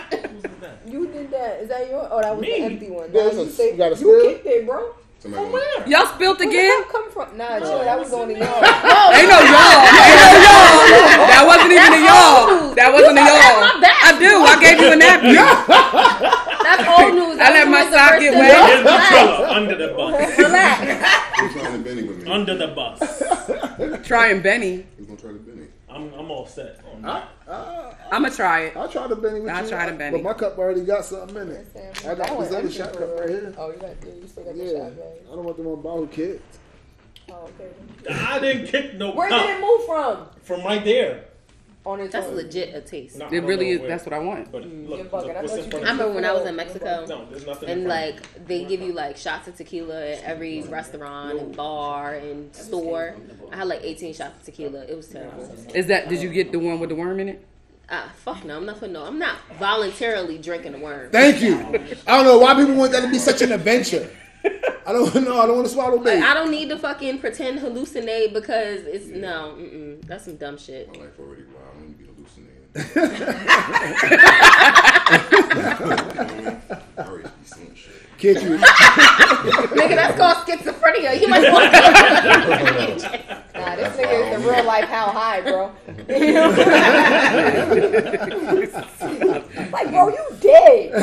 You did that. Is that your? Oh, that was Me. the empty one. Yeah, Nah, it's a- you, say, you got a you spill? kicked it, bro. Somebody gonna- Y'all spilt again? Where again? did that come from? Nah, chill. That was on the yard. Ain't no y'all. Ain't no y'all. That wasn't even a y'all. That wasn't a y'all. my bad. I do. I gave you a napkin. That's old news. I let my sock get wet. Here's the fella under the bus. Relax. Who's trying to Benny with me? Under the bus. Trying Benny. Who's gonna try to Benny? I'm, I'm all set on that. I'ma try it. I'll try the Benny with I'll you. try the Benny. But my cup already got something in it. I got That this other shot cup right here. Oh, you got yeah, you still got the shot bag. I don't want them on bottle kids. Oh, okay. I didn't kick no Where did it move from? from right there. On its That's own. legit a taste. No, It really know is. where. That's what I want. But You're look, bugging. look I what's thought in you front did I remember when I was in Mexico. No, there's nothing. And front of me. like they give you like shots of tequila at every restaurant and bar and store. I had like 18 shots of tequila. It was terrible. Is that? Did you get the one with the worm in it? Ah, fuck no. I'm not for no. I'm not voluntarily drinking a worm. Thank you. I don't know why people want that to be such an adventure. I don't know. I don't want to swallow Like, baby. I don't need to fucking pretend hallucinate because it's no. Mm-mm, that's some dumb shit. My life already wild. I don't need to be hallucinating. I already be seeing shit. Kid you. Nigga, that's called schizophrenia. You might want to. Nah, this nigga is the real life how high, bro. You know? like, bro, you dead.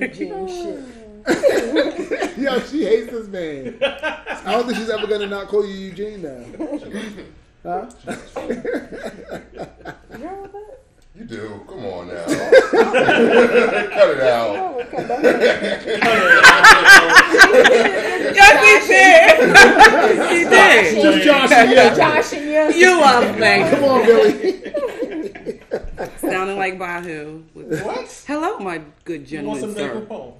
Eugene shit. Yo, she hates this man. I don't think she's ever gonna not call you Eugene now. Huh? You know what? You do. Come on now. Cut it out. Oh, okay, that- Yes, he did. he did. She's Joshing you. Josh and you. You love me. Come on, Billy. Sounding like Bahu. What? Hello, my good You want some gentleman,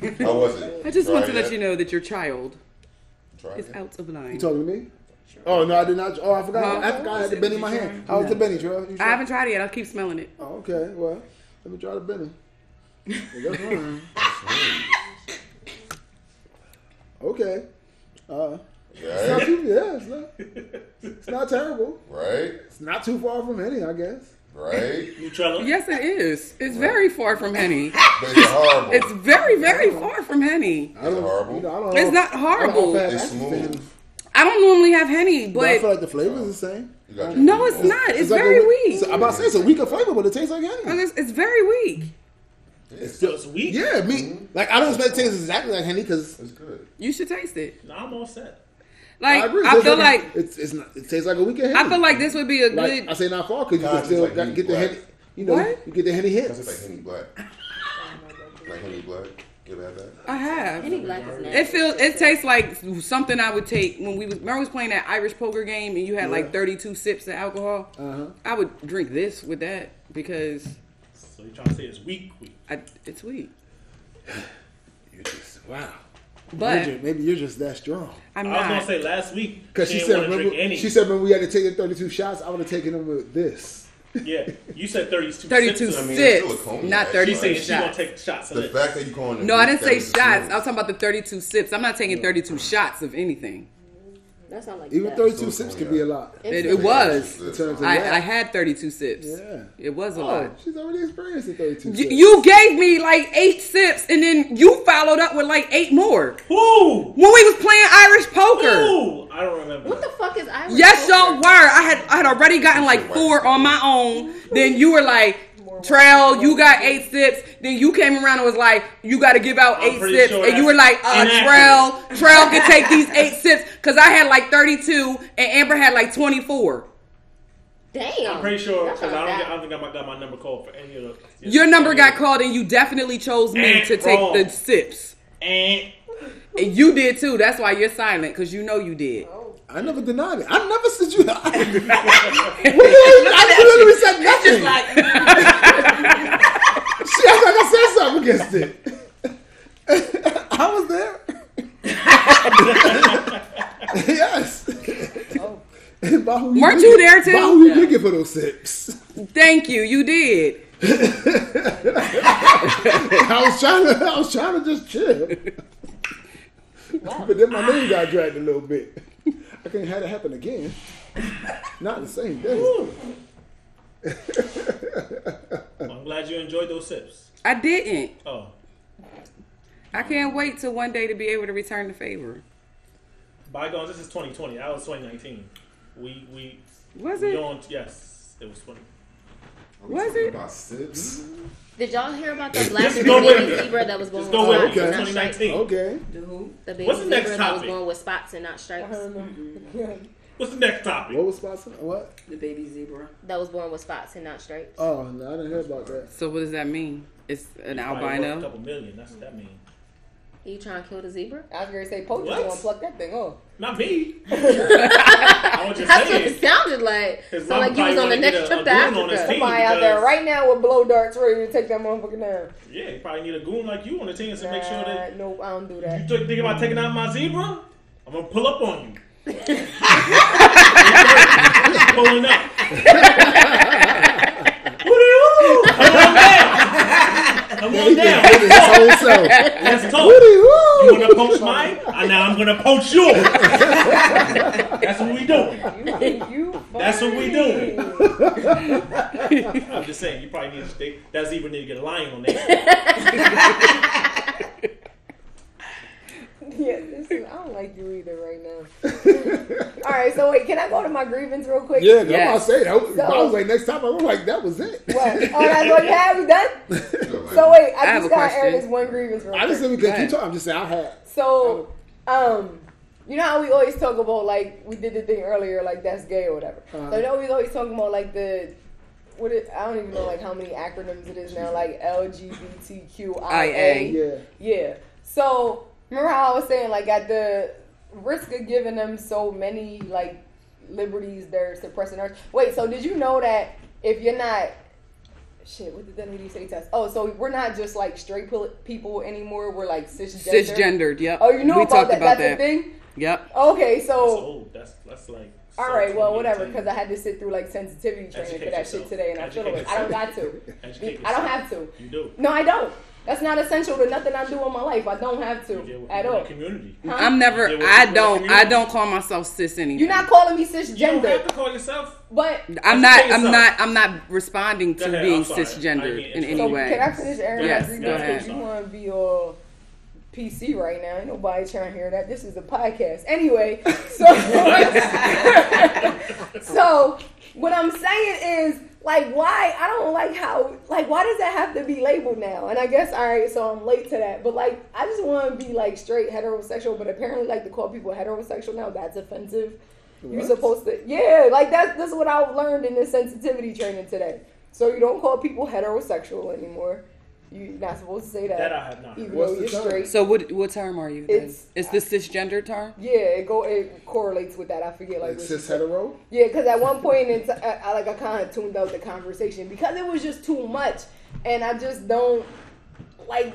Dave sir. How was it? I just Try want to let you know that your child Try is it. out of line. You talking to me? Oh no, I did not. Oh, I forgot. Huh? I forgot I had the Benny in my hand. How was the Benny, Joe? I haven't tried it yet. I'll keep smelling it. Oh, okay. Well, let me try the Benny. Okay. Uh, it's not Right? too, yeah, it's not. It's not terrible. Right? It's not too far from Henny, I guess. Right? Nutrella? Yes, it is. It's very far from Henny. It's horrible. It's very, very far from Henny. I don't. horrible? You know, I don't know. It's not I don't know horrible. if I have It's smooth. Henny, I don't normally have Henny, But I feel like the flavor is the same. You no, it's people. not. It's like very a, weak. I'm about to say it's a weaker flavor, but it tastes like Henny. It's, it's very weak. So it's weak? Yeah, me. Mm-hmm. Like I don't expect it to taste exactly like Henny because It's good. You should taste it. No, I'm all set. Like I agree. It I feel a- like it's it's not. It tastes like a weaker Henny. I feel like this would be a Like, good. I say not far because you can still like got, Henny get the Black. Henny. You know, What? you get the Henny That's hits. like Henny Black. Like Henny Black. You ever had that? I have. Henny Black is nasty. It feels. It tastes like something I would take when we was. Remember, we was playing that Irish poker game, and you had like 32 sips of alcohol. Uh-huh. I would drink this with that because So you're trying to say it's weak, weak. I, it's weak. You're just wow. But You're ju- maybe you're just that strong. I'm I was gonna say last week Because she didn't said, wanna remember, drink any. she said when we had to take the 32 shots, I would have taken them with this. Yeah, you said 32. 32 sips. I mean, it's still a cognac. not She She 32 said she gonna shots. take shots of The it. fact that you calling it No, I didn't say that is shots. I was talking about the 32 sips. I'm not taking 32 shots of anything. That sounds like Even that. 32 sips could be a lot. It, it was. In terms of I. I had 32 sips. Yeah. It was a Oh, lot. she's already experienced the 32 Y- sips. You gave me like eight sips, and then you followed up with like eight more Who? when we was playing Irish poker. Who? I don't remember. What the fuck is Irish? Yes, poker? y'all were. I had I had already gotten like four on my own. Then you were like, Trail, you got eight sips. Then you came around and was like, you got to give out eight sips. sure and you were like, uh, inaccurate. Trail, Trail can take these eight sips because I had like 32 and Amber had like 24. Damn. I'm pretty sure because I don't. I don't think I got my number called for any of the. Your number got called and you definitely chose me to take wrong. the sips. And And you did too. That's why you're silent because you know you did. I never denied it. I never said you. I, I literally said nothing. She acted like I said something against it. I was there. yes. Oh. Who Weren't you get- there, too? By who you get for those sips? Thank you. You did. I was trying to. I was trying to just chill. But then my name got dragged a little bit. I can't have it happen again. Not the same day. I'm glad you enjoyed those sips. I didn't. Oh, I can't wait till one day to be able to return the favor. bygones. This is 2020. That was 2019. We we Was we it? on. Yes, it was 20. Was it? About sips. Mm-hmm. Did y'all hear about the black Just go with baby it. zebra that was born Just with go with it. spots and Okay. not stripes? 2019. Okay. the who? The baby What's the zebra next that was topic? born with spots and not stripes. What's the next topic? What was sponsor? What? The baby zebra. That was born with spots and not stripes. Oh no, I didn't hear about that. So what does that mean? It's an Probably worth A albino. couple million. That's what that means. You trying to kill the zebra? I was gonna say Poach is What? gonna pluck that thing off. Not me. I was just That's what it saying. sounded like. His So like you was on the wanna next get a- trip a to goon on his Africa. Somebody out there right now with blow darts ready to take that motherfucker down. Yeah, you probably need a goon like you on the team to make sure that nope, I don't do that. You think about taking out my zebra. I'm gonna pull up on you. Pulling up. What are you? Come on down. Come He on just down. did his whole self. Let's talk. Woody, You wanna poach mine? And now I'm gonna poach yours. That's what we doing. You you? That's what we funny. doing. I'm just saying, you probably need to stay. That's even need to get a lion on there. Yeah, I don't like you either right now. All right, so wait, can I go to my grievance real quick? Yeah, I'm Yes. about to say that. I was, So- I was like, next time I was like, that was it. What? Oh, that's what you have? We done? So wait, I, I just gotta air this one grievance real I just quick. said we can keep talking. I'm just saying I had. So, um, you know how we always talk about like we did the thing earlier, like that's gay or whatever. Uh-huh. So you know we always talking about like the what it, I don't even know like how many acronyms it is now, like LGBTQIA. Yeah. Yeah. So remember how I was saying like at the risk of giving them so many like liberties they're suppressing ours. Wait, so did you know that if you're not shit, what did that lady say to us? Oh, so we're not just like straight people anymore. We're like cisgender. Cisgendered. Yep. Oh, you know we about talked that? about That's that. a thing. Yep. Okay, That's so old. That's that's like. all so right, well, whatever, because I had to sit through like sensitivity training Educate for that yourself. shit today, and I feel Educate it. I don't got to. Educate I don't yourself. have to. You do. No, I don't. That's not essential to nothing I do in my life. I don't have to at all. community. Huh? I'm never. You deal with I people in the don't. I don't call myself cis anymore. You're not calling me You don't have cisgender, to call yourself. but I'm not. I'm not. I'm not responding to ahead, being I'm sorry. I cisgendered in any so way. can I finish airing Yes, my go ahead. You want to be all PC right now. Ain't nobody trying to hear that. This is a podcast. Anyway, so so what I'm saying is like why I don't like how like why does that have to be labeled now? And I guess all right, so I'm late to that. But like I just want to be like straight heterosexual, but apparently like to call people heterosexual now that's offensive. You're supposed to yeah, like that's that's what I learned in this sensitivity training today. So you don't call people heterosexual anymore. You're not supposed to say that. That I have not. Even What's though you're term? straight. So what? What term are you? Then? It's- It's the cisgender term. Yeah, it go it correlates with that. I forget like Like what cis hetero. Yeah, because at one point it's I, I like I kind of tuned out the conversation because it was just too much, and I just don't like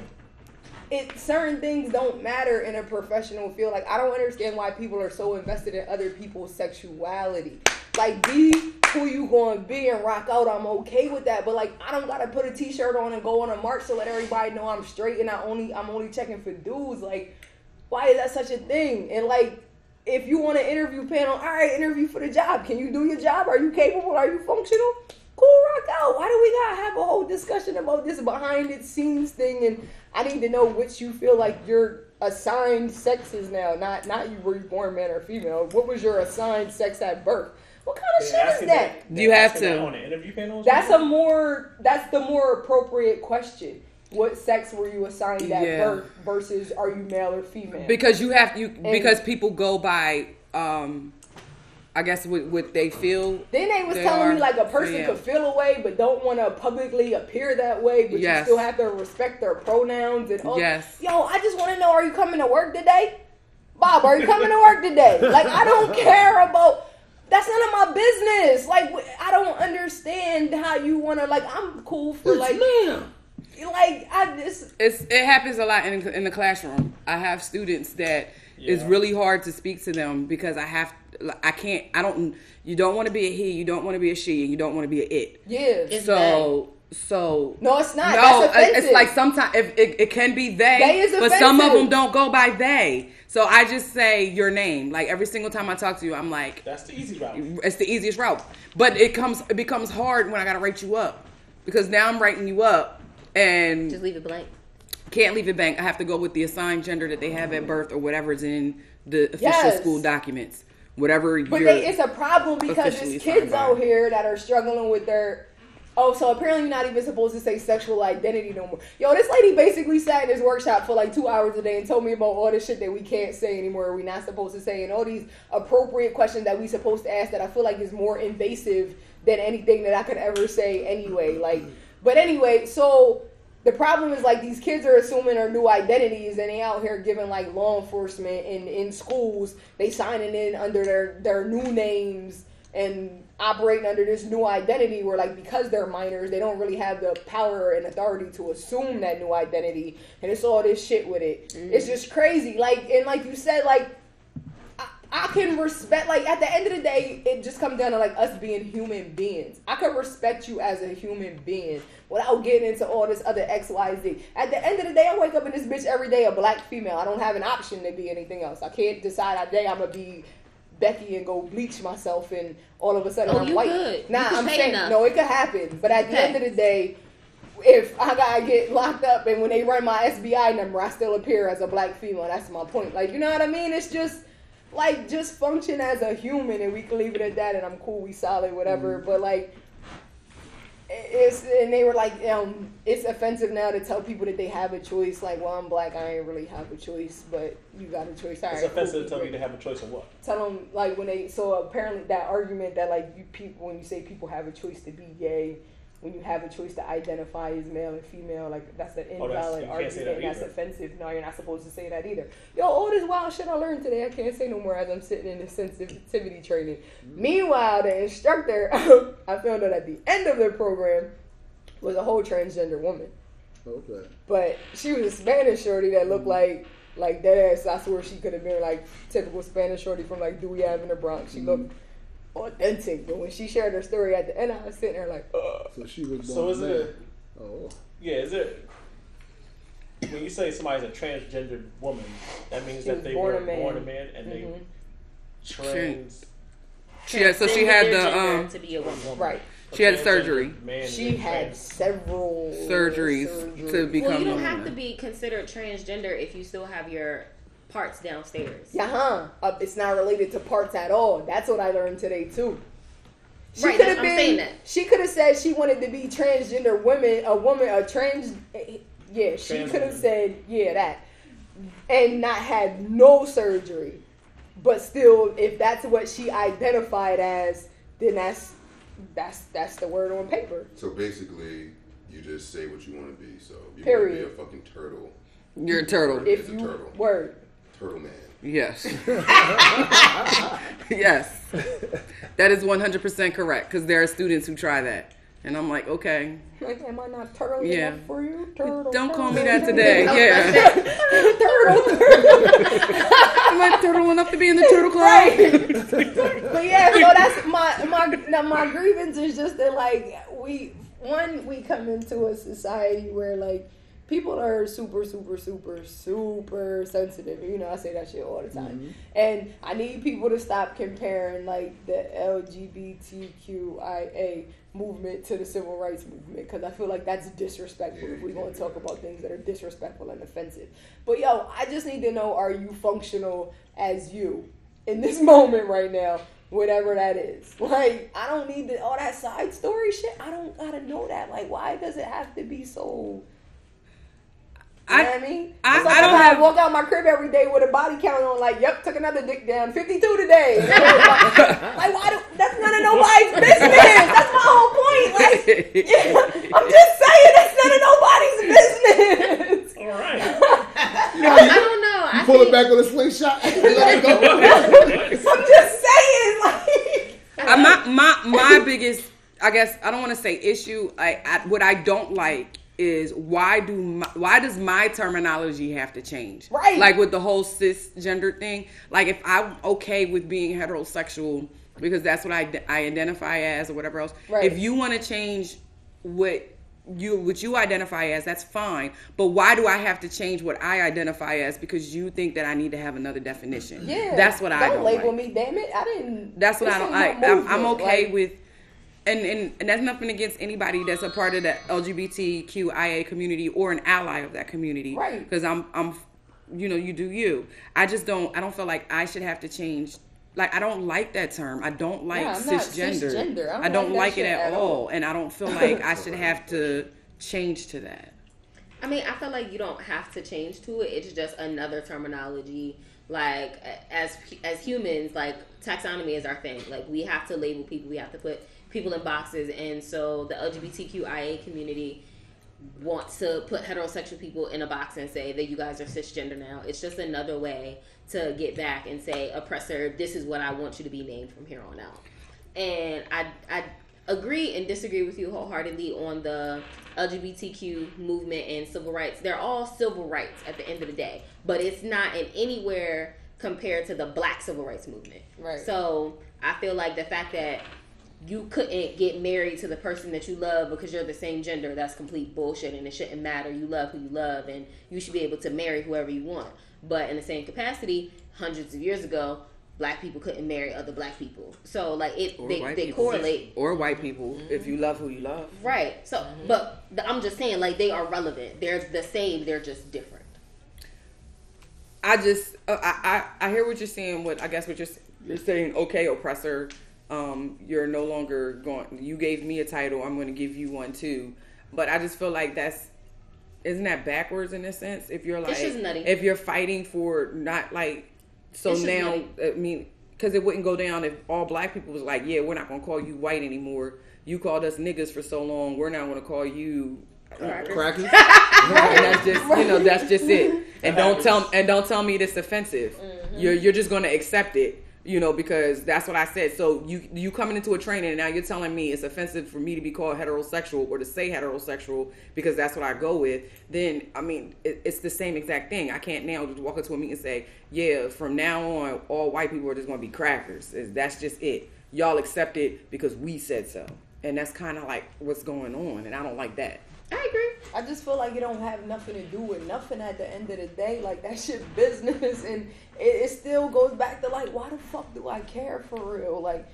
it. Certain things don't matter in a professional field. Like I don't understand why people are so invested in other people's sexuality. Like be who you to be and rock out. I'm okay with that, but like I don't gotta put a t-shirt on and go on a march to let everybody know I'm straight and I only I'm only checking for dudes. Like why is that such a thing? And like if you want an interview panel, all right, interview for the job. Can you do your job? Are you capable? Are you functional? Cool, rock out. Why do we gotta have a whole discussion about this behind it scenes thing? And I need to know which you feel like your assigned sex is now. Not not you were born man or female. What was your assigned sex at birth? What kind of They're shit is that? that? You they're have to. that on the interview panels. That's a more that's the more appropriate question. What sex were you assigned at Yeah. birth versus are you male or female? because you have you because people go by um I guess what, what they feel. then they was They telling are- me like a person yeah. could feel a way but don't want to publicly appear that way, but Yes. you still have to respect their pronouns and all. Yes. Yo, I just want to know: Are you coming to work today, Bob? Are you coming to work today? Like I don't care about. That's none of my business. Like I don't understand how you want to. Like I'm cool for It's like. ma'am. Like I just It's it happens a lot in in the classroom. I have students that it's really hard to speak to them because I have I can't I don't you don't want to be a he, you don't want to be a she, and you don't want to be a it. yeah. It's So so no, it's not. no, That's it's like sometimes it, it, it can be they, They is but some of them don't go by they. So I just say your name. Like every single time I talk to you, I'm like, That's the easy route. it's the easiest route. But it comes it becomes hard when I gotta write you up because now I'm writing you up and Just leave it blank. can't leave it blank. I have to go with the assigned gender that they have at birth or whatever's in the official Yes. school documents. Whatever But you're they, it's a problem because there's kids out here that are struggling with their. Oh, so apparently you're not even supposed to say sexual identity no more. Yo, this lady basically sat in this workshop for like two hours a day and told me about all this shit that we can't say anymore, we're not supposed to say, and all these appropriate questions that we supposed to ask that I feel like is more invasive than anything that I could ever say anyway. Like, but anyway, so the problem is like these kids are assuming their new identities and they out here giving like law enforcement and in schools they signing in under their their new names and operating under this new identity where like because they're minors they don't really have the power and authority to assume that new identity. And it's all this shit with it. Mm-hmm. It's just crazy. Like and like you said like I, I can respect like at the end of the day it just comes down to like us being human beings. I can respect you as a human being without getting into all this other xyz at the end of the day i wake up in this bitch every day a black female. I don't have an option to be anything else. I can't decide today i'm gonna be Becky and go bleach myself and all of a sudden Oh, I'm you white. could. Nah, You could I'm saying enough. no, it could happen. But at the end of the day, if I gotta get locked up and when they run my SBI number, I still appear as a black female. That's my point. Like, you know what I mean? It's just like just function as a human and we can leave it at that and I'm cool, we solid, whatever. Mm. But like it's and they were like, um, it's offensive now to tell people that they have a choice. Like, well, I'm black, I ain't really have a choice, but you got a choice. All It's right, cool, offensive to tell you to have a choice of what. tell them like when they so apparently that argument that like you people when you say people have a choice to be gay when you have a choice to identify as male and female like that's an Oh, that's- invalid can't say argument that that's offensive. No you're not supposed to say that either. Yo all this wild shit i learned today i can't say no more as i'm sitting in the sensitivity training. Mm-hmm. Meanwhile the instructor i found out at the end of the program was a whole transgender woman. Okay. but she was a Spanish shorty that looked mm-hmm. like like that ass. I swear she could have been like typical Spanish shorty from like Dewey Ave in the Bronx. She mm-hmm. looked authentic, but when she shared her story at the end, I was sitting there like, Ugh. So she was. So is man. it? Oh. Yeah, is it? When you say somebody's a transgendered woman, that means She that they born were a man. born a man and Mhm. they trans. she had, so she had the um to be a woman. right. She had surgery. She had several surgeries surgeries. to become Well, you don't have woman. to be considered transgender if you still have your parts downstairs. Yeah, huh? Uh, it's not related to parts at all. That's what I learned today too. She Right, could have I'm been. saying that. She could have said she wanted to be transgender women, a woman, a trans. Yeah, she could have said yeah that, and not had no surgery, but still, if that's what she identified as, then that's that's that's the word on paper. So basically, you just say what you want to be. So if you want to Period. be a fucking turtle, You're a turtle. It's If a you turtle. word. Turtle man. Yes. yes. That is 100% correct because there are students who try that. And I'm like, okay, Like, am I not turtle Yeah. enough for you? Turtle. don't call me that today. Yeah. turtle. Am I turtle enough to be in the turtle club? but yeah, so that's my my now my grievance is just that like we one we come into a society where like people are super, super, super, super sensitive. You know, I say that shit all the time. Mm-hmm. And I need people to stop comparing like the LGBTQIA movement to the civil rights movement because I feel like that's disrespectful if we're going to talk about things that are disrespectful and offensive. But yo, I just need to know are you functional as you in this moment right now? Whatever that is. Like, I don't need the, all that side story shit. I don't gotta know that. Like, why does it have to be so you know I- what I mean? I- It's like I don't if have- walk out my crib every day with a body count on, like, yep, took another dick down, 52 today. like, why do, that's none of nobody's business. That's my whole point. Like, yeah, I'm just saying, that's none of nobody's business. All right. I don't know. I Pull it think- back with a slingshot and let it go. I'm just saying, like, Uh, my my my biggest, I guess I don't want to say issue. I, I what I don't like is why do my, why does my terminology have to change? Right. Like with the whole cisgender thing. Like if I'm okay with being heterosexual because that's what I I identify as or whatever else. Right. If you want to change what you what you identify as that's fine but why do i have to change what i identify as because you think that i need to have another definition yeah. that's what i don't don't label like. me, damn it. I didn't. That's what I don't like. I'm I'm okay Like, with, and, and and that's nothing against anybody that's a part of the LGBTQIA community or an ally of that community. Right. Because I'm I'm, you know, you do you. I just don't. I don't feel like I should have to change. Like I don't like that term. I don't like Yeah, I'm not cisgender. cisgender. I don't I don't like like, it at at all. all. And I don't feel like I should have to change to that. I mean, I feel like you don't have to change to it. It's just another terminology. Like as as humans, like taxonomy is our thing. Like we have to label people. We have to put people in boxes. And so the LGBTQIA community wants to put heterosexual people in a box and say that you guys are cisgender now. It's just another way to get back and say, oppressor, this is what I want you to be named from here on out. And I, I agree and disagree with you wholeheartedly on the LGBTQ movement and civil rights. They're all civil rights at the end of the day, but it's not in anywhere compared to the black civil rights movement. Right. So I feel like the fact that you couldn't get married to the person that you love because you're the same gender, that's complete bullshit and it shouldn't matter. You love who you love and you should be able to marry whoever you want. But in the same capacity, hundreds of years ago, black people couldn't marry other black people. So like it Or they, they people. correlate. Or white people, if you love who you love. Right. So but the, I'm just saying like they are relevant. They're the same, they're just different. I just uh, I, I I hear what you're saying. What I guess what you're you're saying. Okay, oppressor. Um, you're no longer going. You gave me a title. I'm going to give you one too. But I just feel like that's isn't that backwards in a sense? If you're like It's just nutty. if you're fighting for not like so It's now. nutty. I mean, because it wouldn't go down if all black people was like, yeah, we're not going to call you white anymore. You called us niggas for so long. We're not going to call you. Crackers. and that's just you know that's just it. And don't tell and don't tell me it's offensive. Mm-hmm. You're you're just gonna accept it, you know, because that's what I said. So you you coming into a training and now you're telling me it's offensive for me to be called heterosexual or to say heterosexual because that's what I go with. Then I mean it, it's the same exact thing. I can't now just walk into a meeting and say, yeah, from now on all white people are just gonna be crackers. That's just it. Y'all accept it because we said so, and that's kind of like what's going on, and I don't like that. I agree. I just feel like it don't have nothing to do with nothing at the end of the day. Like that shit business, and it, it still goes back to like, why the fuck do I care for real? Like,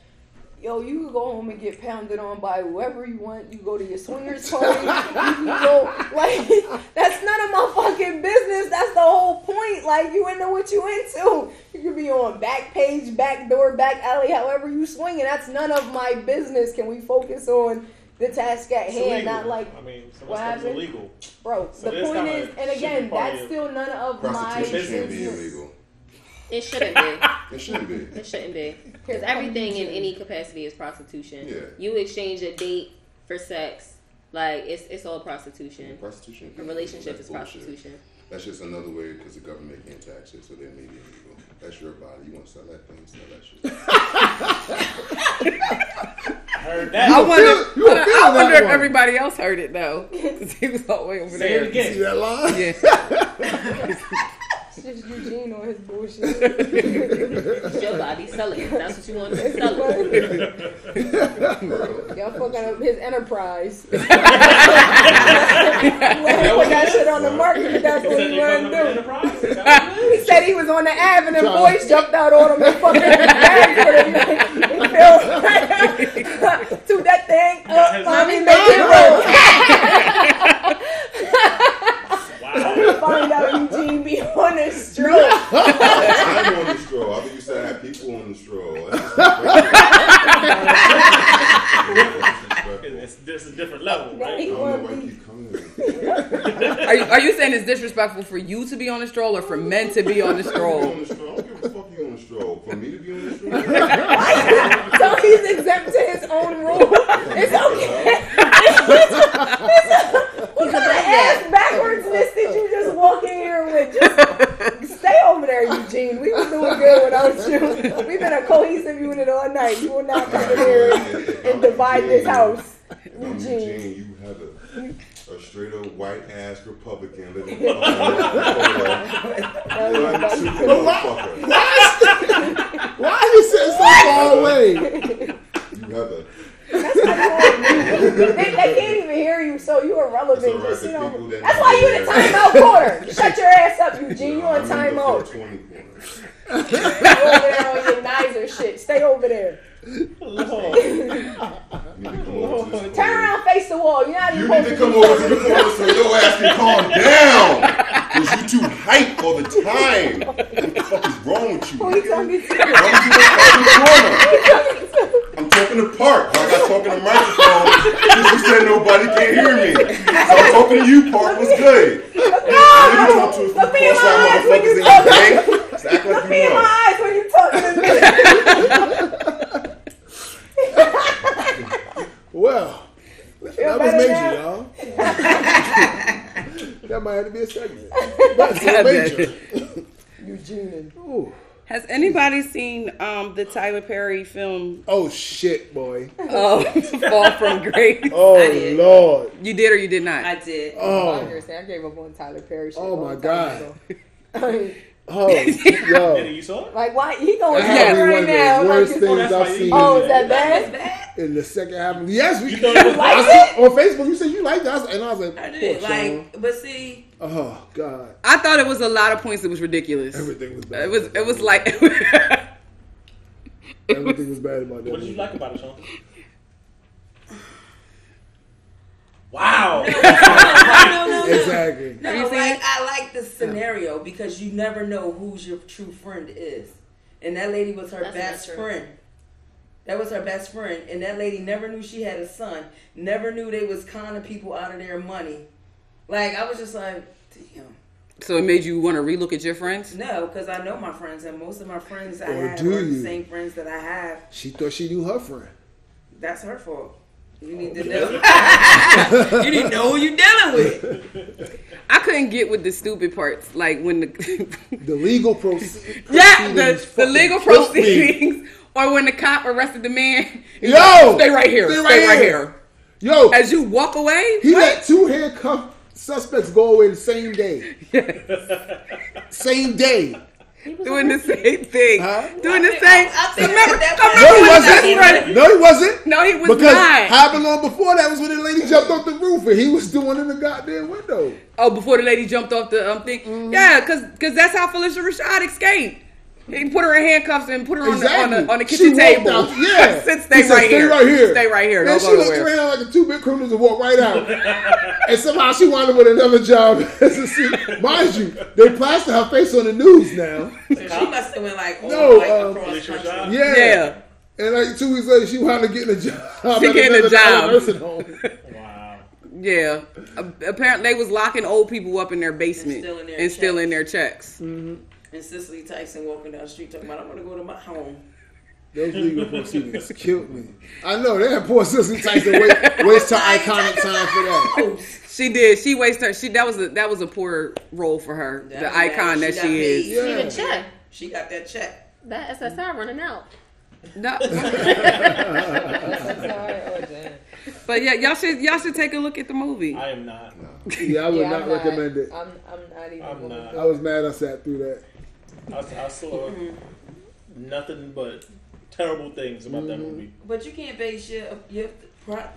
yo, you can go home and get pounded on by whoever you want. You go to your swingers party. you can go like that's none of my fucking business. That's the whole point. Like you into what you into. You could be on back page, back door, back alley, however you swinging. That's none of my business. Can we focus on? The task at It's hand, illegal. not like I mean, some what is happened? illegal. Bro, So the point is, and again, that's of- still none of my Prostitution be business. illegal. It shouldn't be. It shouldn't be. It shouldn't be. Because everything in any capacity is prostitution. Yeah. You exchange a date for sex. Like, it's it's all prostitution. Prostitution. A relationship is bullshit. prostitution. That's just another way because the government can't tax it, so they made it illegal. That's your body. You want to sell that thing, sell that shit. Heard that. I wonder, feel- you were I wonder that if one. everybody else heard it though, because he was all the way over Say there. it again. See that line? Yeah, That's just Eugene on his bullshit. It's your body. Sell it. That's what you want to sell it. Y'all fucking up his enterprise. Let him put that shit on the market, but that's what he wanted to do. He said he was on the avenue, and then boys jumped out on him and fucking bagged for him. He fell. To that thing up, mommy, make it roll. Wow. Find out Eugene be on the stroke. I'm on the stroll. I think you said I had people on the stroll. That's disrespectful. It's, it's a different level, right? I don't know why you keep coming Are you, are you saying it's disrespectful for you to be on the stroll or for men to be on the be stroll? On the stroll. I don't give a fuck you on the stroll. For me to be on the stroll? So he's exempt to his own rule. It's okay. what kind of ass backwardsness did you just walk in here with? Just stay over there, Eugene. We was doing good without you. We've been a cohesive unit all night. You will not come in here and, and divide this house. Eugene. Eugene, you have a, a straight up white ass Republican living in motherfucker. Why are you sitting so far away? You have a They, they can't even hear you, so you're irrelevant. It's all right, Just, you know, that that's why you in you. a timeout corner. Shut your ass up, Eugene. You on in timeout. 420 corner. You over there on your Nizer shit. Stay over there. Lord. You need to come over to this Turn corner. around, face the wall. You're not You need to come be over to the corner so your ass can calm down. Cause you too hype all the time. What the fuck is wrong with you? Oh, Who you nigga? talking to? You the corner? I'm talking to Park. Like I talking to microphone. You said nobody can hear me. So I'm talking to you, Park. What's good? You talk to us Look me in from my eyes when motherfuckers you in talk. your bank. Just act Look like me you in my know. eyes when you talking to me. Well, that was better major, now? y'all. that might have to be a segment. That's so major. Eugene. Ooh. Has anybody seen um, the Tyler Perry film Oh shit, boy. uh, Fall from Grace? Oh I did. lord. You did or you did not? I did. Oh. I gave up on Tyler Perry shit. Oh, my God. I mean, Oh Diddy, yo. you saw it? like why he going That to had right one of now? the worst it's- things that's I've seen oh, is that That's bad? bad. in the second half of yes, we You thought it was- Like I saw, on Facebook you said you liked that and I was like, I poor did. Like, but see, Oh God. I thought it was a lot of points It was ridiculous. Everything was bad. It was. It was like. Everything was bad about that. What did you like about it, Sean? Wow. no, no, no, no. Exactly. No, Have you seen like? I like the scenario because you never know who's your true friend is, and that lady was her That's best friend. That was her best friend, and that lady never knew she had a son. Never knew they was conning people out of their money. Like I was just like, damn. so it made you want to relook at your friends. No, because I know my friends, and most of my friends I Or have do are you? the same friends that I have. She thought she knew her friend. That's her fault. You need to oh, know. you need to know who you're dealing with. I couldn't get with the stupid parts, like when the The legal proceedings. yeah, the, the legal proceedings, or when the cop arrested the man. Yo! like, stay right here, Stay stay, right right, here." here. Yo, As you walk away, he what? let two handcuffed suspects go away the same day. Same day. doing the same thing, Huh? doing the same. I think Remember, that- I No, he wasn't. when that's right. No, he wasn't. No, he was because not. happened long before that was when the lady jumped off the roof and he was doing in the goddamn window. Oh, before the lady jumped off the um thing. Mm-hmm. Yeah, because that's how Phylicia Rashad escaped. He put her in handcuffs and put her on, the, on the on the kitchen walked table. out- yeah. Said, He stay said, right stay here. right here. Stay right here. And she go looked around like the two big criminals and walked right out. and somehow she wound up with another job as a C. Mind you, they plaster her face on the news now. So she must have went like, oh, No, like um, across Phylicia country. Rashad? Yeah. Yeah. And like two weeks later, she wound up getting a job. She at getting a job. nursing home. Wow. Yeah. Apparently, they was locking old people up in their basement stealing their and stealing checks. their checks. And Cicely Tyson walking down the street talking about, I'm going to go to my home. Those legal proceedings killed me. I know they had poor Cicely Tyson wait, waste her iconic time for that. Oh, She did. She wasted her. She that was a that was a poor role for her. That the was bad. icon She that got she is. You need Yeah. a check. she got that check. That SSI running out. No. Sorry, oh, damn. But yeah, y'all should y'all should take a look at the movie. I am not. Yeah, I would Yeah, not I'm recommend it. I'm, I'm not even. I'm not. I was mad I sat through that. I, I saw nothing but terrible things about that mm-hmm. movie. But you can't base your your,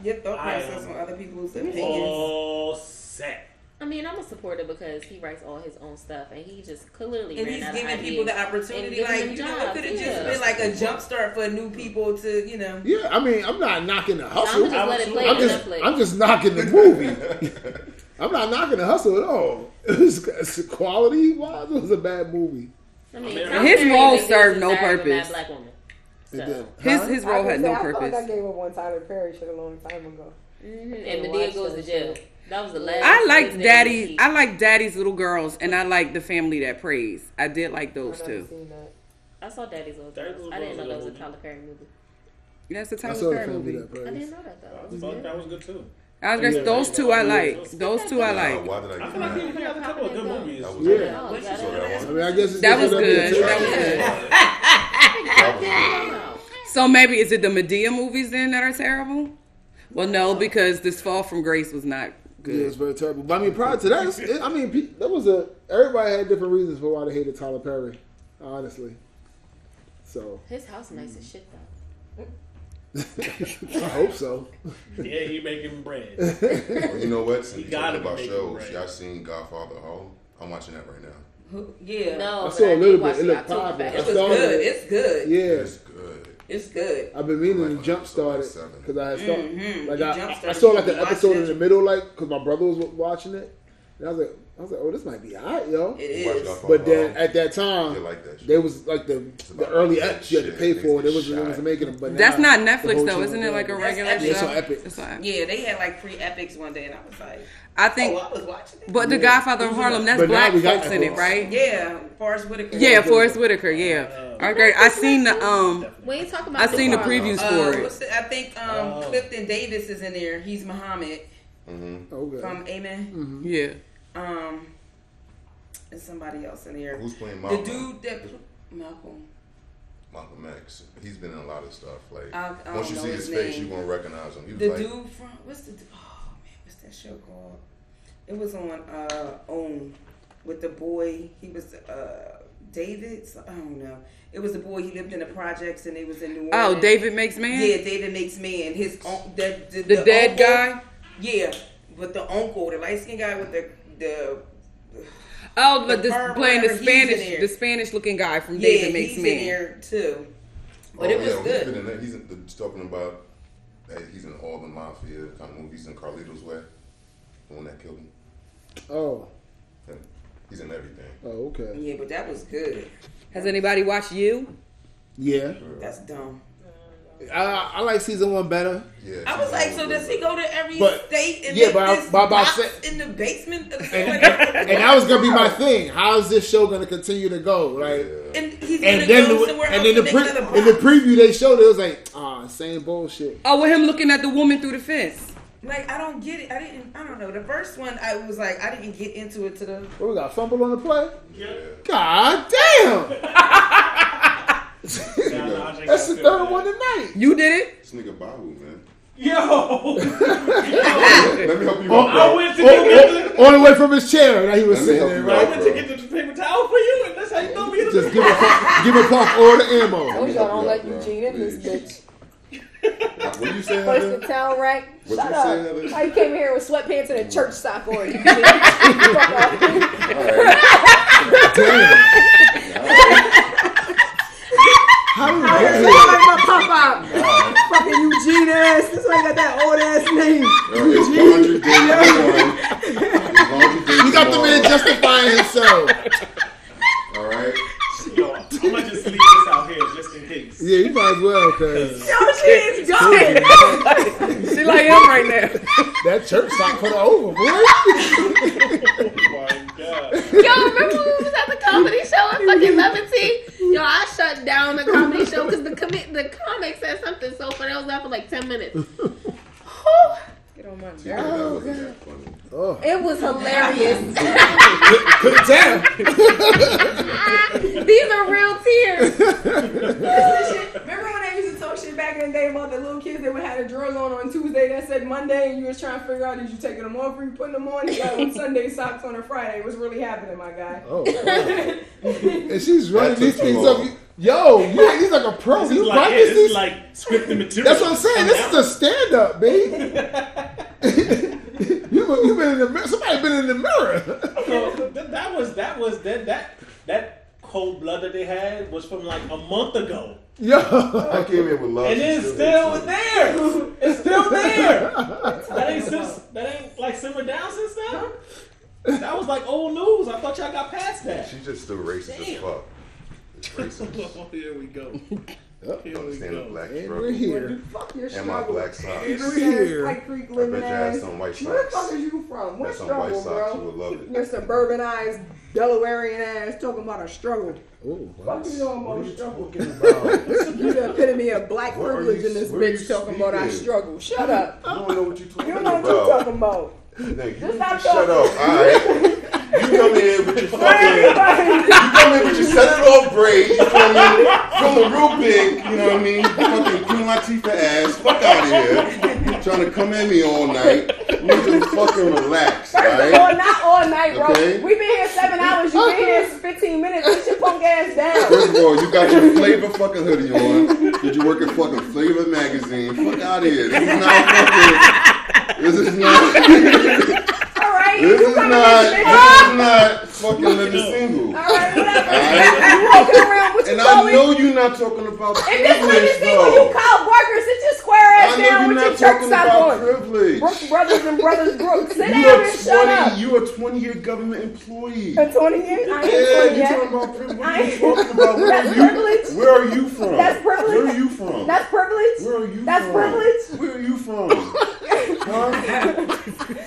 your thought process on other people's opinions. All set. I mean, I'm a supporter because he writes all his own stuff, and he just clearly And ran he's out giving of people the opportunity, like them you know, it could have yeah. just been like a jump start for new people to, you know. Yeah, I mean, I'm not knocking the I'm hustle. just let it play I'm just, I'm just knocking the movie. I'm not knocking the hustle at all. It was quality wise. It was a bad movie. I mean, His role served no inside of a mad purpose. Black woman. It So. did. His Huh? his I role had gonna no say, I like I gave up on Tyler Perry shit a long time ago. Mhm, And Didn't Madea goes to jail. shit. That was the last. I liked place Daddy. I like Daddy's Little Girls, and I like The Family That Prays. I did like those never two. I saw Daddy's Little Daddy's Girls. Little I didn't know that was was a a Tyler Perry movie. That's a I Tyler Perry movie. I didn't know that though. I thought that was good too. I was gonna, those two I like. Those two I like. why did I I feel like he had a couple of good movies. That was Yeah. good. What got you it. saw that I mean, I guess That was good. That was good. So maybe is it the Madea movies then that are terrible? Well, no, because this Fall from Grace was not Yeah, it's good. very terrible. But I mean, prior to that, it, I mean, that was a everybody had different reasons for why they hated Tyler Perry. Honestly, so His house nice as shit though. I hope so. Yeah, he making bread. Well, you know what? Since He you gotta talking about shows, bread. y'all seen Godfather Home? I'm watching that right now. Who- Yeah. No, I but saw a little bit. It the looked October popping. It was started- good. It's good. Yeah, It's good. It's good. I've been meaning to Like jump episode started seven. because I had started Mhm. like I, I saw like an episode in the middle, like because my brother was watching it, and I was like, I was like, oh, this might be hot, yo. It Watch is. Godfather But then at that time, like that shit. there was like the the early that apps you had to pay for. There Niggas was it was making them, but That's now, not Netflix though, isn't it? Like a regular show? Yeah, it's on Epix. It's on- Yeah, they had like free Epix one day, and I was like, I think, oh, I was watching it. but The Godfather of Harlem, that's But black folks in it, right? Yeah, Forest Whitaker. Yeah, Forest Whitaker. Yeah. Okay, I seen the um, We ain't talking about. I seen the Harlem. previews Uh, for it. the, I think um, Oh. Clifton Davis is in there. He's Muhammad Mm-hmm. Okay. from Amen. Yeah. Um, and somebody else in there. Who's playing Malcolm? The dude that pl- Malcolm. Malcolm X. He's been in a lot of stuff. Like I- I once you see his his face, name. you gonna recognize him. He was The like, dude from what's the oh man, what's that show called? It was on uh OWN with the boy. He was uh David. so- I don't know. It was the boy. He lived in the projects and he was in New Orleans. Oh, David makes man. Yeah, David makes man. His un- the, the, The dead uncle- guy. Yeah, but the uncle, the light skinned guy with the the Oh, but The this playing the whatever, he's in Spanish, the Spanish looking guy from yeah, David Makes he's in Man. there too. Oh, but oh, it was yeah, He's been good. in that. He's, in, the, talking about that he's in all the mafia kind of movies in Carlito's Way. The one that killed him. Oh, Him. He's in everything. oh, okay. Yeah, but that was good. Has anybody watched you? Yeah, That's dumb. I, I like season one better. Yeah. I was like, so does he go to every But- state and yeah, make but I- this but about box say- in the basement? Of And, and that was gonna be my thing. How is this show gonna continue to go? Like, Yeah. and he's gonna and then go the, somewhere and else then the pre, in the preview they showed it was like, ah, same bullshit. Oh, with him looking at the woman through the fence. Like I don't get it. I didn't. I don't know. The first one, I was like, I didn't get into it to the. What we got? Fumble on the play. Yeah. God damn! Nah, nah, I think That's the third one tonight. You did it. This nigga Babu, man. Yo, Let me help you Oh, I went to go get oh, on the oh, oh, way from his chair that he was sitting help in, you the, I went to get the paper towel for you, and that's how you throw me in the Just give a pump, give a pump all the ammo. Told y'all don't let Bro, Eugene in this please. bitch. What you say, First Heather? in town, right? What'd Shut you up. say, Heather? Why you came here with sweatpants and a church sock on? You fuck off. How did we This get is here? like my pop out. Fucking Eugene ass. This one got that old ass name. Yo, it's laundry day number one. It's laundry day You got the man tomorrow. justifying himself. All right. Yo, I'm gonna just leave this out here just in case. Yeah, you might as well, cause Yo, she is going. She like him right now. that church sock put her over, boy. Oh my god. Yo, remember when we was at the comedy show in fucking Levity? Yo, I shut down the comedy show because the comi- the comic said something so funny. I was there for like ten minutes. Whew. Get on my Yeah, nerves. that wasn't that funny. Oh, It was hilarious. couldn't tell. These are real tears. Remember when I used to talk shit back back in the day about the little kids that would have the drills on on Tuesday that said Monday, and you was trying to figure out did you taking them off or you putting them on? You got on Sunday socks on a Friday. What's really happening, my guy? Oh, wow. and she's running these things long. up. Yo, you, he's like a pro. This You like, yeah, practice this this? is like scripted material. That's what I'm saying. This is a stand up, babe. you, you been in the mirror. Somebody been in the mirror. So th- that was that was that that that cold blood that they had was from like a month ago, Yo. I came in with love. and it's still still hates there. It's still there. That ain't since, that ain't like simmered down since then. That was like old news. I thought y'all got past that. She's just still racist as fuck. It's racist. Oh, here we go. Oh, Here we Understand go. black and we're here. Fuck your And my black socks. You We're rich ass here. Pike Creek I bet you had some white socks. Where the fuck socks. is you from? What Got some white struggle, socks. You bro? would love it. Your suburbanized Delawarean ass talking about a struggle. Oh, Fuck you know What are about you struggle. talking about? You the epitome of black What privilege you- in this what are you bitch talking about I struggle. Shut up. You don't know what you're You talking don't know what about. you're talking about. Thank you. Just Shut up, alright? You come in with your fucking, you come in with your set it off braid, you feel me? Feeling real big, you know what I mean? Fucking Queen Latifah ass, fuck out of here. Trying to come at me all night. You need to fucking relax, First of all, not all night, bro. Okay. We been here seven hours. You been here 15 minutes. Sit your punk ass down. First of all, you got your flavor fucking hoodie on. Did you work at fucking Flavor magazine? Fuck out of here. This is not fucking. This is not. Right. This you is not. This is ah! not fucking living single. All right, whatever. Alright? You walking around with And I know you're not talking about If this privilege, nigga single, you. Kyle Barker, sit your square ass down you're with your not church talking about on. privilege. Brooks Brothers and Brothers Brooks. Sit You down and shut up. 20. You a 20 year government employee. For 20 years? I ain't Yeah, 20 you yet. talking about privilege? What I are you ain't- talking about? Where That's are you? privilege. Where are you from? That's privilege. Where are you from? That's privilege. Where are you That's from? privilege. Where are you from? huh?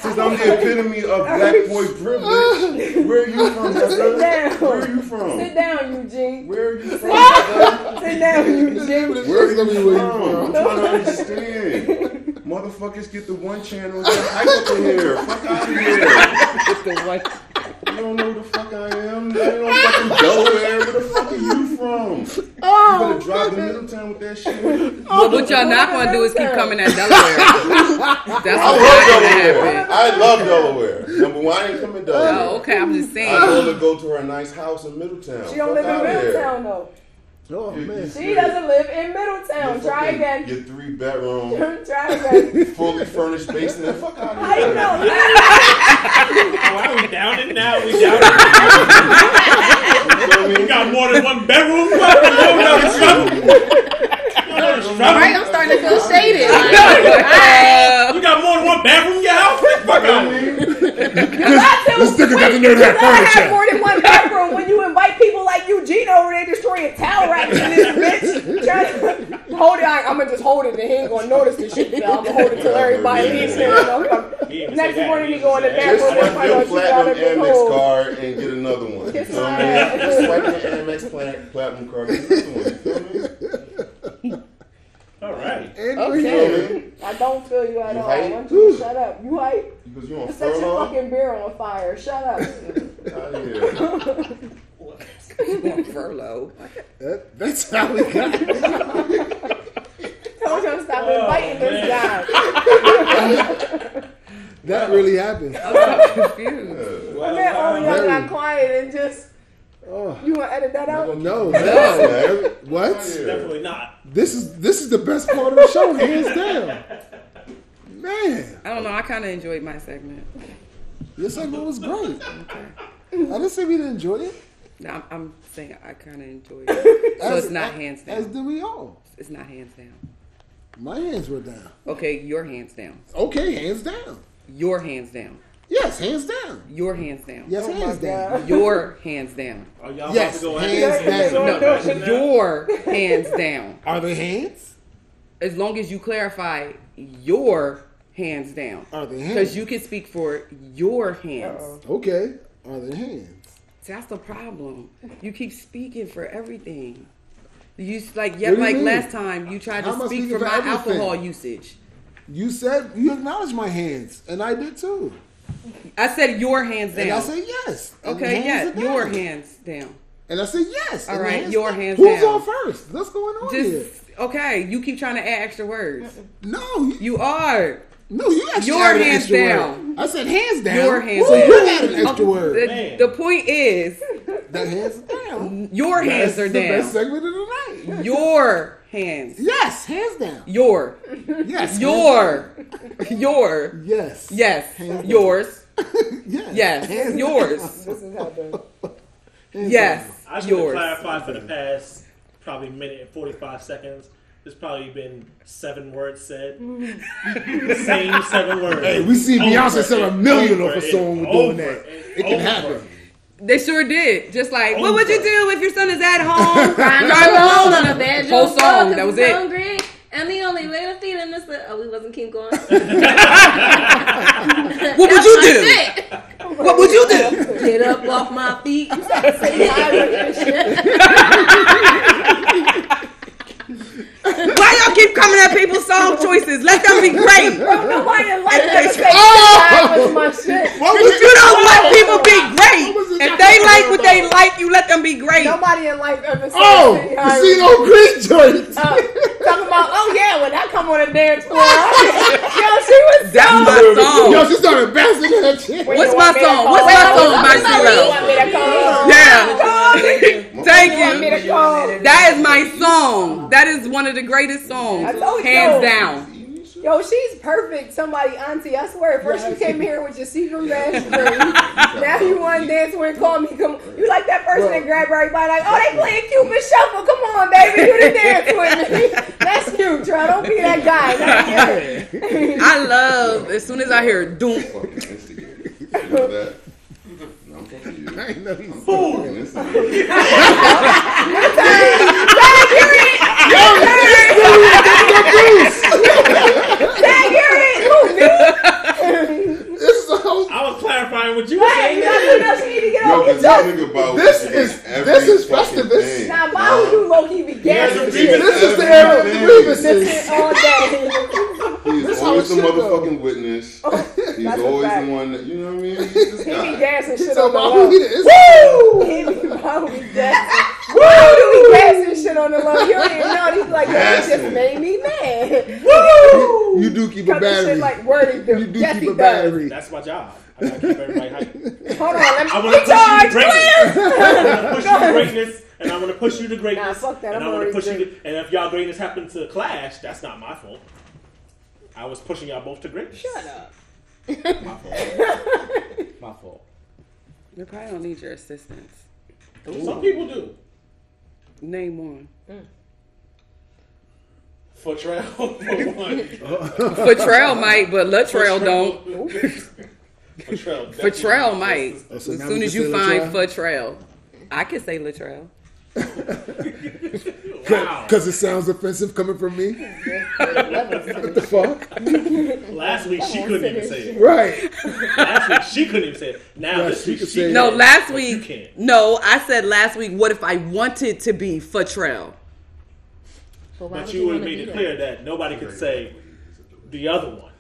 Since I'm the epitome of black boy privilege, where are you from, Sit brother? down. Where are you from? Sit down, Eugene. Where are you from, brother? Sit down, Eugene. Where are Gonna you where you from? I'm trying to understand. Motherfuckers get the one channel and get hype up in here. Fuck out of here. You don't know who the fuck I am. I ain't no fucking Delaware. Where the fuck are you from? You better oh, drive to Middletown with that shit. Oh, but what y'all not gonna do is keep coming at Delaware. That's I love Delaware. happen. I love Delaware. Number one, I ain't coming to Delaware. Oh, okay. I'm just saying. I saying. rather go to her nice house in Middletown. She don't Fuck live in outta here. Middletown, though. Oh, You- man. you- She doesn't live in your Middletown. Try fucking- again. Your three bedroom, Try again. fully furnished basement. Fuck out of How here. you know? Wow, we down it now. We down it. You know I mean? We got more than one bedroom. We got a struggle. All right, I'm starting to feel shaded. Like, Uh, You got more than one bedroom in your house? Fuck out of here. This nigga got to know that I have furniture. more than one bathroom when you invite people like Eugene over there destroying towel racks in this bitch. Trying to hold it. I, I'm gonna just hold it and he ain't gonna notice this shit. So I'm gonna hold it till everybody leaves. here. He didn't Next morning He he go in the didn't Just bathroom and swipe find your out you got a platinum Amex hole. card and get another one. Kiss You know what I mean? Just swipe your Amex platinum card and get another one. You feel me? All right. And You we're feel here. me? I don't feel you at You all. hype? Why don't you shut up? You hype? Because you on Set your furlough? fucking beer on fire. Shut up. Out of here. furlough. That, that's how we got it. Told you to stop Oh, inviting this oh, guy. That really happened. I'm confused. And then all of y'all got quiet and just Oh, you wanna edit that out? no. No. What? Definitely not. This is this is the best part of the show, hands down. Man, I don't know. I kind of enjoyed my segment. your segment was great. I didn't say we didn't enjoy it. No, I'm, I'm saying I kind of enjoyed it. So As- it's not hands down. As down. did we all. It's not hands down. My hands were down. Okay, your hands down. Okay, hands down. Your hands down. Yes, hands down. Your hands down. Yes, Oh hands down. Your hands down. Are y'all Yes, to go hands at it? down. No, your hands down. Are they hands? As long as you clarify your hands down. Are they Because you can speak for your hands. Okay, are they hands? That's the problem. You keep speaking for everything. You like yeah, What do you like mean? last time you tried How to am speak speaking for for my everything? alcohol usage. You said you acknowledged my hands, and I did too. I said your hands down. And I said yes. okay, hands yeah, are your hands down. And I said yes. All right, and the right, your hands down. Who's down. on first? What's going on here? Okay, you keep trying to add extra words. No, you, You are. no, you actually Your added an hands extra down. Word. I said hands down. Your hands so down. You added an extra word. The, the point is, That hands down. your hands That's are the best segment of the night. Your hands. Yes, hands down. Your. Yes, Your. Your. Yes. Yes. Hands. Yours. Yes. Yes. Hands Yours. This is how the Hands Yes. I just want to Yours. clarify for the past probably minute and 45 seconds. There's probably been seven words said. Same seven words. Hey, we see Beyonce sell a million over off a and song doing that. and It can happen. They sure did. Just like, what would you do if your son is at home? Crying Drive alone home on a bed. Whole song. That was it. Hungry, and the only way to feed him is to. Oh, we wasn't keep going. What would you do? Shit. What would you do? Get up off my feet. Why y'all keep coming at people's song choices? Let them be great. nobody like They that. say, Say, "Oh!" that was my shit. What You don't let people be What was great. It If they like what they like, you let them be great. Nobody in life ever said Oh, City the Highway. Casino Creek joint. Uh, talking about, oh yeah, when I come on a dance floor, yo, she was That's so. my song. Yo, she started bouncing that shit. When What's my want me to song? What's my song on, by CeeLo? You want me to call? Yeah. Call me. Thank You want me you. to call? That is my song. That is one of the greatest songs. I told you. Hands down. Yo, she's perfect. Somebody, auntie, I swear. First you came here with your Seagram bash drink. now you want to dance when call me. Come, you like that person that grab everybody like, oh, they playing Cupid Shuffle. Come on, baby, you the dance with me. That's you, Try. Don't be that guy. I love as soon as I hear doom. Fucking instigator. You know that? No, I'm talking to you. I ain't know you. Fucking instigator. Dang, you're it. Who, me? This is a whole. I was clarifying what you were saying. got something else you need to get Yo, off your cause chest. this nigga about This is- this is Festivus. Now, why would you low key be gassing Yeah. This is the era of the grievances. This all day. He's This always the should go. motherfucking witness. Oh, He's always the one that you know what I mean. He's this He be guy. gassing shit So on the about he. Woo! He be probably gassing. Woo! He be gassing shit on the low. You don't even know. He's like, yo, he just made me mad. Woo! You do keep a Cut battery. shit like wordy do. You do yes, keep a battery. That's my job. I gotta keep everybody hyped. Hold on, let me I want to push you to greatness. I'm gonna push you to greatness, and I'm gonna push you to greatness. Nah, fuck that. And I'm I'm gonna already push you. To, and if y'all greatness happen to clash, that's not my fault. I was pushing y'all both to greatness. Shut up. My fault. my fault. You probably don't need your assistance. Some people do. Name one. Foot trail for one. Latrell might, but Latrell don't. Latrell. Latrell might. Oh, so as soon as you find Latrell? Latrell. I can say Latrell. Wow. Because it sounds offensive coming from me. what the fuck? Last week she couldn't even say it. Right. Last week she couldn't even say it. Now Right, this she week could she say can. it. No, last But you week. can't. No, I said last week. What if I wanted to be Latrell? But, why But would you would have wanna made it clear that nobody could say the other one.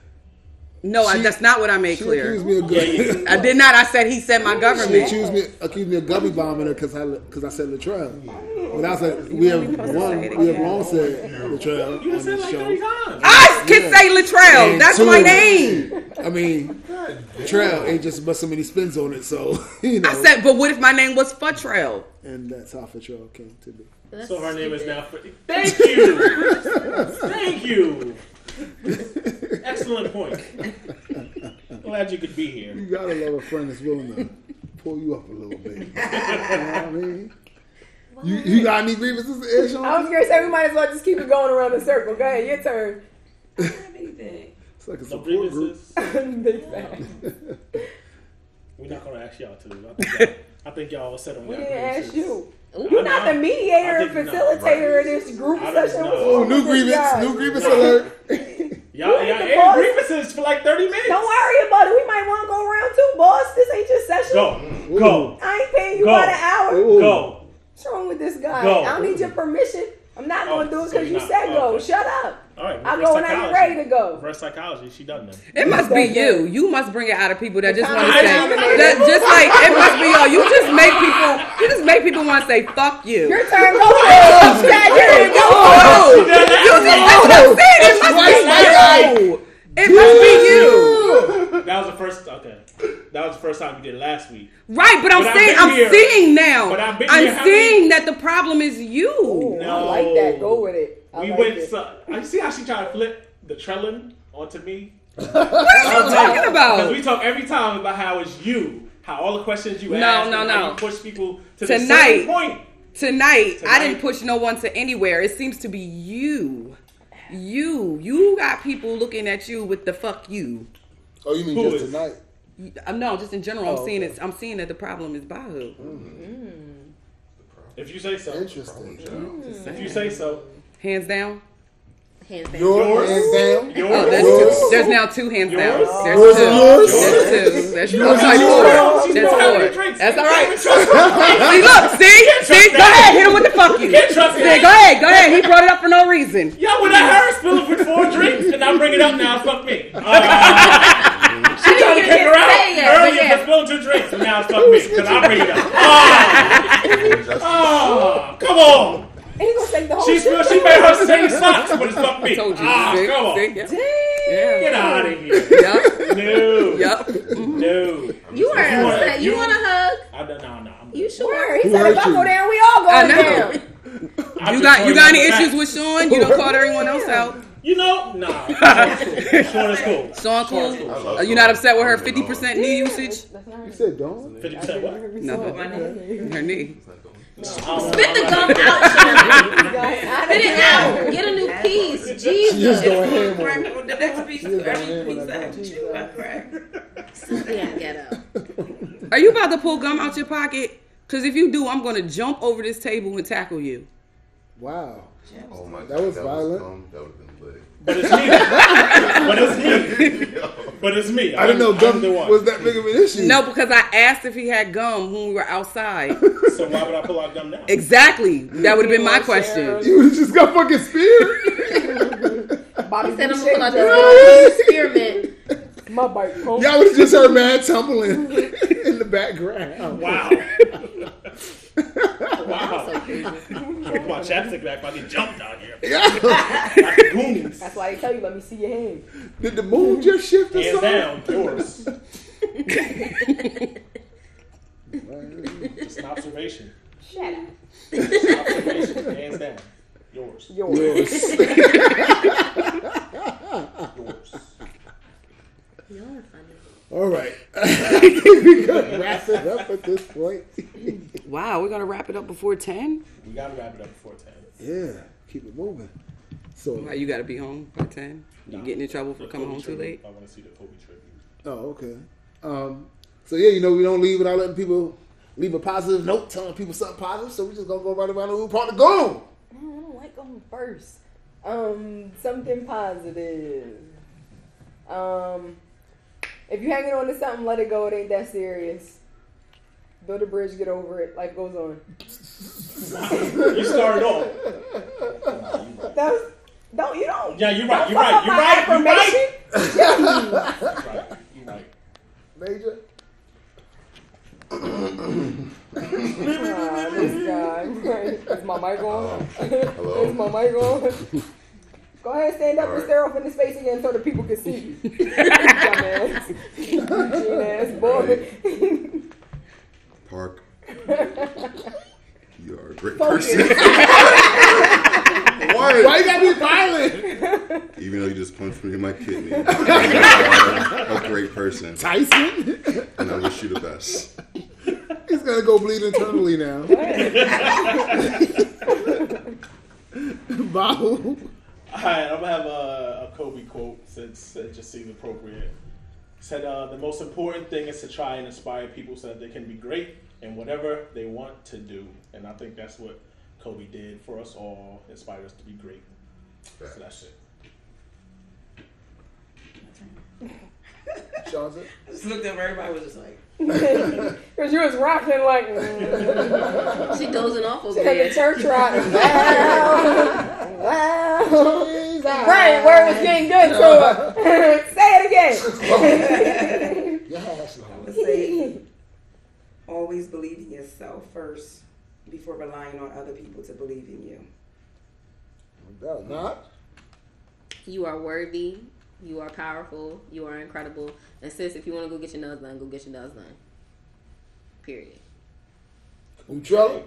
No, I, that's not what I made She clear. accused me of Yeah, good. I did not. I said he said my She government. accused me, accused me of gummy bombing her because I because I said Latrell. But I was like, we have one, we have long said Latrell You on just said this like three show. times. I can say Latrell. And That's two my name. I mean, Trail ain't just but so many spins on it, so you know. I said, but what if my name was Futrell? and that's how Latrell came to be. That's So her name is now. Fr- Thank you. Thank you. Excellent point. Glad you could be here. You gotta love a friend that's willing to pull you up a little bit. You know what I mean? You, you got any grievances to air, Sean? I was gonna say we might as well just keep it going around the circle. Go ahead, your turn. I don't have anything. It's like a No support group. grievances. Big fan. We're not gonna ask y'all to. I think y'all, I think y'all settled We y'all didn't ask you. You're not the mediator I and think not. facilitator of this group session. Oh, new with this grievance, new grievance alert. Y'all, You y'all the aired boss. grievances for like thirty minutes. Don't worry about it. We might want to go around too, boss. This ain't your session. Go, go, I ain't paying you Go. by the hour. Ooh. go. What's wrong with this guy? Go. I don't need your permission. I'm not Oh, going to do it because you're you not- said go. okay. Shut up. All right. I reverse go when I get psychology. ready to go. Reverse psychology. She done them. It must be you. You must bring it out of people that just want to say, that, just like it must be you. You just make people. You just make people want to say "fuck you." Your turn. Go ahead. Yeah, you're go. Oh, you just, that's what I'm saying. It must be you. It must be you. That was the first. Okay. That was the first time you did it last week. Right, but I'm But I've saying been I'm here. seeing now. But I've been I'm here seeing that the problem is you. I like that. Go with it. I we like went. it. So, I see how she tried to flip the trelling onto me. What are you talking about? Because we talk every time about how it's you, how all the questions you No, ask, no, and how no. you push people to the Tonight. same point. Tonight, I didn't push no one to anywhere. It seems to be you. You. You got people looking at you with the fuck you. Oh, you mean Who just is? tonight? Um, no, just in general, I'm Oh, seeing okay. it. I'm seeing that the problem is Bahu. If you say so. Interesting. If you say so. Hands down. Hands down. Yours, hands down. Yours. Oh, there's Yours? two. There's now two hands down. There's Yours two. yours? There's two. There's Yours that's and four. She's That's gonna four. That's all You right. can't trust her. See, look, see, see, go ahead, hit him with the fuck you. can't trust See, go ahead, go ahead. He brought it up for no reason. Yo, when I heard spilling for four drinks and I bring it up now, fuck me. Uh, she trying to kick her out say it, earlier yeah. for spilling two drinks, and now it's fuck me because I bring it up. Oh, come on. And he gonna take the whole She spilled, she made her sing socks, but it's fuck me. I told you. Ah, see, come on. see, yeah. Get out of here. Yup. No. Yup. No. You are You wanna- You you- want a hug? I don't know. No, I'm You sure? He Who said if hurt I you? go down, we all I going down. You got you got any issues with Sean? You don't call everyone else out. You know, nah. Sean's cool. Sean is cool. Sean cool. Are you not upset with her 50% knee usage? You said don't. Fifty percent what? No, her knee. Spit the gum out, Spit it out. Get a new piece. She just Jesus. going ham on it. the next piece, She every piece I that have to gum. chew, I crack. Yeah, get up. Are you about to pull gum out your pocket? Because if you do, I'm going to jump over this table and tackle you. Wow. Oh my God. That was God, violent. um, that would have been lit. But it's me. but it's me. But it's me. I didn't know gum the one. was that big of an issue. No, because I asked if he had gum when we were outside. So why would I pull out gum now? Exactly. That would have been my question. You would've just got fucking speared. Bobby He said I'm gonna pull out your- this experiment. My bike. Cool. Y'all was just her mad tumbling in the background. Wow. wow. Put my chapstick back. I get jumped out here. Yeah. Like the goons. That's why they tell you, let me see your hand. Did the moon just shift or Hands something? down, yours. Just an observation. Shut up. Observation. Hands down. Yours. Yours. Yours. Yours. Y'all are funny. All right. I think we can wrap it up at this point. Wow, we're going to wrap it up before 10? We gotta wrap it up before ten. Yeah, keep it moving. So, Why, you got to be home by 10? You getting in trouble for coming Kobe home too late? I want to see the Kobe tribute. oh, okay. Um, so yeah, you know, we don't leave without letting people leave a positive note, telling people something positive. So we just gonna go right around the room, part to go. No, I don't like going first. Um, something positive. Um, if you're hanging on to something, let it go. It ain't that serious. Build a bridge, get over it. Life goes on. You started off. That's don't you don't. Yeah, you're right. You're right. You're right. You're right. affirmation. Right. You're right. Major. Ah, this guy. Is my mic on? Hello? Is my mic on? Go ahead, stand up All and right. stare off in his face again so the people can see you. Dumbass. Eugene ass boy. Park. You are a great Focus. person. Why Why? you gotta be violent? Even though you just punched me in my kidney, you are a great person, Tyson? and I wish you the best. He's gonna go bleed internally now. Bahu. All right, I'm gonna have a, a Kobe quote since it just seems appropriate. He said, uh, "The most important thing is to try and inspire people so that they can be great in whatever they want to do." And I think that's what Kobe did for us all, inspired us to be great. So that's it. Sean said? Just looked up, everybody was just like, Because you was rocking like, mm. She dozing off over at the there. church rocking. Wow. Wow. Right, where it was getting good to her. Say it again. Yes, I Lord. would say always believe in yourself first before relying on other people to believe in you. No, not. You are worthy. You are powerful. You are incredible. And sis, if you want to go get your nails done, go get your nails done. Period. Utrella?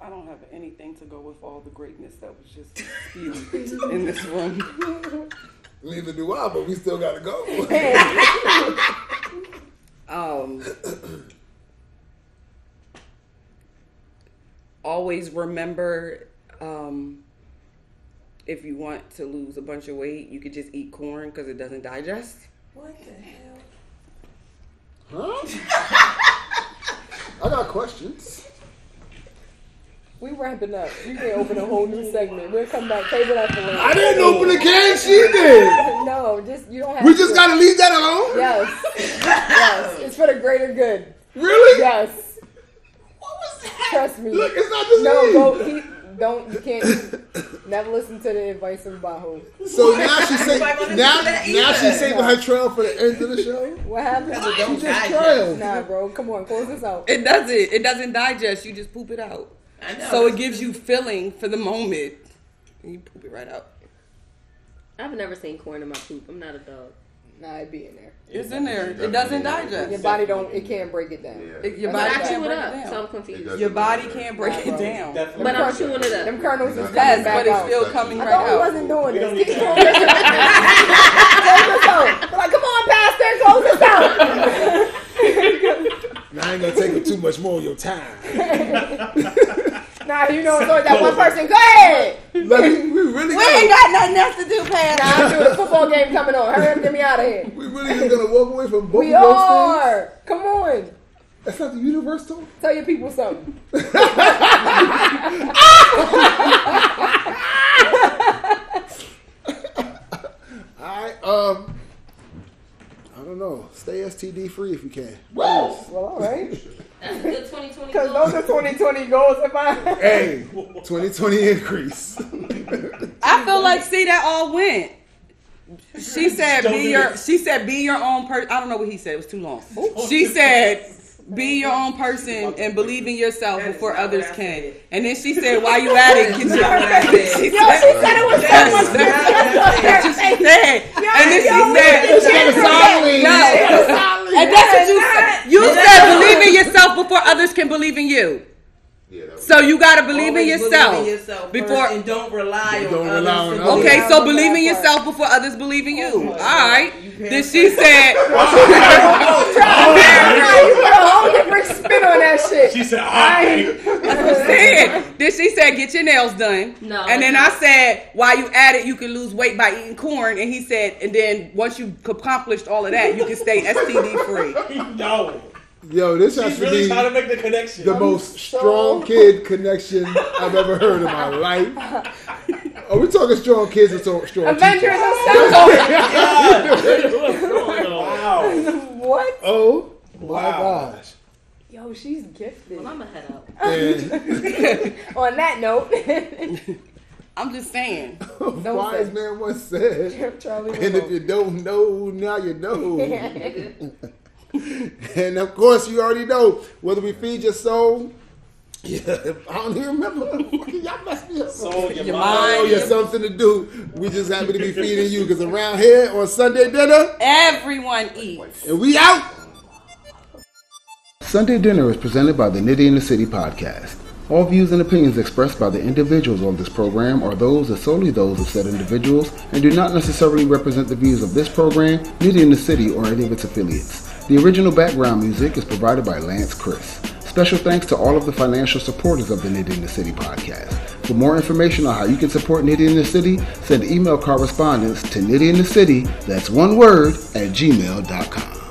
I don't have anything to go with all the greatness that was just spewed in this room. Neither do I, but we still gotta go. Um, always remember um, if you want to lose a bunch of weight, you could just eat corn because it doesn't digest. What the hell? huh? I got questions. We wrapping up. You can open a whole new segment. We'll come back. Table that for later. I didn't open the can, she did. No, just you don't have. We to. just gotta leave that alone? Yes. yes. It's for the greater good. Really? Yes. What was that? Trust me. Look, it's not just no, me. go. He, don't. You can't. Never listen to the advice of Bahu. So now she say, now, now either. she's saving her trail for the end of the show. What happened? Don't She just digest. trailed. Nah, bro. Come on, close this out. It doesn't. It doesn't digest. You just poop it out. I know. So it gives you filling for the moment. You poop it right out. I've never seen corn in my poop. I'm not a dog. Nah, it be in there. It's in there. It doesn't digest. Your body don't. It can't break it down. Yeah. It- your body But I chew can't it break up, it so down. I'm confused. Your body can't break it down. Definitely. But I'm chewing it up. Them kernels is coming Yes, back but it's out. still coming I right thought we out. wasn't doing We this. don't Keep need close this out. Close this out. We're like, come on, Pastor, close this out. Now I ain't gonna take up too much more of your time. nah, you know it's always that one person. Go ahead. Like, we, we really we ain't got nothing else to do, Pat. Nah, I do the football game coming on. Hurry up, get me out of here. we really just gonna walk away from both We of those things. are. Come on. That's not the universe talk. Tell your people something. Alright, um I don't know. Stay STD free if you can. Well, all right. That's a good 2020 Because goal. those are 2020 goals. If I Hey, 2020 increase. I feel like see that all went. She said Don't be your this. she said be your own person. I don't know what he said. It was too long. She said be your own person and believe in yourself before others can. And then she said "Why you at it, get your not what I said. Yo, she said it was so That's- much that's what she said. And then she yo, said, we did Solid. no. And that's what you said. You said believe in yourself before others can believe in you. Yeah, that was So you gotta believe in yourself, believe in yourself before. and don't rely on Don't others. rely on to others. Okay, so believe in yourself before others believe in you. All right. You Then she said, Nah, you put a whole different spin on that shit. She said, I "I." said, then she said, get your nails done. No. And then I said, while you at it, you can lose weight by eating corn. And he said, and then once you accomplished all of that, you can stay STD free. No. Yo, this has to really be trying to make the connection. the most so- strong kid connection I've ever heard in my life. Are we talking strong kids or so- strong Avengers teachers? Assemble. Oh, wow. what? Oh my Wow. gosh. Yo, she's gifted. Well, I'm going to head out. And On that note, I'm just saying. a wise say. man once said, Charlie. and if you don't know, now you know. and of course, you already know whether we feed your soul. Yeah, I don't even remember. Y'all messed me up. Soul, your Your mind. Oh, you something to do. We just happy to be feeding you because around here on Sunday dinner, Everyone eats. and we out. Sunday dinner is presented by the Nitty in the City podcast. All views and opinions expressed by the individuals on this program are those and solely those of said individuals and do not necessarily represent the views of this program, Nitty in the City, or any of its affiliates. The original background music is provided by Lance Chris. Special thanks to all of the financial supporters of the Nitty in the City podcast. For more information on how you can support Nitty in the City, send email correspondence to Nitty in the City, that's one word, at gmail.com.